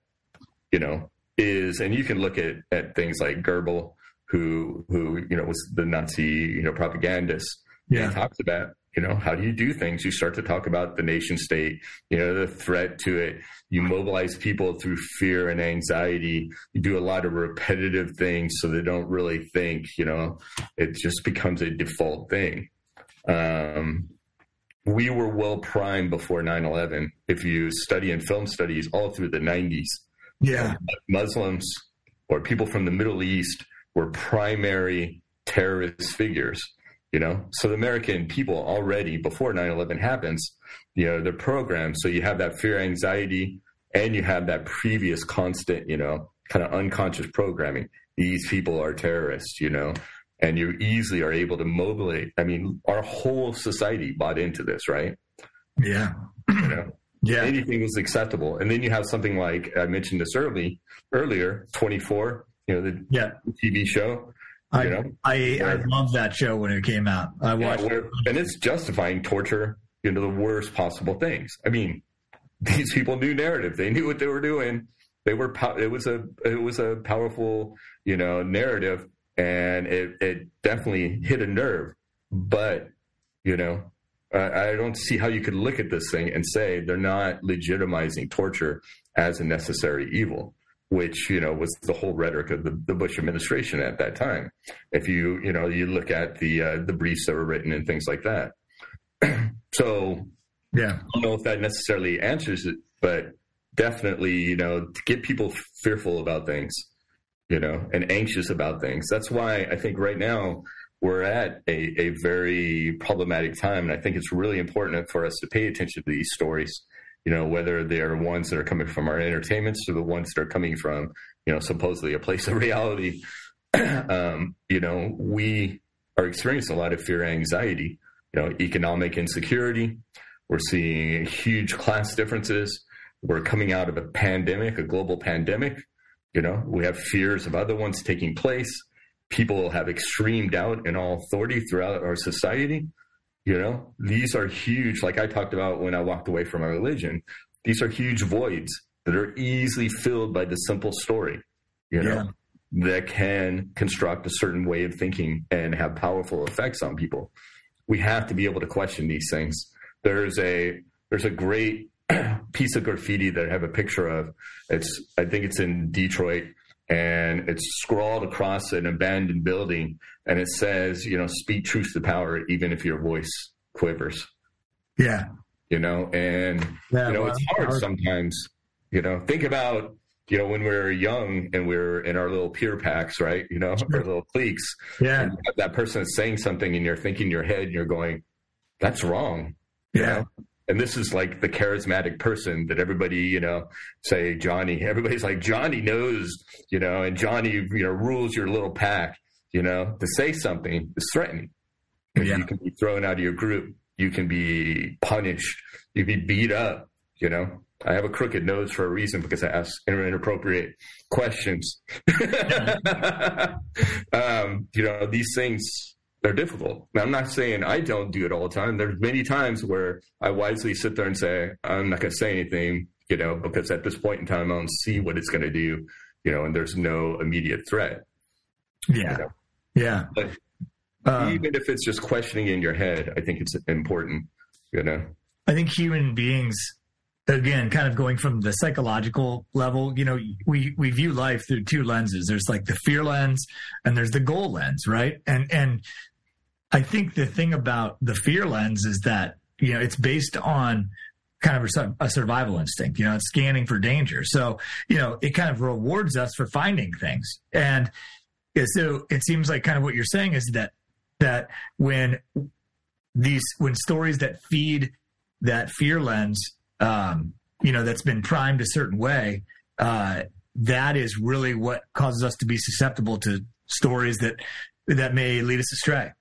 you know, is, and you can look at, at things like Goebbels, who, who, you know, was the Nazi, you know, propagandist. Yeah. He talks about, you know, how do you do things? You start to talk about the nation state, you know, the threat to it. You mobilize people through fear and anxiety. You do a lot of repetitive things so they don't really think, you know, it just becomes a default thing. Um, we were well primed before 9 11. If you study in film studies all through the 90s, yeah. Muslims or people from the Middle East were primary terrorist figures, you know? So the American people already, before 9 11 happens, you know, they're programmed. So you have that fear, anxiety, and you have that previous constant, you know, kind of unconscious programming. These people are terrorists, you know? And you easily are able to mobilize. I mean, our whole society bought into this, right? Yeah. you know? Yeah. Anything was acceptable. And then you have something like I mentioned this early earlier, 24, you know, the yeah. TV show. I, you know, I, I love that show when it came out. I watched yeah, where, and it's justifying torture into the worst possible things. I mean, these people knew narrative. They knew what they were doing. They were it was a it was a powerful, you know, narrative and it it definitely hit a nerve. But, you know, I don't see how you could look at this thing and say they're not legitimizing torture as a necessary evil, which you know was the whole rhetoric of the, the Bush administration at that time. If you you know you look at the uh, the briefs that were written and things like that. so yeah, I don't know if that necessarily answers it, but definitely you know to get people fearful about things, you know, and anxious about things. That's why I think right now we're at a, a very problematic time. And I think it's really important for us to pay attention to these stories, you know, whether they're ones that are coming from our entertainments or the ones that are coming from, you know, supposedly a place of reality. um, you know, we are experiencing a lot of fear and anxiety, you know, economic insecurity. We're seeing huge class differences. We're coming out of a pandemic, a global pandemic. You know, we have fears of other ones taking place people will have extreme doubt in all authority throughout our society. You know, these are huge, like I talked about when I walked away from my religion, these are huge voids that are easily filled by the simple story, you know, yeah. that can construct a certain way of thinking and have powerful effects on people. We have to be able to question these things. There's a there's a great piece of graffiti that I have a picture of. It's I think it's in Detroit and it's scrawled across an abandoned building and it says you know speak truth to power even if your voice quivers. Yeah. You know and yeah, you know well, it's hard sometimes you know. Think about you know when we are young and we are in our little peer packs right? You know our little cliques. Yeah. That person is saying something and you're thinking in your head and you're going that's wrong. Yeah. know? And this is like the charismatic person that everybody, you know, say Johnny. Everybody's like Johnny knows, you know, and Johnny, you know, rules your little pack. You know, to say something is threatening. Yeah. You can be thrown out of your group. You can be punished. You can be beat up. You know, I have a crooked nose for a reason because I ask inappropriate questions. um, you know, these things they're difficult. Now, I'm not saying I don't do it all the time. There's many times where I wisely sit there and say, I'm not going to say anything, you know, because at this point in time, I don't see what it's going to do, you know, and there's no immediate threat. Yeah. You know? Yeah. But um, even if it's just questioning in your head, I think it's important, you know. I think human beings again kind of going from the psychological level you know we we view life through two lenses. There's like the fear lens and there's the goal lens right? And and i think the thing about the fear lens is that you know it's based on kind of a, survival instinct you know it's scanning for danger. So you know it kind of rewards us for finding things. And so it seems like kind of what you're saying is that that when these when stories that feed that fear lens um, you know, that's been primed a certain way, uh, that is really what causes us to be susceptible to stories that that may lead us astray.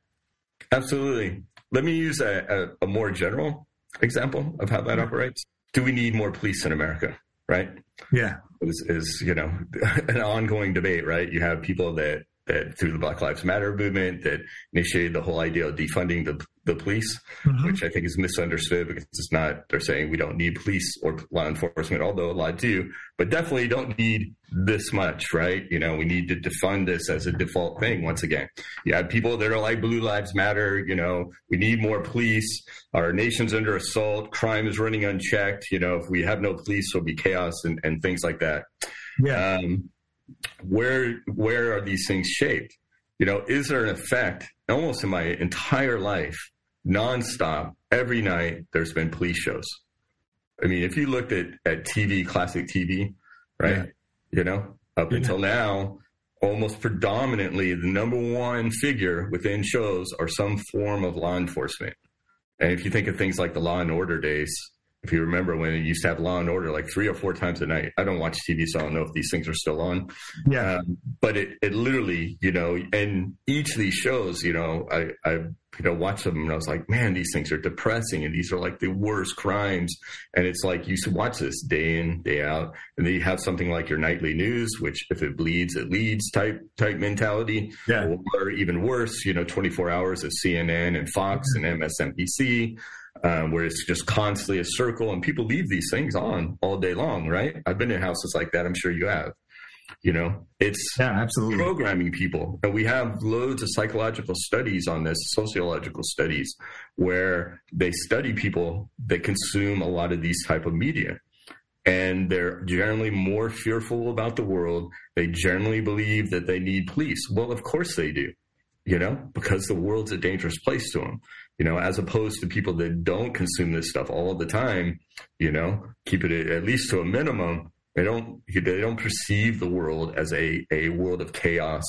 Absolutely. Let me use a, a, a more general example of how that operates. Do we need more police in America? Right? Yeah. Is, is you know an ongoing debate, right? You have people that that through the Black Lives Matter movement that initiated the whole idea of defunding the, the police, mm-hmm. which I think is misunderstood because it's not, they're saying we don't need police or law enforcement, although a lot do, but definitely don't need this much, right? You know, we need to defund this as a default thing once again. You have people that are like Blue Lives Matter, you know, we need more police. Our nation's under assault. Crime is running unchecked. You know, if we have no police, there'll be chaos and, and things like that. Yeah. Um, where where are these things shaped? You know, is there an effect? Almost in my entire life, nonstop, every night, there's been police shows. I mean, if you looked at at TV, classic TV, right? Yeah. You know, up yeah. until now, almost predominantly the number one figure within shows are some form of law enforcement. And if you think of things like the Law and Order days, if you remember when it used to have Law and Order like three or four times a night. I don't watch TV, so I don't know if these things are still on. Yeah, um, but it it literally, you know, and each of these shows, you know, I I you know, watch them and I was like, man, these things are depressing and these are like the worst crimes. And it's like you should watch this day in, day out. And then you have something like your nightly news, which if it bleeds, it leads type type mentality. Yeah. Or even worse, you know, 24 hours of CNN and Fox mm-hmm. and MSNBC. Um, where it's just constantly a circle and people leave these things on all day long, right? I've been in houses like that. I'm sure you have. You know, it's yeah, absolutely programming people. And we have loads of psychological studies on this, sociological studies, where they study people that consume a lot of these type of media. And they're generally more fearful about the world. They generally believe that they need police. Well, of course they do, you know, because the world's a dangerous place to them, you know, as opposed to people that don't consume this stuff all the time, you know, keep it at least to a minimum they don't they don't perceive the world as a, a world of chaos,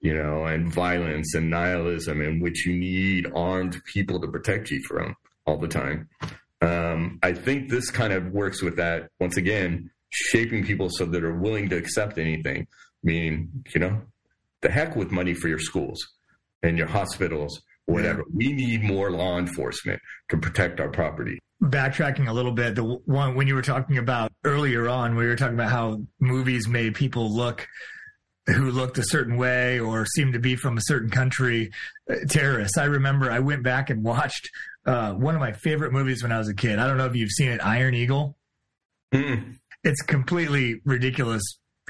you know, and violence and nihilism in which you need armed people to protect you from all the time. Um, I think this kind of works with that once again, shaping people so that are willing to accept anything. Meaning, you know, the heck with money for your schools and your hospitals, whatever. Yeah. We need more law enforcement to protect our property backtracking a little bit, the one when you were talking about earlier on, we were talking about how movies made people look who looked a certain way or seemed to be from a certain country uh, terrorists. I remember I went back and watched uh, one of my favorite movies when I was a kid. I don't know if you've seen it, Iron Eagle. Mm. It's completely ridiculous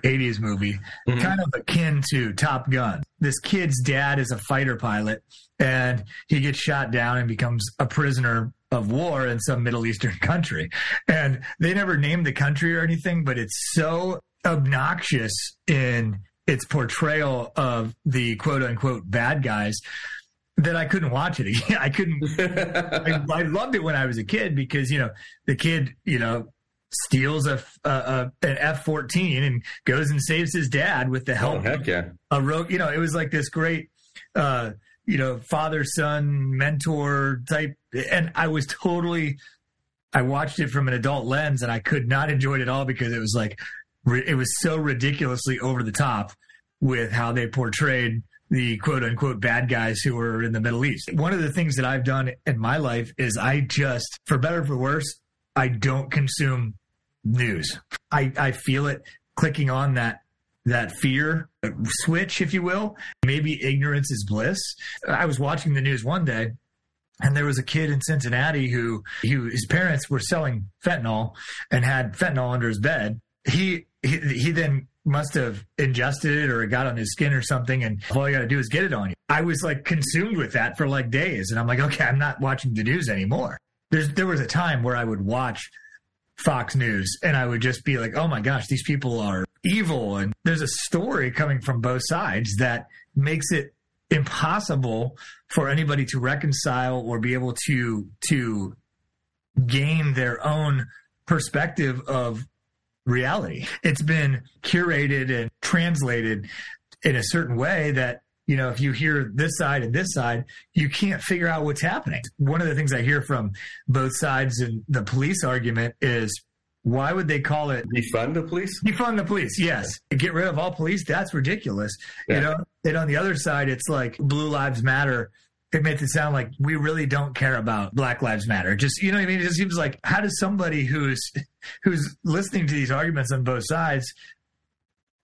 80s movie, mm-hmm. kind of akin to Top Gun. This kid's dad is a fighter pilot and he gets shot down and becomes a prisoner of war in some Middle Eastern country. And they never named the country or anything, but it's so obnoxious in its portrayal of the quote unquote bad guys that I couldn't watch it again. I couldn't. I, I, loved it when I was a kid because you know the kid you know steals a, a, a an F fourteen and goes and saves his dad with the help. Oh, heck yeah! A rogue. You know, it was like this great. Uh, you know, father son mentor type. And I was totally, I watched it from an adult lens and I could not enjoy it at all because it was like, it was so ridiculously over the top with how they portrayed the quote unquote bad guys who were in the Middle East. One of the things that I've done in my life is I just, for better or for worse, I don't consume news. I, I feel it clicking on that that fear switch, if you will. Maybe ignorance is bliss. I was watching the news one day and there was a kid in Cincinnati who, who his parents were selling fentanyl and had fentanyl under his bed. He, he, he then must have ingested it or it got on his skin or something. And all you got to do is get it on you. I was like consumed with that for like days. And I'm like, okay, I'm not watching the news anymore. There's, there was a time where I would watch Fox News and I would just be like, oh my gosh, these people are evil. And there's a story coming from both sides that makes it impossible for anybody to reconcile or be able to to gain their own perspective of reality. It's been curated and translated in a certain way that you know, if you hear this side and this side, you can't figure out what's happening. One of the things I hear from both sides in the police argument is why would they call it defund the police? Defund the police, yes. Get rid of all police. That's ridiculous. Yeah. You know, and on the other side, it's like Blue Lives Matter. It makes it sound like we really don't care about Black Lives Matter. Just you know what I mean? It just seems like how does somebody who's who's listening to these arguments on both sides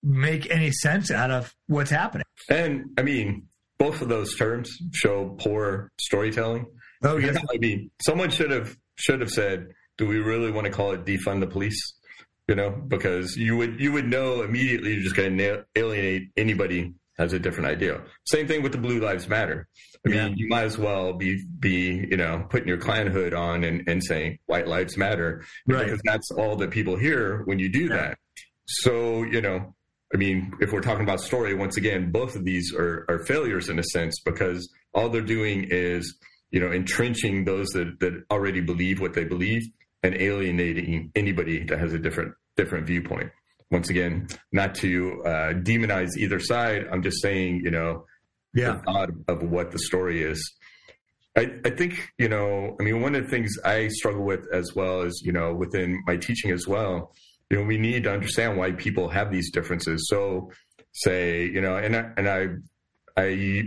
make any sense out of what's happening? And I mean, both of those terms show poor storytelling. Oh yes. I mean, someone should have should have said do we really want to call it defund the police? You know, because you would you would know immediately you're just going to alienate anybody has a different idea. Same thing with the Blue Lives Matter. I yeah. mean, you might as well be be you know putting your Klan hood on and, and saying White Lives Matter right. because that's all that people hear when you do yeah. that. So you know, I mean, if we're talking about story, once again, both of these are, are failures in a sense because all they're doing is you know entrenching those that that already believe what they believe and alienating anybody that has a different different viewpoint. Once again, not to uh, demonize either side. I'm just saying, you know, yeah. the thought of what the story is. I, I think, you know, I mean, one of the things I struggle with as well as, you know, within my teaching as well, you know, we need to understand why people have these differences. So, say, you know, and I, and I, I,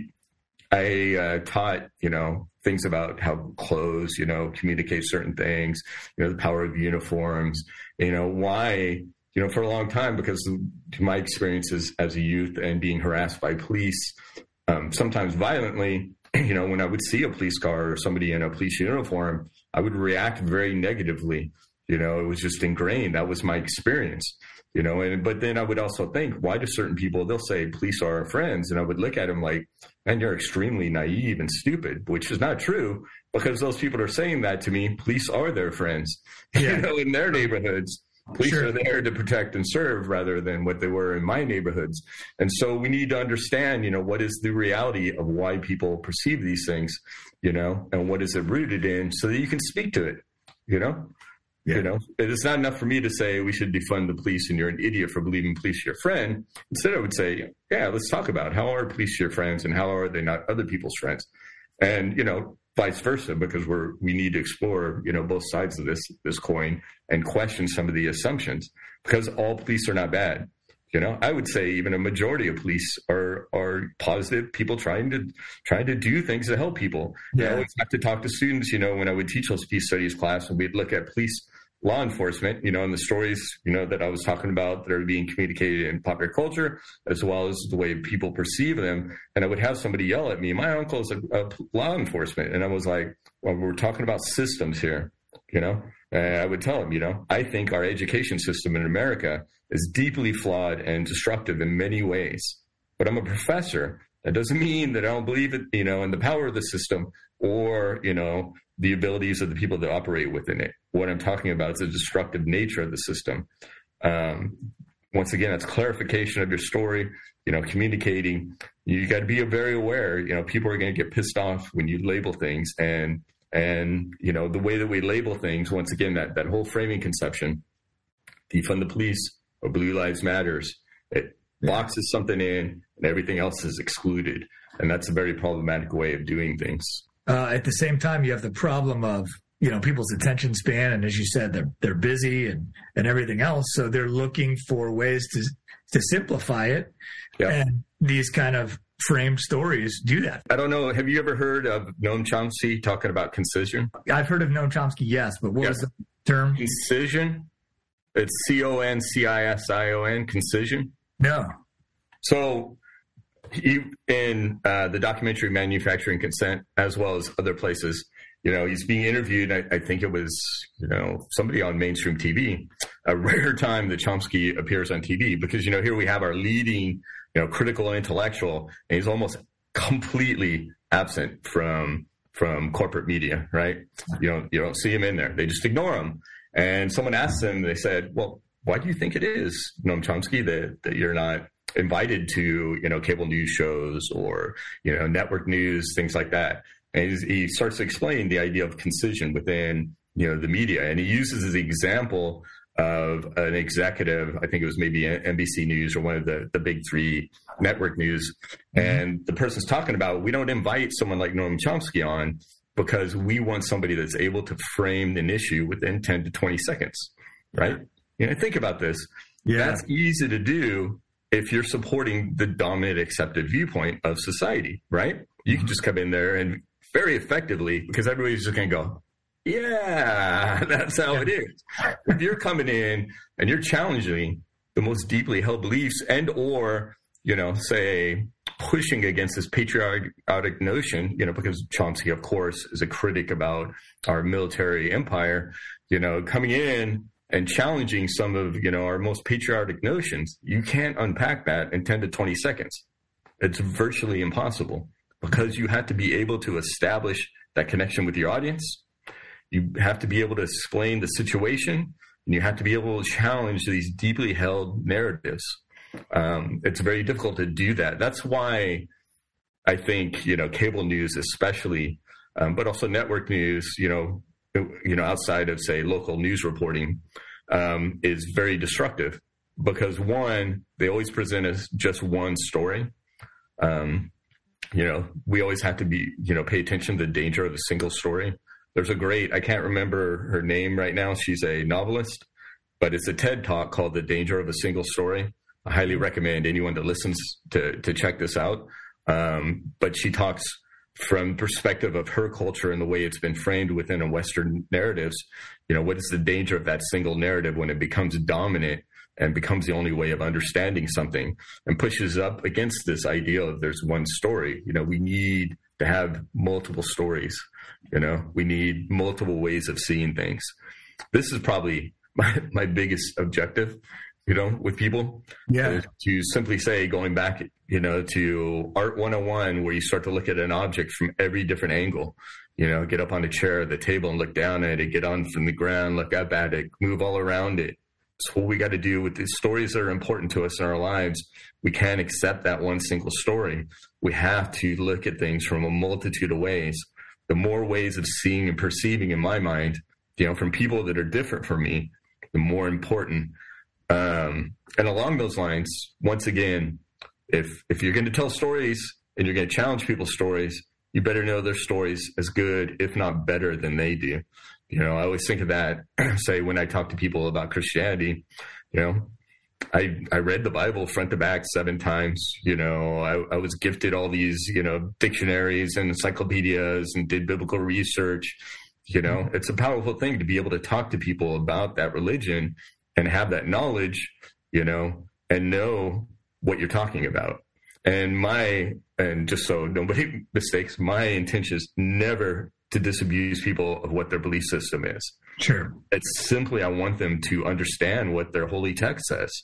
I uh, taught, you know, things about how clothes, you know, communicate certain things, you know, the power of uniforms, you know, why, you know, for a long time, because my experiences as a youth and being harassed by police, um, sometimes violently, you know, when I would see a police car or somebody in a police uniform, I would react very negatively. You know, it was just ingrained. That was my experience you know and but then i would also think why do certain people they'll say police are our friends and i would look at them like and you're extremely naive and stupid which is not true because those people are saying that to me police are their friends yeah. you know in their neighborhoods police sure. are there to protect and serve rather than what they were in my neighborhoods and so we need to understand you know what is the reality of why people perceive these things you know and what is it rooted in so that you can speak to it you know yeah. You know, it's not enough for me to say we should defund the police and you're an idiot for believing police are your friend. Instead, I would say, yeah, let's talk about how are police your friends and how are they not other people's friends, and you know, vice versa, because we're we need to explore you know both sides of this this coin and question some of the assumptions because all police are not bad. You know, I would say even a majority of police are are positive people trying to trying to do things to help people. Yeah. I always have to talk to students. You know, when I would teach those peace studies class, and we'd look at police law enforcement, you know, and the stories, you know, that I was talking about that are being communicated in popular culture, as well as the way people perceive them. And I would have somebody yell at me, my uncle is a, a law enforcement. And I was like, well, we're talking about systems here, you know? And I would tell him, you know, I think our education system in America is deeply flawed and destructive in many ways. But I'm a professor. That doesn't mean that I don't believe it, you know, in the power of the system or, you know, the abilities of the people that operate within it. What I'm talking about is the destructive nature of the system. Um, once again, that's clarification of your story. You know, communicating. You got to be very aware. You know, people are going to get pissed off when you label things, and and you know the way that we label things. Once again, that that whole framing conception, defund the police or Blue Lives Matters. It boxes something in, and everything else is excluded, and that's a very problematic way of doing things. Uh, at the same time, you have the problem of you know people's attention span, and as you said, they're they're busy and and everything else, so they're looking for ways to to simplify it. Yep. And these kind of framed stories do that. I don't know. Have you ever heard of Noam Chomsky talking about concision? I've heard of Noam Chomsky, yes, but what was the term? Concision. It's C O N C I S I O N. Concision. No. So he in uh, the documentary Manufacturing Consent, as well as other places, you know, he's being interviewed. I, I, think it was, you know, somebody on mainstream TV. A rare time that Chomsky appears on TV because, you know, here we have our leading, you know, critical intellectual, and he's almost completely absent from from corporate media, right? You don't you don't see him in there. They just ignore him. And someone asked him, they said, "Well, why do you think it is, Noam Chomsky, that that you're not invited to, you know, cable news shows or you know, network news, things like that?" And he starts to explain the idea of concision within you know the media, and he uses as example of an executive. I think it was maybe NBC News or one of the the big three network news, mm-hmm. and the person's talking about we don't invite someone like Noam Chomsky on because we want somebody that's able to frame an issue within 10 to 20 seconds, right? You know, think about this. Yeah. That's easy to do if you're supporting the dominant accepted viewpoint of society, right? You can mm-hmm. just come in there and very effectively because everybody's just going to go, yeah, that's how it is. if you're coming in and you're challenging the most deeply held beliefs and or, you know, say pushing against this patriotic notion, you know, because Chomsky, of course, is a critic about our military empire, you know, coming in and challenging some of, you know, our most patriotic notions, you can't unpack that in 10 to 20 seconds. It's virtually impossible because you have to be able to establish that connection with your audience. You have to be able to explain the situation and you have to be able to challenge these deeply held narratives. Um, it's very difficult to do that. That's why I think, you know, cable news, especially, um, but also network news, you know, you know, outside of say local news reporting, um, is very destructive because one, they always present as just one story. Um, you know, we always have to be, you know, pay attention to the danger of a single story. There's a great, I can't remember her name right now. She's a novelist, but it's a TED talk called The Danger of a Single Story. I highly recommend anyone that listens to, to check this out. Um, but she talks from perspective of her culture and the way it's been framed within a Western narratives. You know, what is the danger of that single narrative when it becomes dominant and becomes the only way of understanding something and pushes up against this idea of there's one story. You know, we need to have multiple stories. You know, we need multiple ways of seeing things. This is probably my, my biggest objective, you know, with people. Yeah. Uh, to simply say, going back, you know, to Art 101, where you start to look at an object from every different angle, you know, get up on a chair, the table, and look down at it, get on from the ground, look up at it, move all around it, it's what we got to do with the stories that are important to us in our lives. We can't accept that one single story. We have to look at things from a multitude of ways. The more ways of seeing and perceiving in my mind, you know, from people that are different from me, the more important. Um, and along those lines, once again, if if you're going to tell stories and you're going to challenge people's stories, you better know their stories as good, if not better, than they do. You know, I always think of that, say, when I talk to people about Christianity, you know, I, I read the Bible front to back seven times. You know, I, I was gifted all these, you know, dictionaries and encyclopedias and did biblical research. You know, it's a powerful thing to be able to talk to people about that religion and have that knowledge, you know, and know what you're talking about. And my, and just so nobody mistakes, my intention is never to disabuse people of what their belief system is. Sure. It's simply I want them to understand what their holy text says.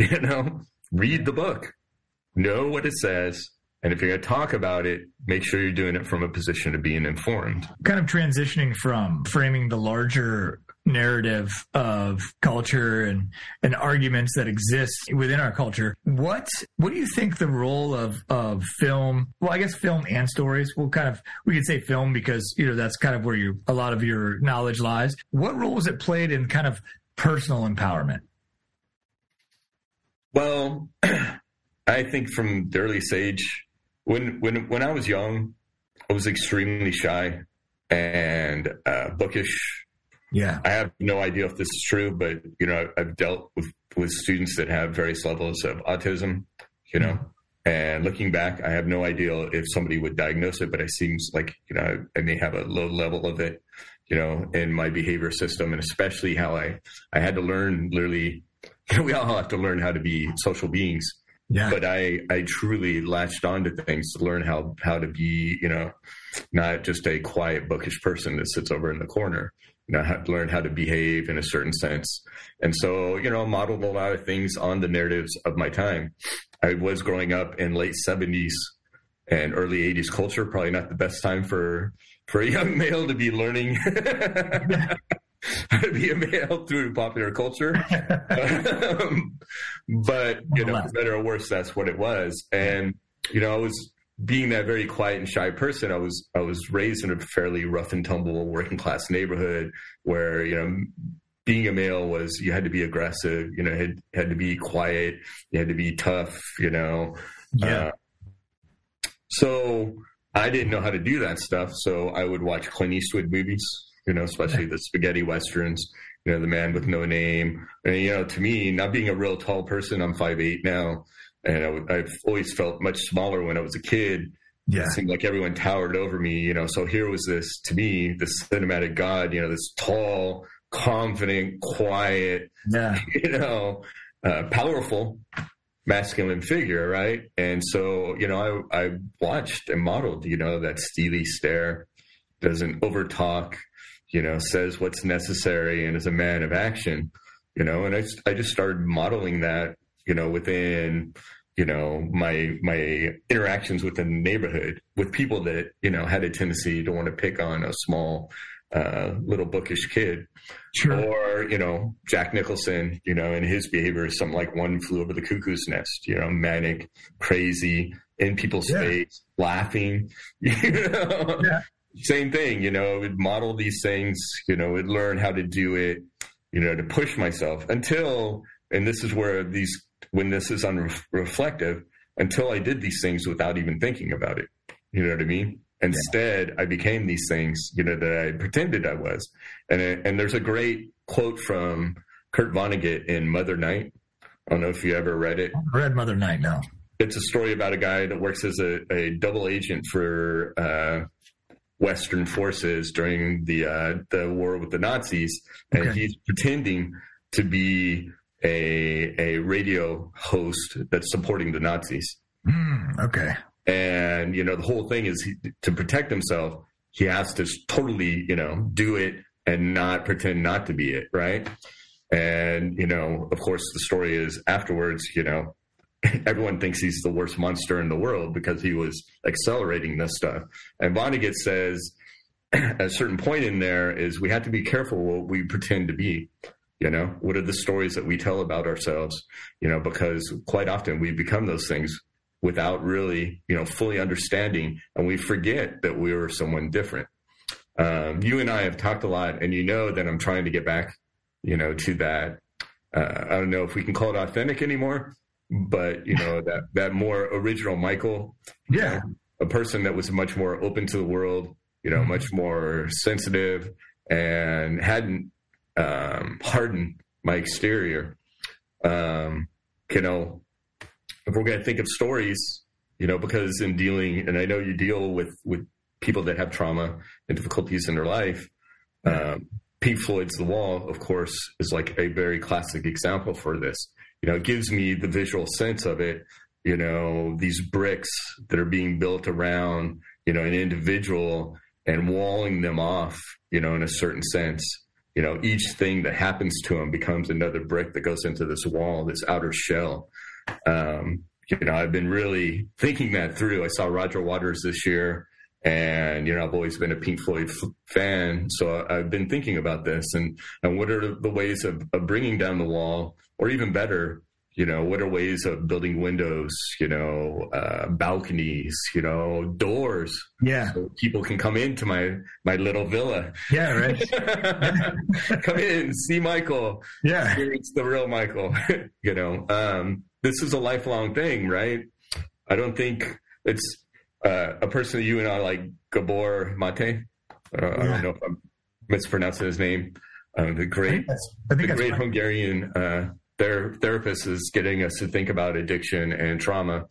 You know, read the book, know what it says, and if you're going to talk about it, make sure you're doing it from a position of being informed. Kind of transitioning from framing the larger narrative of culture and, and arguments that exist within our culture. What what do you think the role of, of film well I guess film and stories, We'll kind of we could say film because you know that's kind of where you a lot of your knowledge lies. What role has it played in kind of personal empowerment? Well, I think from the early stage when when when I was young, I was extremely shy and uh, bookish yeah. I have no idea if this is true, but you know, I've dealt with with students that have various levels of autism, you know, mm-hmm. And looking back, I have no idea if somebody would diagnose it, but it seems like, you know, I may have a low level of it, you know, in my behavior system and especially how I, I had to learn literally, you know, we all have to learn how to be social beings. Yeah. But I, I truly latched onto things to learn how, how to be, you know, not just a quiet, bookish person that sits over in the corner. You know, have to learn how to behave in a certain sense. And so, you know, modeled a lot of things on the narratives of my time. I was growing up in late 70s and early 80s culture, probably not the best time for for a young male to be learning how to be a male through popular culture. um, but, you know, for better or worse, that's what it was. And, you know, I was being that very quiet and shy person, I was I was raised in a fairly rough and tumble working class neighborhood where you know being a male was you had to be aggressive, you know, had had to be quiet, you had to be tough, you know. Yeah. Uh, so I didn't know how to do that stuff, so I would watch Clint Eastwood movies, you know, especially the spaghetti westerns. You know, the man with no name. And you know, to me, not being a real tall person, I'm five eight now, and I, have always felt much smaller when I was a kid. Yeah. It seemed like everyone towered over me, you know. So here was this, to me, this cinematic God, you know, this tall, confident, quiet, yeah. you know, uh, powerful masculine figure, right? And so, you know, I, I watched and modeled, you know, that steely stare, doesn't overtalk, you know, says what's necessary and is a man of action, you know, and I, I just started modeling that, you know, within, you know, my, my interactions within the neighborhood with people that, you know, had a tendency to want to pick on a small, uh, little bookish kid. Sure. Or, you know, Jack Nicholson, you know, and his behavior is something like one flew over the cuckoo's nest, you know, manic, crazy, in people's yeah. face, laughing, you know. Yeah. Same thing, you know, would model these things, you know, would learn how to do it, you know, to push myself until, and this is where these, when this is unreflective, until I did these things without even thinking about it. You know what I mean? Instead, yeah. I became these things, you know, that I pretended I was. And and there's a great quote from Kurt Vonnegut in Mother Night. I don't know if you ever read it. I read Mother Night, no. It's a story about a guy that works as a, a double agent for uh, Western forces during the uh, the war with the Nazis, and okay. he's pretending to be a a radio host that's supporting the Nazis. Mm, okay. And, you know, the whole thing is he, to protect himself, he has to totally, you know, do it and not pretend not to be it. Right. And, you know, of course, the story is afterwards, you know, everyone thinks he's the worst monster in the world because he was accelerating this stuff. And Vonnegut says, at a certain point in there is we have to be careful what we pretend to be. You know, what are the stories that we tell about ourselves? You know, because quite often we become those things without really, you know, fully understanding, and we forget that we were someone different. Um, you and I have talked a lot, and you know that I'm trying to get back, you know, to that. Uh, I don't know if we can call it authentic anymore, but you know that that more original Michael, yeah, know, a person that was much more open to the world, you know, mm-hmm. much more sensitive, and hadn't um, hardened my exterior. Um, you know, if we're going to think of stories, you know, because in dealing, and I know you deal with with people that have trauma and difficulties in their life. Um, Floyd's The Wall, of course, is like a very classic example for this. You know, it gives me the visual sense of it. You know, these bricks that are being built around, you know, an individual and walling them off, you know, in a certain sense. You know, each thing that happens to him becomes another brick that goes into this wall, this outer shell. Um, you know, I've been really thinking that through. I saw Roger Waters this year, and you know, I've always been a Pink Floyd fan, so I've been thinking about this and and what are the ways of, of bringing down the wall, or even better, you know, what are ways of building windows, you know, uh, balconies, you know, doors. Yeah. So people can come into my, my little villa. Yeah, right. come in, see Michael. Yeah. It's the real Michael, you know. Um, this is a lifelong thing, right? I don't think it's uh, a person that you and I like Gabor Mate. Uh, yeah. I don't know if I'm mispronouncing his name. Uh, the great, the great Hungarian ther- therapist is getting us to think about addiction and trauma.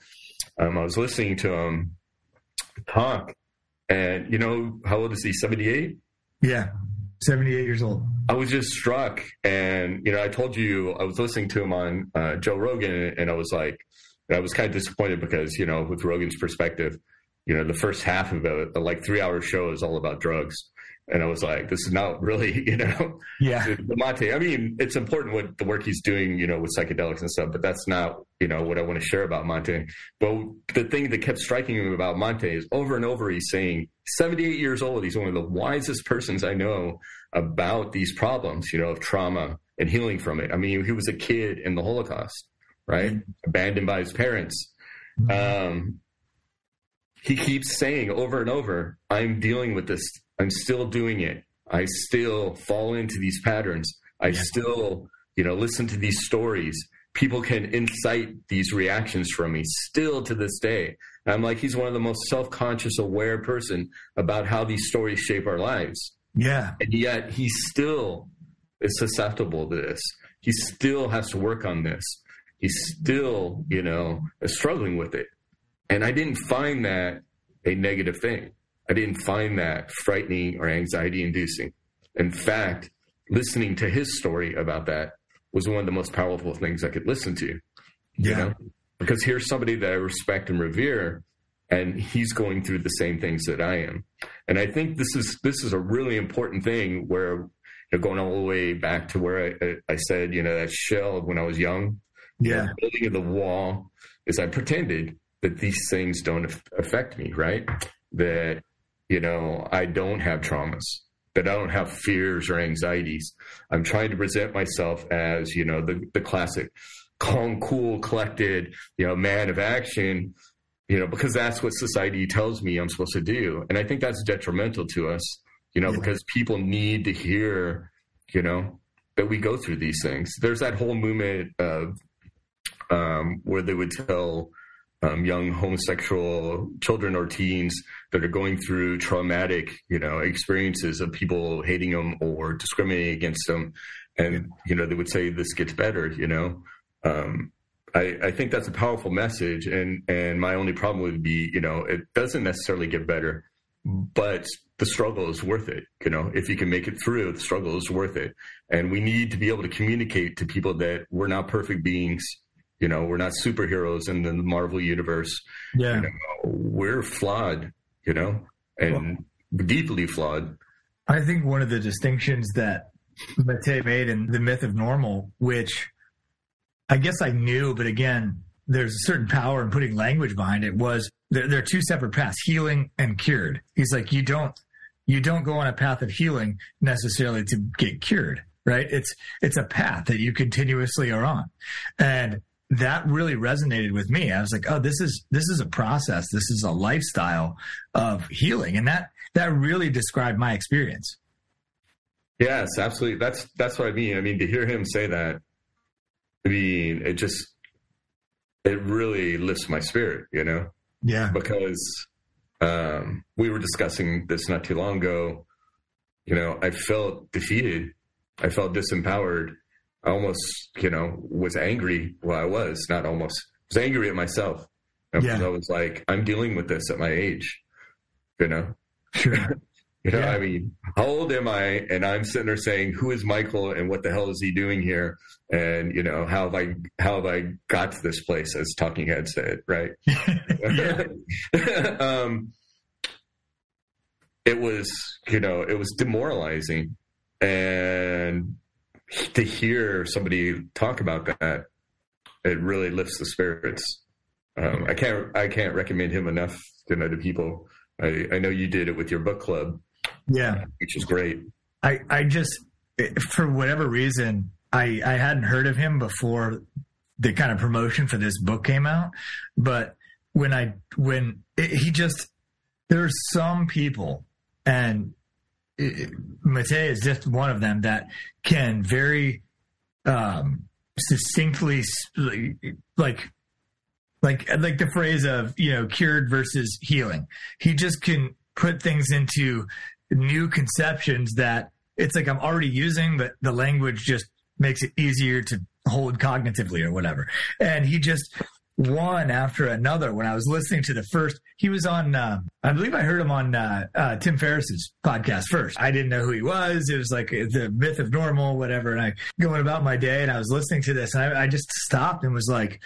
um, I was listening to him talk, and you know how old is he? Seventy eight. Yeah, seventy eight years old. I was just struck, and you know, I told you I was listening to him on uh, Joe Rogan, and I was like, I was kind of disappointed because you know, with Rogan's perspective, you know, the first half of it, the like three hour show is all about drugs. And I was like, this is not really, you know, yeah. The Mate. I mean, it's important what the work he's doing, you know, with psychedelics and stuff, but that's not, you know, what I want to share about Mate. But the thing that kept striking me about Mate is over and over he's saying, 78 years old, he's one of the wisest persons I know about these problems, you know, of trauma and healing from it. I mean, he was a kid in the Holocaust, right? Mm-hmm. Abandoned by his parents. Mm-hmm. Um, he keeps saying over and over, I'm dealing with this. I'm still doing it. I still fall into these patterns. I yeah. still, you know, listen to these stories. People can incite these reactions from me still to this day. And I'm like, he's one of the most self conscious, aware person about how these stories shape our lives. Yeah. And yet he still is susceptible to this. He still has to work on this. He's still, you know, is struggling with it. And I didn't find that a negative thing. I didn't find that frightening or anxiety inducing. In fact, listening to his story about that was one of the most powerful things I could listen to. Yeah. You know? Because here's somebody that I respect and revere, and he's going through the same things that I am. And I think this is this is a really important thing where you know, going all the way back to where I, I said, you know, that shell of when I was young, yeah, building of the wall is I pretended that these things don't affect me, right? That, you know, I don't have traumas, that I don't have fears or anxieties. I'm trying to present myself as, you know, the, the classic calm, cool, collected, you know, man of action, you know, because that's what society tells me I'm supposed to do. And I think that's detrimental to us, you know, yeah. because people need to hear, you know, that we go through these things. There's that whole movement of um, where they would tell um, young homosexual children or teens that are going through traumatic, you know, experiences of people hating them or discriminating against them, and you know they would say this gets better. You know, um, I, I think that's a powerful message, and and my only problem would be, you know, it doesn't necessarily get better, but the struggle is worth it. You know, if you can make it through, the struggle is worth it, and we need to be able to communicate to people that we're not perfect beings you know, we're not superheroes in the Marvel universe. Yeah. You know, we're flawed, you know, and well, deeply flawed. I think one of the distinctions that Mate made in The Myth of Normal, which I guess I knew, but again, there's a certain power in putting language behind it, was there, there are two separate paths, healing and cured. He's like, you don't, you don't go on a path of healing necessarily to get cured right it's it's a path that you continuously are on and that really resonated with me. I was like, oh, this is this is a process. This is a lifestyle of healing, and that that really described my experience. Yes, absolutely. That's that's what I mean. I mean, to hear him say that, I mean, it just it really lifts my spirit, you know. Yeah. Because um, we were discussing this not too long ago. You know, I felt defeated. I felt disempowered I almost, you know, was angry. Well, I was not almost I was angry at myself. Yeah. I was like, I'm dealing with this at my age, you know? Sure. you know, yeah. I mean, how old am I? And I'm sitting there saying, who is Michael and what the hell is he doing here? And, you know, how have I, how have I got to this place as Talking Head said, right? um, it was, you know, it was demoralizing. And to hear somebody talk about that, it really lifts the spirits. Um, I can't I can't recommend him enough you know to people. I, I know you did it with your book club, yeah, which is great. I I just for whatever reason I I hadn't heard of him before the kind of promotion for this book came out, but when I when it, he just there's some people and Mate is just one of them that can very um, succinctly like like like the phrase of you know cured versus healing. He just can put things into new conceptions that it's like I'm already using, but the language just makes it easier to hold cognitively or whatever. And he just one after another when I was listening to the first. He was on, uh, I believe I heard him on uh, uh, Tim Ferriss's podcast first. I didn't know who he was. It was like the myth of normal, whatever. And I going about my day and I was listening to this and I, I just stopped and was like,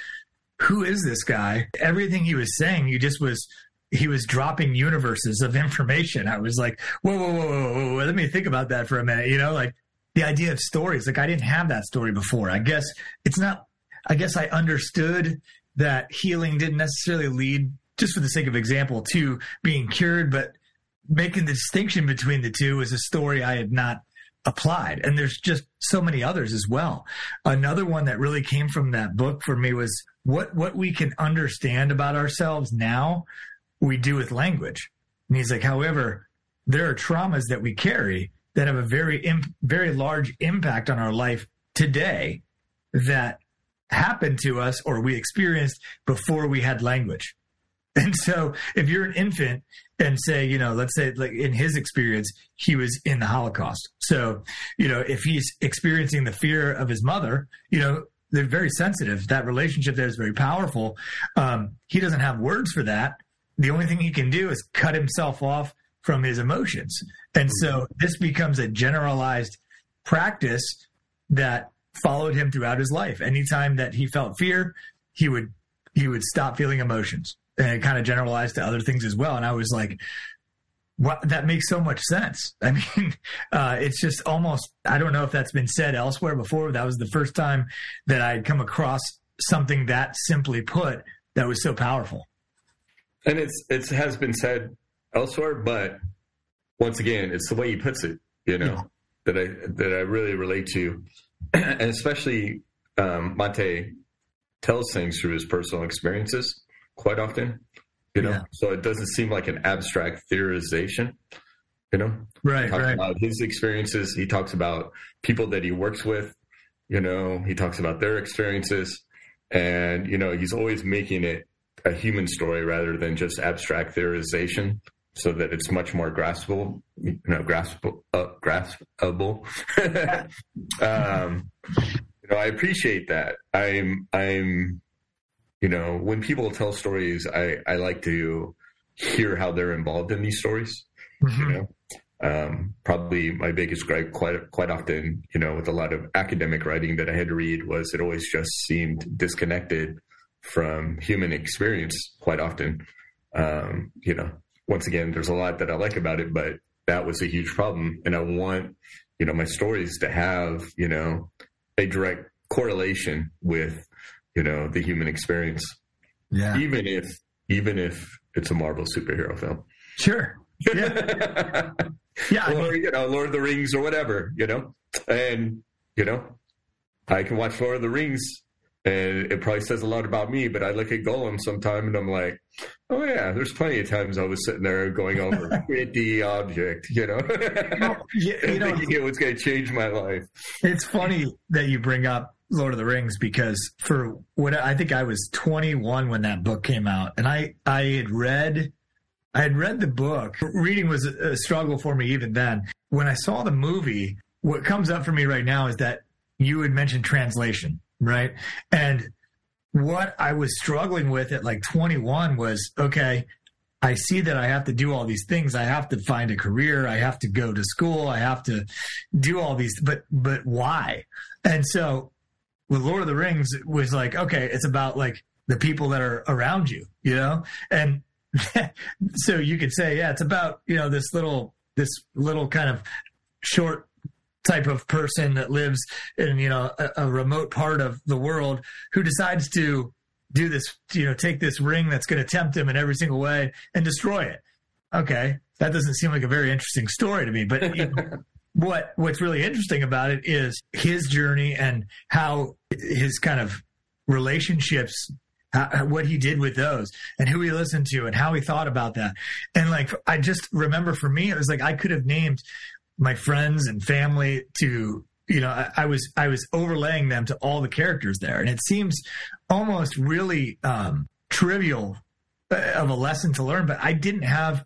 who is this guy? Everything he was saying, he just was he was dropping universes of information. I was like, whoa, whoa, whoa, whoa, whoa, let me think about that for a minute. You know, like the idea of stories. Like I didn't have that story before. I guess it's not. I guess I understood that healing didn't necessarily lead, just for the sake of example, to being cured, but making the distinction between the two is a story I had not applied. And there's just so many others as well. Another one that really came from that book for me was what what we can understand about ourselves now we do with language. And he's like, however, there are traumas that we carry that have a very very large impact on our life today that happened to us or we experienced before we had language. And so if you're an infant and say, you know, let's say like in his experience, he was in the Holocaust. So, you know, if he's experiencing the fear of his mother, you know, they're very sensitive. That relationship there is very powerful. Um, he doesn't have words for that. The only thing he can do is cut himself off from his emotions. And so this becomes a generalized practice that followed him throughout his life. Anytime that he felt fear, he would he would stop feeling emotions. And it kind of generalized to other things as well. And I was like, what, that makes so much sense. I mean, uh, it's just almost, I don't know if that's been said elsewhere before. That was the first time that I'd come across something that simply put that was so powerful. And it's, it has been said elsewhere, but once again, it's the way he puts it, you know, yeah. that I, that I really relate to. And especially, um, Mate tells things through his personal experiences quite often you know? Yeah. so it doesn't seem like an abstract theorization you know? Right right. about his experiences. He talks about people that he works with you know? He talks about their experiences. And you know he's always making it a human story rather than just abstract theorization so that it's much more graspable you know graspable uh, graspable um you know i appreciate that i'm i'm you know, when people tell stories, I, I like to hear how they're involved in these stories. Mm-hmm. You know, um, probably my biggest gripe quite quite often, you know, with a lot of academic writing that I had to read was it always just seemed disconnected from human experience quite often. Um, you know, once again, there's a lot that I like about it, but that was a huge problem. And I want, you know, my stories to have, you know, a direct correlation with you know, the human experience. Yeah. Even if even if it's a Marvel superhero film. Sure. Yeah. yeah. Or, you know, Lord of the Rings or whatever, you know. And, you know, I can watch Lord of the Rings and it probably says a lot about me, but I look at Gollum sometime and I'm like, oh yeah, there's plenty of times I was sitting there going over pretty object, you know, well, you, you know thinking it was going to change my life. It's funny that you bring up Lord of the Rings because for what I think I was 21 when that book came out, and I I had read I had read the book. Reading was a struggle for me even then. When I saw the movie, what comes up for me right now is that you had mentioned translation, right? And what I was struggling with at like 21 was okay, I see that I have to do all these things. I have to find a career. I have to go to school. I have to do all these, but, but why? And so with Lord of the Rings was like, okay, it's about like the people that are around you, you know? And so you could say, yeah, it's about, you know, this little, this little kind of short type of person that lives in, you know, a, a remote part of the world who decides to do this, you know, take this ring that's going to tempt him in every single way and destroy it. Okay. That doesn't seem like a very interesting story to me, but you know, what what's really interesting about it is his journey and how his kind of relationships how, what he did with those and who he listened to and how he thought about that and like i just remember for me it was like i could have named my friends and family to you know I, I was i was overlaying them to all the characters there and it seems almost really um trivial uh, of a lesson to learn but i didn't have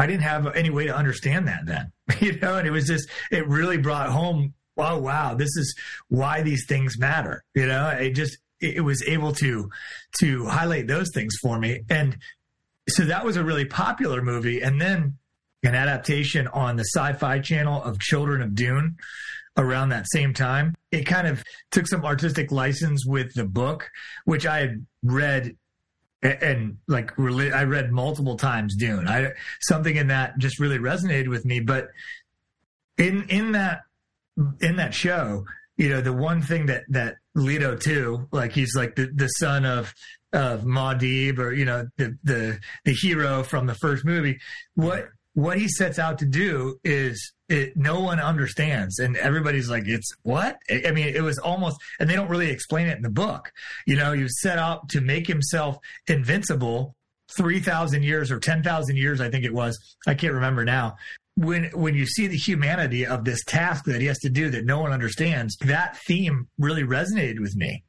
I didn't have any way to understand that then, you know, and it was just, it really brought home, oh, wow, this is why these things matter. You know, it just, it was able to to highlight those things for me. And so that was a really popular movie. And then an adaptation on the Sci-Fi Channel of Children of Dune around that same time. It kind of took some artistic license with the book, which I had read and, like I read multiple times Dune. I something in that just really resonated with me. But in in that in that show, you know, the one thing that that Leto too, like he's like the, the son of of Muad'Dib or you know the the the hero from the first movie. What what he sets out to do is it, no one understands. And everybody's like it's what? I mean it was almost and they don't really explain it in the book. You know was set out to make himself invincible 3000 years or 10,000 years i think it was. I can't remember now. When when you see the humanity of this task that he has to do that no one understands that theme really resonated with me.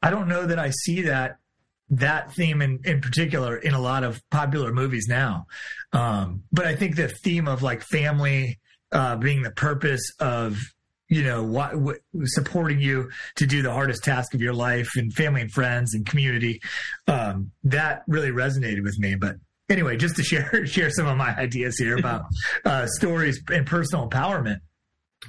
I don't know that i see that that theme in, in particular in a lot of popular movies now. Um, but I think the theme of like family uh, being the purpose of you know what, what, supporting you to do the hardest task of your life and family and friends and community um, that really resonated with me but anyway just to share share some of my ideas here about uh, stories and personal empowerment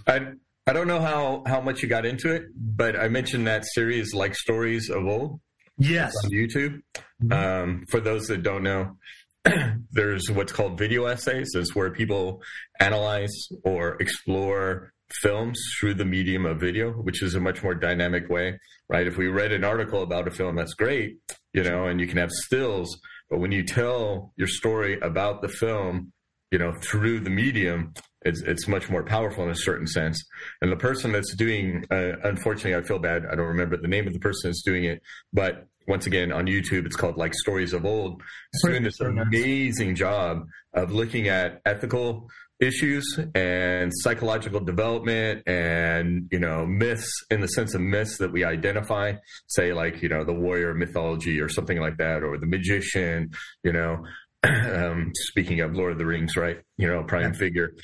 I, I don't know how, how much you got into it, but I mentioned that series like stories of old. Yes. On YouTube. Mm-hmm. Um, for those that don't know, there's what's called video essays, is where people analyze or explore films through the medium of video, which is a much more dynamic way, right? If we read an article about a film, that's great, you know, and you can have stills, but when you tell your story about the film, you know, through the medium, it's, it's much more powerful in a certain sense. And the person that's doing, uh, unfortunately, I feel bad. I don't remember the name of the person that's doing it, but once again on YouTube, it's called like Stories of Old. It's doing this amazing job of looking at ethical issues and psychological development and you know myths in the sense of myths that we identify say like you know the warrior mythology or something like that or the magician you know um, speaking of lord of the rings right you know prime yeah. figure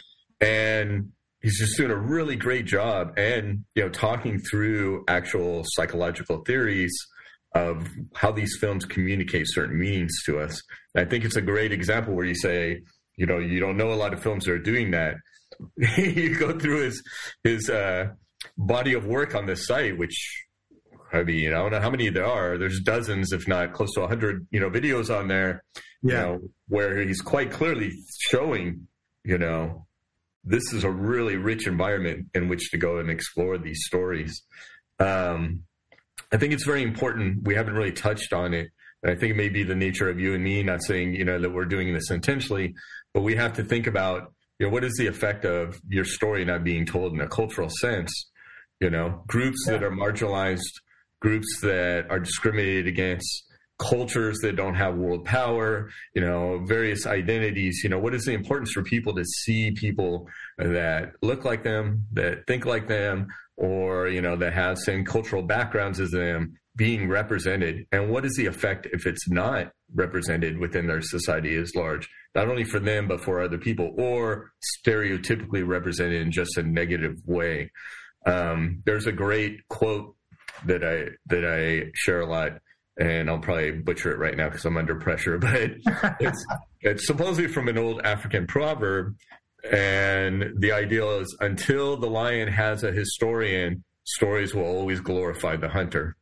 and he's just doing a really great job and you know talking through actual psychological theories of how these films communicate certain meanings to us. And I think it's a great example where you say, you know, you don't know a lot of films that are doing that. you go through his his uh, body of work on this site, which I mean, I don't know how many there are. There's dozens, if not close to hundred, you know, videos on there. Yeah. You know, where he's quite clearly showing, you know, this is a really rich environment in which to go and explore these stories. Um, I think it's very important. We haven't really touched on it. And I think it may be the nature of you and me, not saying, you know, that we're doing this intentionally, but we have to think about, you know, what is the effect of your story not being told in a cultural sense? You know, groups yeah. that are marginalized, groups that are discriminated against, cultures that don't have world power, you know, various identities. You know, what is the importance for people to see people that look like them, that think like them, or you know that have same cultural backgrounds as them being represented and what is the effect if it's not represented within their society as large not only for them but for other people or stereotypically represented in just a negative way um, there's a great quote that i that i share a lot and i'll probably butcher it right now because i'm under pressure but it's it's supposedly from an old african proverb and the idea is until the lion has a historian, stories will always glorify the hunter.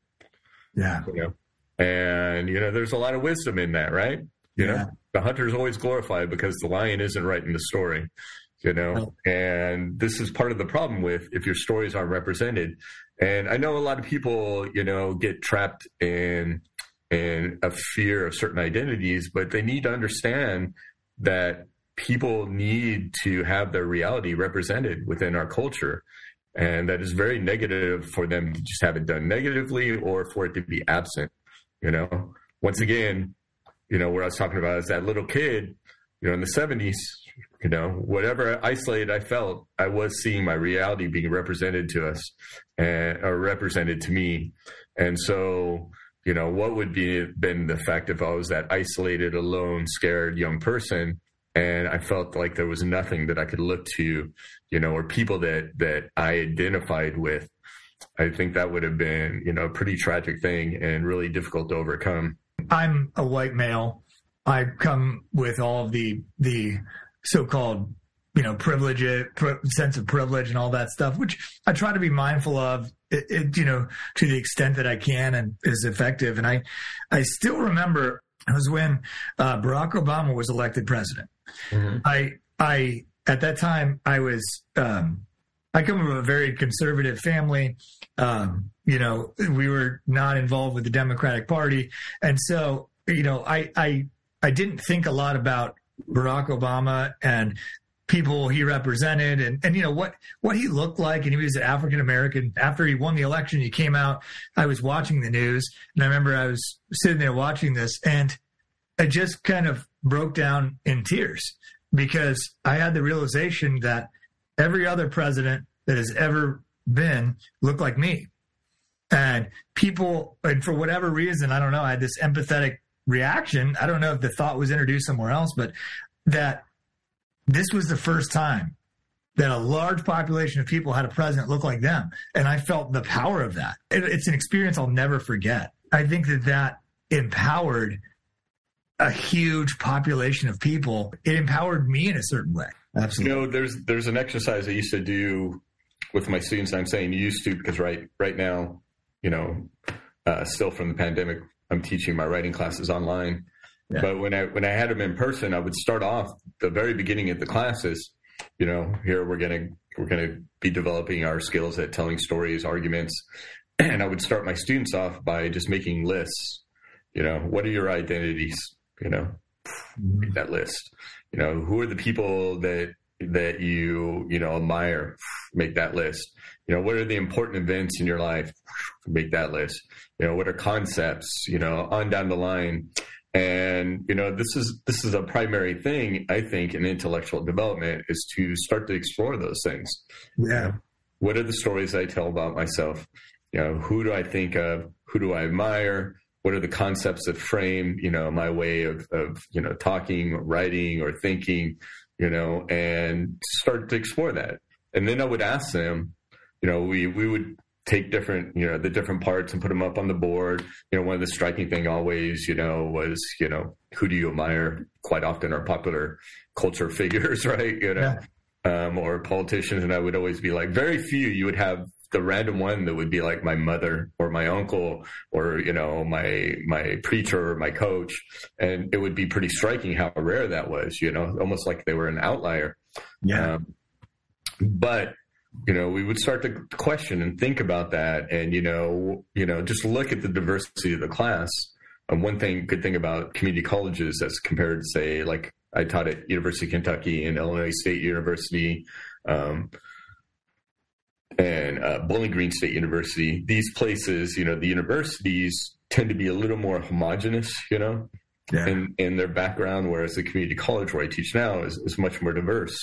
Yeah. You know? And, you know, there's a lot of wisdom in that, right? You yeah. know, the hunter is always glorified because the lion isn't writing the story, you know? And this is part of the problem with if your stories aren't represented. And I know a lot of people, you know, get trapped in, in a fear of certain identities, but they need to understand that people need to have their reality represented within our culture. And that is very negative for them to just have it done negatively or for it to be absent. You know, once again, you know, what I was talking about is that little kid, you know, in the 70s, you know, whatever isolated I felt, I was seeing my reality being represented to us and or represented to me. And so, you know, what would be been the fact if I was that isolated, alone, scared young person and I felt like there was nothing that I could look to, you know, or people that that I identified with. I think that would have been, you know, a pretty tragic thing and really difficult to overcome. I'm a white male. I come with all of the the so-called you know privilege sense of privilege and all that stuff which i try to be mindful of it, it, you know to the extent that i can and is effective and i i still remember it was when uh, barack obama was elected president mm-hmm. i i at that time i was um, I come from a very conservative family. Um, you know, we were not involved with the Democratic Party, and so you know, I I I didn't think a lot about Barack Obama and people he represented and, and you know what what he looked like and he was an African American after he won the election he came out I was watching the news and I remember I was sitting there watching this and I just kind of broke down in tears because I had the realization that every other president that has ever been looked like me. And people and for whatever reason I don't know I had this empathetic reaction I don't know if the thought was introduced somewhere else but that this was the first time that a large population of people had a president look like them. And I felt the power of that. It, it's an experience I'll never forget. I think that that empowered a huge population of people. It empowered me in a certain way. Absolutely. You know, there's there's an exercise I used to do with my students. I'm saying used to because right right now, you know, uh, still from the pandemic, I'm teaching my writing classes online. Yeah. But when I when I had them in person, I would start off the very beginning of the classes. You know, here we're gonna we're gonna be developing our skills at telling stories, arguments, and I would start my students off by just making lists. You know, what are your identities? You know, make that list. You know, who are the people that that you you know admire? Make that list. You know, what are the important events in your life? Make that list. You know, what are concepts? You know, on down the line and you know this is this is a primary thing i think in intellectual development is to start to explore those things yeah what are the stories i tell about myself you know who do i think of who do i admire what are the concepts that frame you know my way of of you know talking writing or thinking you know and start to explore that and then i would ask them you know we we would take different, you know, the different parts and put them up on the board. You know, one of the striking thing always, you know, was, you know, who do you admire? Quite often are popular culture figures, right? You know, yeah. um, or politicians. And I would always be like, very few you would have the random one that would be like my mother or my uncle or you know my my preacher or my coach. And it would be pretty striking how rare that was you know almost like they were an outlier. Yeah. Um, but you know, we would start to question and think about that, and you know, you know, just look at the diversity of the class. And one thing, good thing about community colleges as compared to say, like I taught at University of Kentucky and Illinois State University, um, and uh, Bowling Green State University. These places, you know, the universities tend to be a little more homogenous, you know, yeah. in, in their background, whereas the community college where I teach now is, is much more diverse.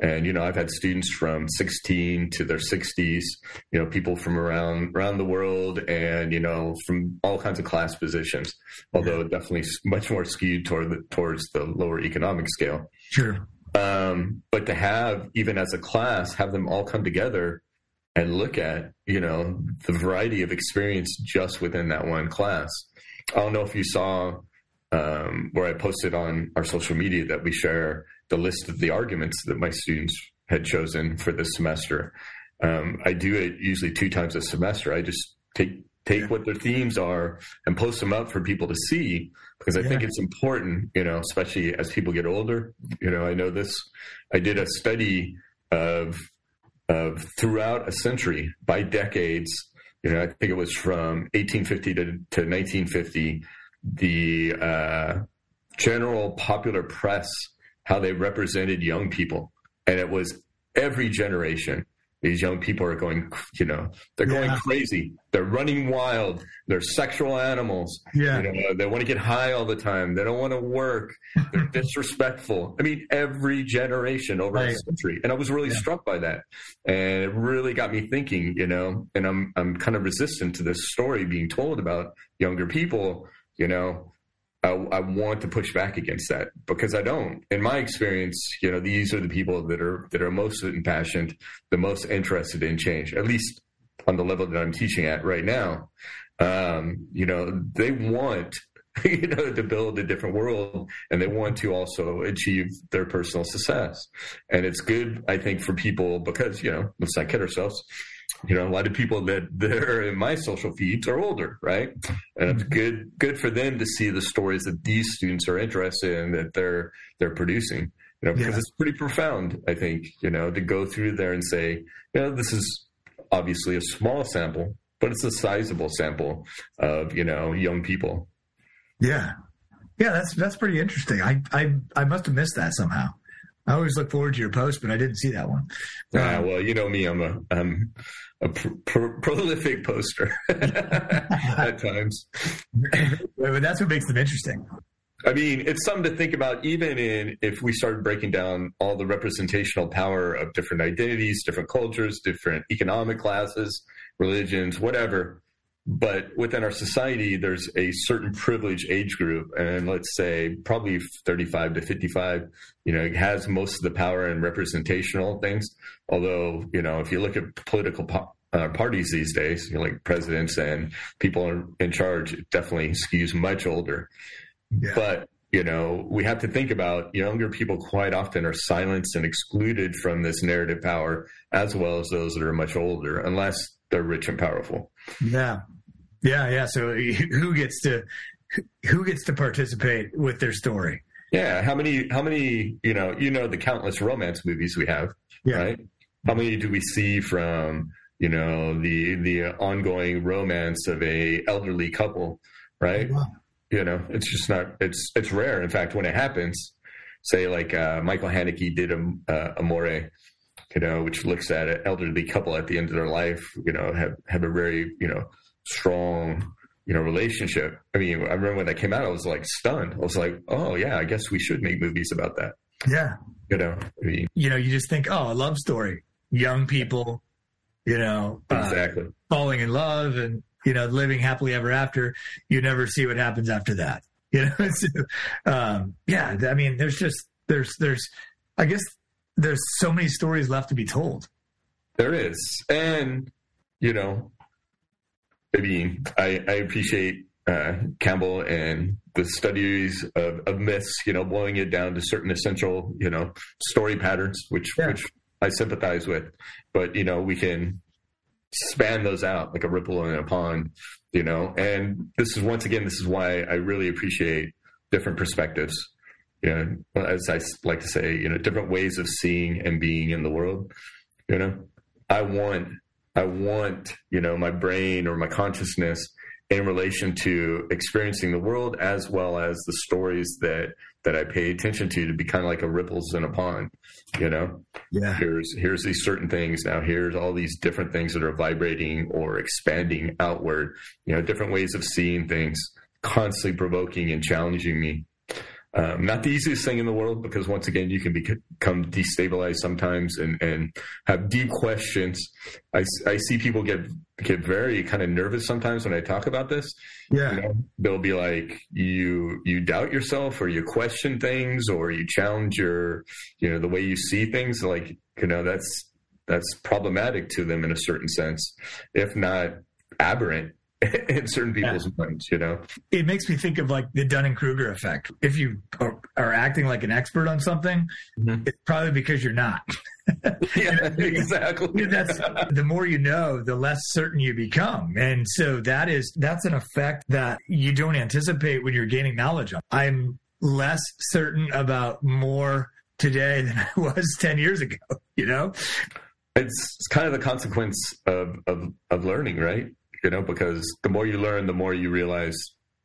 And you know, I've had students from 16 to their 60s. You know, people from around around the world, and you know, from all kinds of class positions. Although yeah. definitely much more skewed toward the, towards the lower economic scale. Sure. Um, but to have even as a class, have them all come together and look at you know the variety of experience just within that one class. I don't know if you saw um, where I posted on our social media that we share the list of the arguments that my students had chosen for this semester. Um, I do it usually two times a semester. I just take take what their themes are and post them up for people to see because I yeah. think it's important, you know, especially as people get older. You know, I know this. I did a study of of throughout a century by decades. You know, I think it was from 1850 to, to 1950. The uh, general popular press how they represented young people. And it was every generation. These young people are going, you know, they're going yeah. crazy. They're running wild. They're sexual animals. Yeah. You know, they want to get high all the time. They don't want to work. They're disrespectful. I mean, every generation over right. a century. And I was really yeah. struck by that. And it really got me thinking, you know, and I'm, I'm kind of resistant to this story being told about younger people, you know, I, I, want to push back against that because I don't. In my experience, you know, these are the people that are that are most impassioned, the most interested in change. At least on the level that I'm teaching at right now, um, you know, they want you know, to build a different world and they want to also achieve their personal success. And it's good, I think, for people because, you know, let's not kid ourselves. You know, a lot of people that, that are in my social feeds are older, right? And it's mm-hmm. good good for them to see the stories that these students are interested in that they're they're producing. You know, because yeah. it's pretty profound, I think, you know, to go through there and say, you know, this is obviously a small sample, but it's a sizable sample of, you know, young people yeah, yeah, that's that's pretty interesting. I I I must have missed that somehow. I always look forward to your post, but I didn't see that one. Uh, well, you know me, I'm a I'm a pr- pr- prolific poster at times. but that's what makes them interesting. I mean, it's something to think about, even in if we started breaking down all the representational power of different identities, different cultures, different economic classes, religions, whatever but within our society there's a certain privileged age group and let's say probably 35 to 55 you know it has most of the power and representational things although you know if you look at political po- uh, parties these days you know, like presidents and people in charge it definitely skews much older yeah. but you know we have to think about younger people quite often are silenced and excluded from this narrative power as well as those that are much older unless they're rich and powerful. Yeah, yeah, yeah. So who gets to who gets to participate with their story? Yeah, how many how many you know you know the countless romance movies we have, yeah. right? How many do we see from you know the the ongoing romance of a elderly couple, right? Wow. You know, it's just not it's it's rare. In fact, when it happens, say like uh, Michael Haneke did a, uh, Amour, you know, which looks at an elderly couple at the end of their life, you know, have have a very you know strong you know relationship. I mean, I remember when that came out, I was like stunned. I was like, oh yeah, I guess we should make movies about that. Yeah, you know, I mean, you know, you just think, oh, a love story, young people, you know, uh, exactly falling in love and you know living happily ever after. You never see what happens after that. You know, so, um, yeah. I mean, there's just there's there's I guess there's so many stories left to be told. There is, and you know, I mean, I, I appreciate uh, Campbell and the studies of, of, myths, you know, blowing it down to certain essential, you know, story patterns, which yeah. which I sympathize with. But you know, we can span those out like a ripple in a pond, you know. And this is once again, this is why I really appreciate different perspectives. You know, as I like to say, you know, different ways of seeing and being in the world. You know, I want I want, you know, my brain or my consciousness in relation to experiencing the world as well as the stories that that I pay attention to to be kind of like a ripples in a pond, you know. Yeah. Here's here's these certain things. Now here's all these different things that are vibrating or expanding outward. You know, different ways of seeing things, constantly provoking and challenging me. Um, not the easiest thing in the world because once again you can become destabilized sometimes and, and have deep questions. I, I see people get get very kind of nervous sometimes when I talk about this. Yeah, you know, they'll be like, you you doubt yourself or you question things or you challenge your you know the way you see things. Like you know that's that's problematic to them in a certain sense, if not aberrant in certain people's yeah. minds, you know? It makes me think of like the Dunning Kruger effect. If you are, are, acting like an expert on something, mm-hmm. it's probably because you're not. yeah, exactly. that's the more you know, the less certain you become. And so that is that's an effect that you don't anticipate when you're gaining knowledge of. I'm less certain about more today than I was 10 years ago, you know? It's, it's kind of the consequence of, of, of learning, right? You know, because the more you learn, the more you realize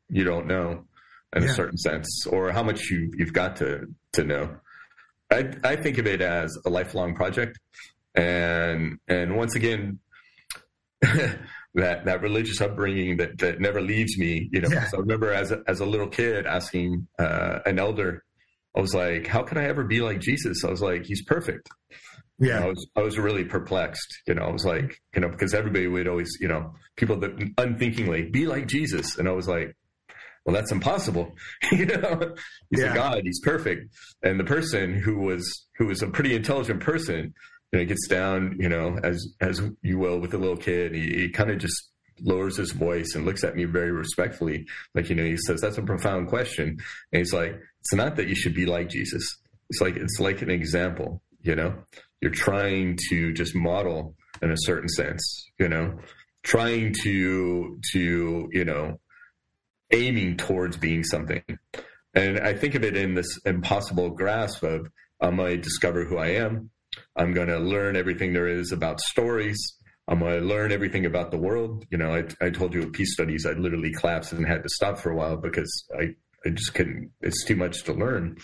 you don't know in yeah. a certain sense, or how much you you've got to to know. I I think of it as a lifelong project, and and once again. that that religious upbringing that that never leaves me. You know, yeah. I remember as a, as a little kid asking uh, an elder, I was like, "How can I ever be like Jesus?" I was like, "He's perfect." Yeah, I was I was really perplexed. You know, I was like, you know, because everybody would always, you know, people that unthinkingly be like Jesus, and I was like, well, that's impossible. you know, he's yeah. a God, he's perfect, and the person who was who was a pretty intelligent person you know, gets down, you know, as as you will with a little kid. He, he kind of just lowers his voice and looks at me very respectfully. Like, you know, he says, That's a profound question. And he's like, It's not that you should be like Jesus. It's like it's like an example, you know? You're trying to just model in a certain sense, you know, trying to to, you know, aiming towards being something. And I think of it in this impossible grasp of I'm going to discover who I am. I'm going to learn everything there is about stories. I'm going to learn everything about the world. You know, I, I told you with peace studies, I literally collapsed and had to stop for a while because I, I just couldn't, it's too much to learn.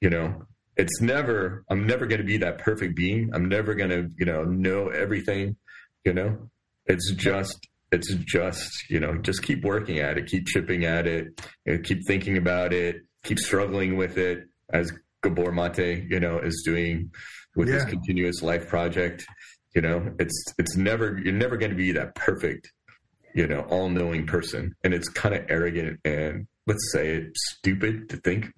You know, it's never, I'm never going to be that perfect being. I'm never going to, you know, know everything, you know, it's just, it's just, you know, just keep working at it, keep chipping at it, you know, keep thinking about it, keep struggling with it as Gabor Mate, you know, is doing with yeah. his continuous life project. You know, it's it's never you're never going to be that perfect, you know, all knowing person, and it's kind of arrogant and let's say it stupid to think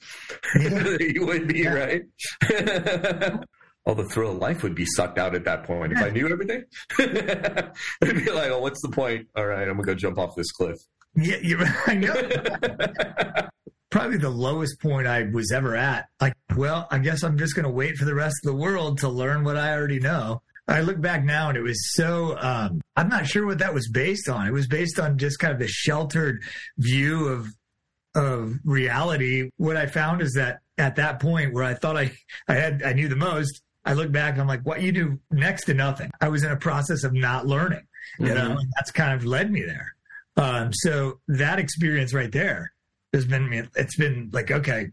yeah. you would be yeah. right. all the thrill of life would be sucked out at that point. If I knew everything, it'd be like, oh, what's the point? All right, I'm gonna go jump off this cliff. Yeah, you, I know. probably the lowest point I was ever at. Like, well, I guess I'm just going to wait for the rest of the world to learn what I already know. I look back now and it was so, um, I'm not sure what that was based on. It was based on just kind of the sheltered view of, of reality. What I found is that at that point where I thought I, I had, I knew the most, I look back and I'm like, what you do next to nothing. I was in a process of not learning, you mm-hmm. know, that's kind of led me there. Um, so that experience right there has been it's been like okay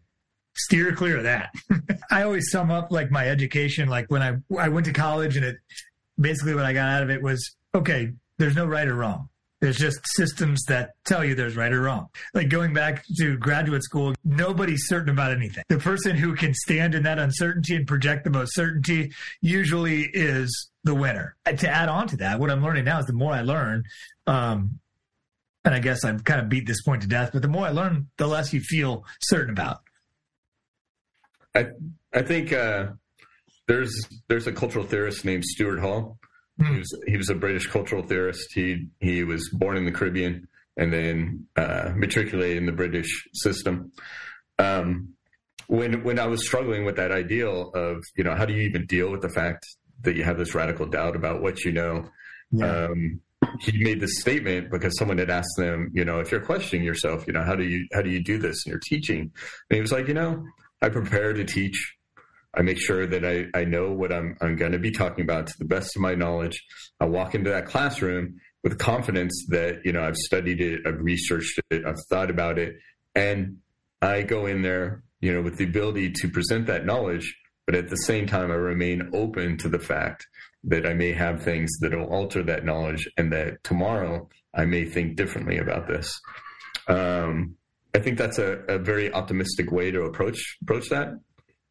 steer clear of that i always sum up like my education like when i i went to college and it basically what i got out of it was okay there's no right or wrong there's just systems that tell you there's right or wrong. Like going back to graduate school, nobody's certain about anything. The person who can stand in that uncertainty and project the most certainty usually is the winner. To add on to that, what I'm learning now is the more I learn, um, and I guess I've kind of beat this point to death, but the more I learn, the less you feel certain about. I I think uh, there's there's a cultural theorist named Stuart Hall. Mm. He was he was a British cultural theorist. He he was born in the Caribbean and then uh, matriculated in the British system. Um, when when I was struggling with that ideal of you know how do you even deal with the fact that you have this radical doubt about what you know, yeah. um, he made this statement because someone had asked them, you know, if you're questioning yourself, you know, how do you how do you do this in your teaching? And he was like, you know, I prepare to teach. I make sure that I, I know what I'm I'm going to be talking about to the best of my knowledge. I walk into that classroom with confidence that you know I've studied it, I've researched it, I've thought about it, and I go in there, you know, with the ability to present that knowledge, but at the same time, I remain open to the fact that I may have things that will alter that knowledge and that tomorrow I may think differently about this. Um, I think that's a, a, very optimistic way to approach approach that.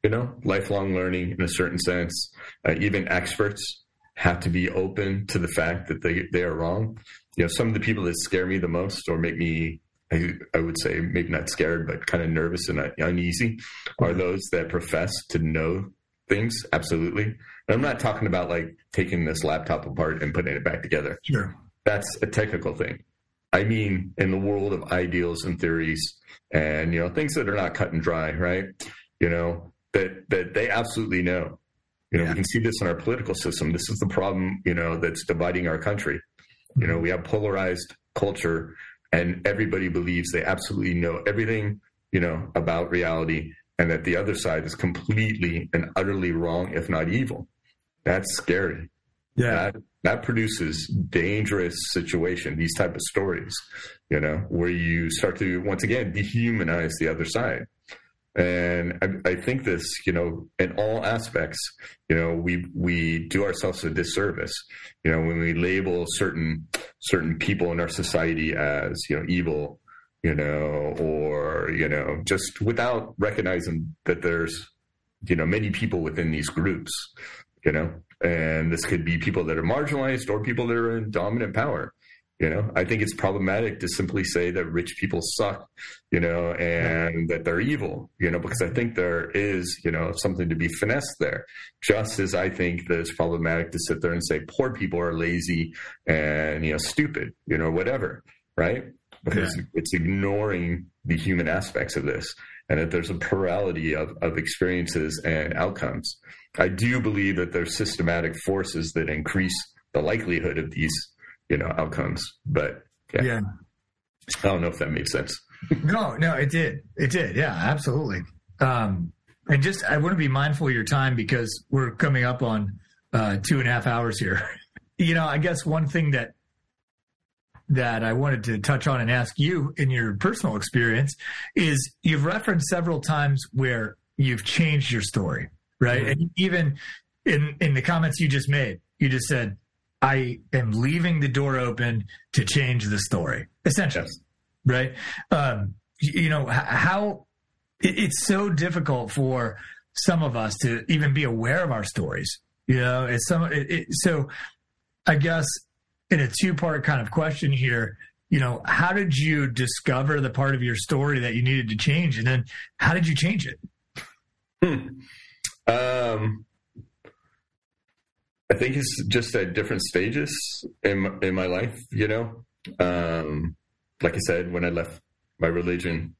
You know, lifelong learning in a certain sense. Uh, even experts have to be open to the fact that they they are wrong. You know, some of the people that scare me the most or make me I, I would say maybe not scared, but kind of nervous and uneasy are those that profess to know things absolutely And I'm not talking about like taking this laptop apart and putting it back together. Sure. That's a technical thing. I mean, in the world of ideals and theories and, you know, things that are not cut and dry, right? You know, that, that they absolutely know. You know, yeah. we can see this in our political system. This is the problem, you know, that's dividing our country. You know, we have polarized culture and everybody believes they absolutely know everything, you know, about reality and that the other side is completely and utterly wrong, if not evil that's scary. Yeah. That, that produces dangerous situation, these type of stories, you know, where you start to once again dehumanize the other side. And I, I, think this, you know, in all aspects, you know, we we do ourselves a disservice, you know, when we label certain certain people in our society as, you know, evil, you know, or you know, just without recognizing that there's, you know, many people within these groups you know, and this could be people that are marginalized or people that are in dominant power. You know, I think it's problematic to simply say that rich people suck, you know, and that they're evil, you know, because I think there is, you know, something to be finessed there. Just as I think that it's problematic to sit there and say poor people are lazy and, you know, stupid, you know, whatever, right? Because yeah. it's ignoring the human aspects of this and that there's a plurality of, of experiences and outcomes. I do believe that there's systematic forces that increase the likelihood of these you know outcomes. But yeah, yeah. I don't know if that made sense. no, no, it did. It did. Yeah, absolutely. Um, and just I want to be mindful of your time because we're coming up on uh, two and a half hours here. you know, I guess one thing that that I wanted to touch on and ask you in your personal experience is you've referenced several times where you've changed your story, right? Mm-hmm. And even in in the comments you just made, you just said I am leaving the door open to change the story, essentially. Right. Um, you know, how it's so difficult for some of us to even be aware of our stories. You know, it's some, it, it, so I guess in a two part kind of question here, you know, how did you discover the part of your story that you needed to change? And then how did you change it? Hmm. Um, I think it's just at different stages in my, in my life. You know, um, like I said, when I left my religion,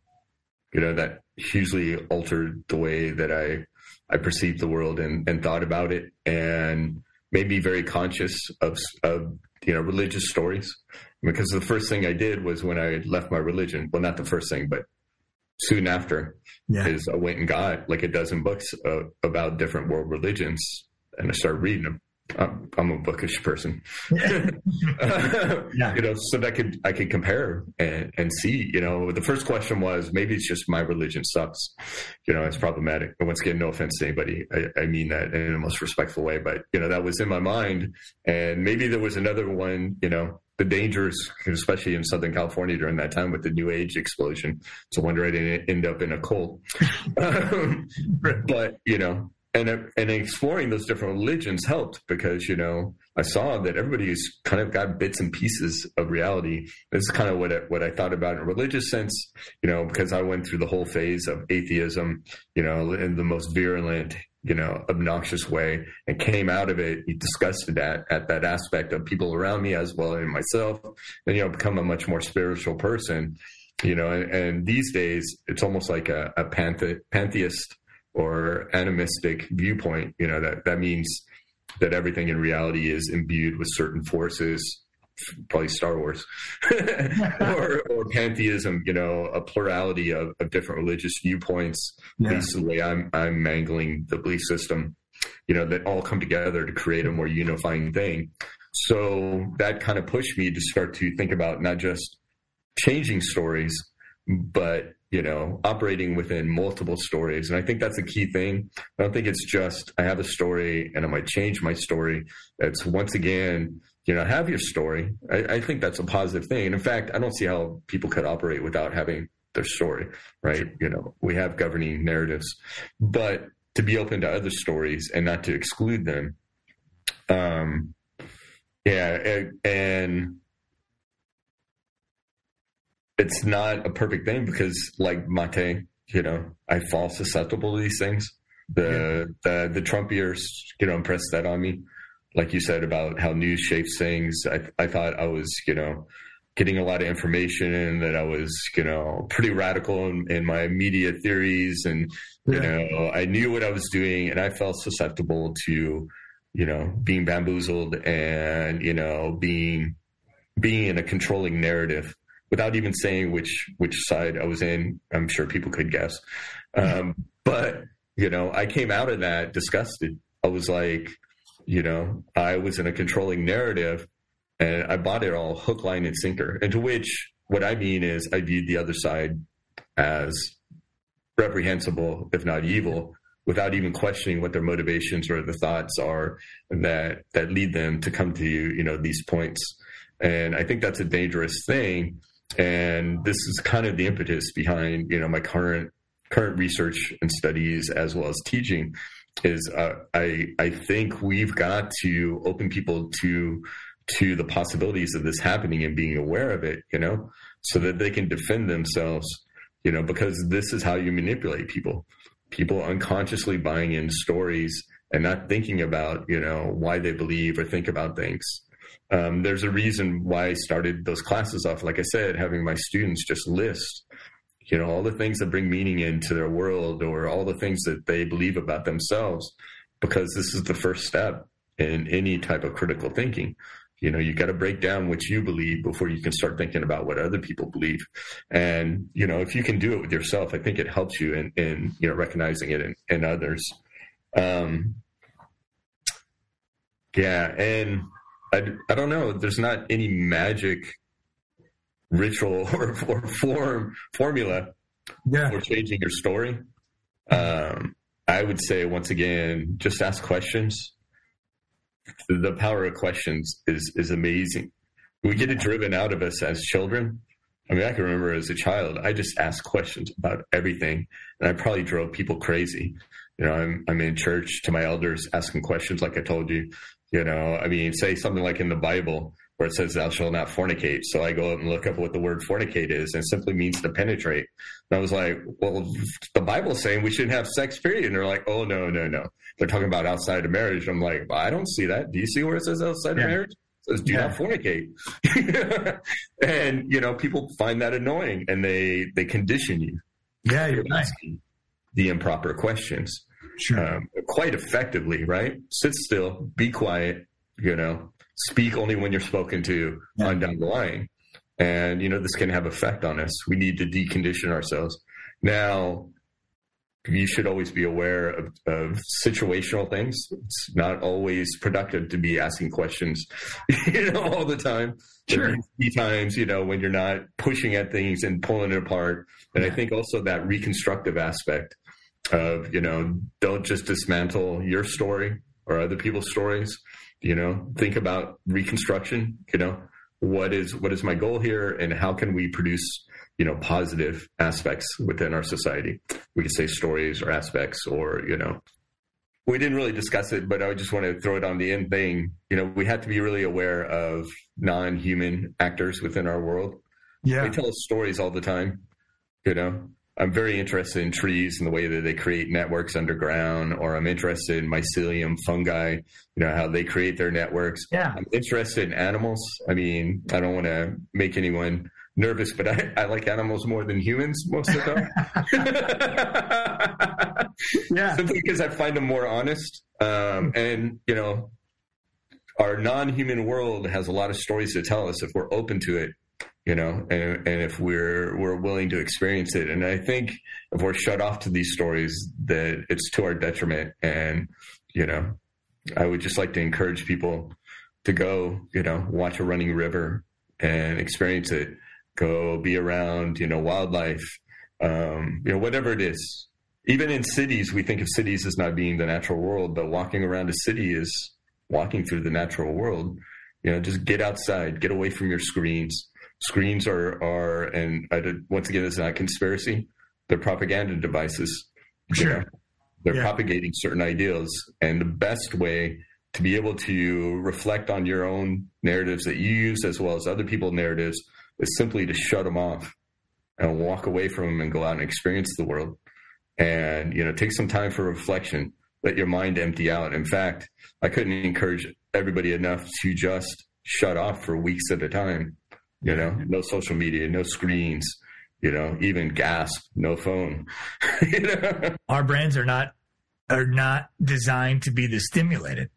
you know, that hugely altered the way that I I perceived the world and, and thought about it, and made me very conscious of of you know religious stories. Because the first thing I did was when I left my religion. Well, not the first thing, but soon after, yeah. is I went and got like a dozen books uh, about different world religions, and I started reading them. I'm a bookish person, yeah. you know, so that could I could compare and, and see. You know, the first question was maybe it's just my religion sucks. You know, it's problematic. And once again, no offense to anybody, I, I mean that in the most respectful way. But you know, that was in my mind, and maybe there was another one. You know, the dangers, especially in Southern California during that time with the New Age explosion. So wonder I didn't end up in a cult. but you know, and and exploring those different religions helped because you know I saw that everybody's kind of got bits and pieces of reality. This is kind of what I, what I thought about in a religious sense, you know, because I went through the whole phase of atheism, you know, in the most virulent, you know, obnoxious way, and came out of it disgusted at at that aspect of people around me as well as myself, and you know, become a much more spiritual person, you know, and, and these days it's almost like a, a panthe- pantheist or animistic viewpoint, you know, that, that means that everything in reality is imbued with certain forces, probably Star Wars, or, or pantheism, you know, a plurality of, of different religious viewpoints, yeah. at the way I'm, I'm mangling the belief system, you know, that all come together to create a more unifying thing. So that kind of pushed me to start to think about not just changing stories, but you know, operating within multiple stories. And I think that's a key thing. I don't think it's just I have a story and I might change my story. It's once again, you know, have your story. I, I think that's a positive thing. And in fact, I don't see how people could operate without having their story, right? You know, we have governing narratives, but to be open to other stories and not to exclude them. Um, yeah, and, and it's not a perfect thing because like Mate, you know, I fall susceptible to these things. The yeah. the the Trump years, you know, impressed that on me. Like you said about how news shapes things. I I thought I was, you know, getting a lot of information and that I was, you know, pretty radical in, in my media theories and you yeah. know, I knew what I was doing and I felt susceptible to, you know, being bamboozled and, you know, being being in a controlling narrative without even saying which which side I was in. I'm sure people could guess. Um, but you know, I came out of that disgusted. I was like, you know, I was in a controlling narrative, and I bought it all hook, line, and sinker. And to which, what I mean is, I viewed the other side as reprehensible, if not evil, without even questioning what their motivations or the thoughts are that that lead them to come to you, you know, these points. And I think that's a dangerous thing and this is kind of the impetus behind you know my current current research and studies as well as teaching is uh, I I think we've got to open people to to the possibilities of this happening and being aware of it, you know, so that they can defend themselves, you know, because this is how you manipulate people. People unconsciously buying in stories and not thinking about, you know, why they believe or think about things. Um, there's a reason why I started those classes off, like I said, having my students just list, you know, all the things that bring meaning into their world or all the things that they believe about themselves, because this is the first step in any type of critical thinking. You know, you got to break down what you believe before you can start thinking about what other people believe. And, you know, if you can do it with yourself, I think it helps you in, in you know, recognizing it in, in others. Um, yeah. And I, I don't know, there's not any magic ritual or, or form formula yeah. for changing your story. Um, I would say once again, just ask questions the power of questions is is amazing. We get it driven out of us as children. I mean, I can remember as a child, I just asked questions about everything, and I probably drove people crazy. You know, I'm I'm in church to my elders asking questions, like I told you. You know, I mean, say something like in the Bible where it says thou shalt not fornicate. So I go out and look up what the word fornicate is and it simply means to penetrate. And I was like, well, the Bible's saying we shouldn't have sex, period. And they're like, oh, no, no, no. They're talking about outside of marriage. I'm like, I don't see that. Do you see where it says outside yeah. of marriage? It says do yeah. not fornicate. and, you know, people find that annoying and they, they condition you. Yeah, you're asking the improper questions. Sure. Um, quite effectively, right? Sit still, be quiet, you know, speak only when you're spoken to yeah. on down the line. And, you know, this can have effect on us. We need to decondition ourselves. Now, you should always be aware of, of, situational things. It's not always productive to be asking questions, you know, all the time. Sure. Many times, you know, when you're not pushing at things and pulling it apart. And I think also that reconstructive aspect of, you know, don't just dismantle your story or other people's stories, you know think about reconstruction you know what is what is my goal here and how can we produce you know positive aspects within our society? We can say stories or aspects or you know we didn't really discuss it but i just want to throw it on the end thing. You know we have to be really aware of non-human actors within our world. Yeah. They tell us stories all the time you know I'm very interested in trees and the way that they create networks underground, or I'm interested in mycelium fungi, you know, how they create their networks. Yeah. I'm interested in animals. I mean, I don't want to make anyone nervous, but I, I like animals more than humans most of the time. yeah. Simply because I find them more honest. Um, and, you know, our non human world has a lot of stories to tell us if we're open to it you know, and, and if we're we're willing to experience it. And I think if we're shut off to these stories, that it's to our detriment. And you know, I would just like to encourage people to go, you know, watch a running river and experience it. Go be around, you know, wildlife, um, you know, whatever it is. Even in cities, we think of cities as not being the natural world, but walking around a city is walking through the natural world. You know, just get outside, get away from your screens screens are are and I did, once again is not conspiracy. They're propaganda devices sure. you know? they're yeah. propagating certain ideals and the best way to be able to reflect on your own narratives that you use as well as other people's narratives is simply to shut them off and walk away from them and go out and experience the world. And you know take some time for reflection. Let your mind empty out. In fact i couldn't encourage everybody enough to just shut off for weeks at a time you know, no social media, no screens, you know, even gasp, no phone. you know? Our brains are not are not designed to be this stimulated.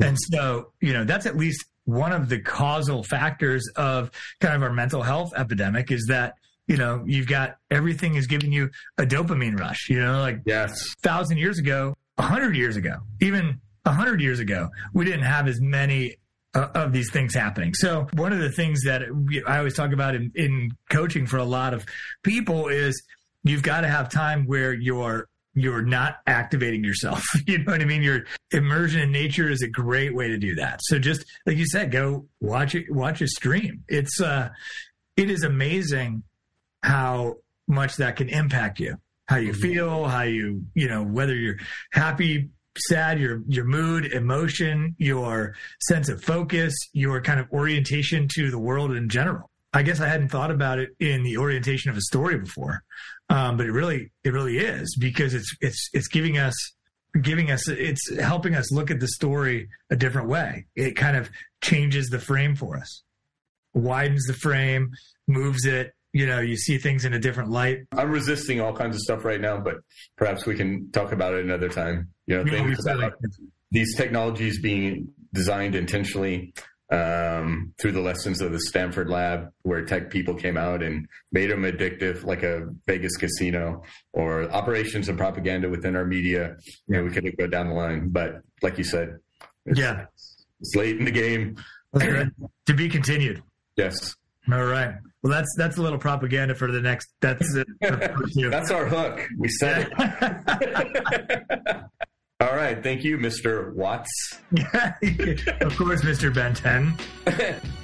And so, you know, that's at least one of the causal factors of kind of our mental health epidemic is that you know you've got everything is giving you a dopamine rush you know like yes thousand years ago a hundred years ago even a hundred years ago we didn't have as many uh, of these things happening. So one of the things that I always talk about in, in coaching for a lot of people is you've got to have time where you're you're not activating yourself. You know what I mean? Your immersion in nature is a great way to do that. So just like you said, go watch it, watch a stream. It's uh, it is amazing how much that can impact you, how you mm-hmm. feel, how you you know whether you're happy sad, your your mood, emotion, your sense of focus, your kind of orientation to the world in general. I guess I hadn't thought about it in the orientation of a story before, um, but it really it really is because it's it's it's giving us giving us it's helping us look at the story a different way. It kind of changes the frame for us, widens the frame, moves it, you know, you see things in a different light. I'm resisting all kinds of stuff right now, but perhaps we can talk about it another time. You know, things about these technologies being designed intentionally um, through the lessons of the Stanford lab, where tech people came out and made them addictive, like a Vegas casino, or operations and propaganda within our media. You know, we could go down the line, but like you said, it's, yeah, it's late in the game. to be continued. Yes. All right. Well, that's that's a little propaganda for the next. That's it. that's our hook. We said it. All right. Thank you, Mr. Watts. of course, Mr. Benton.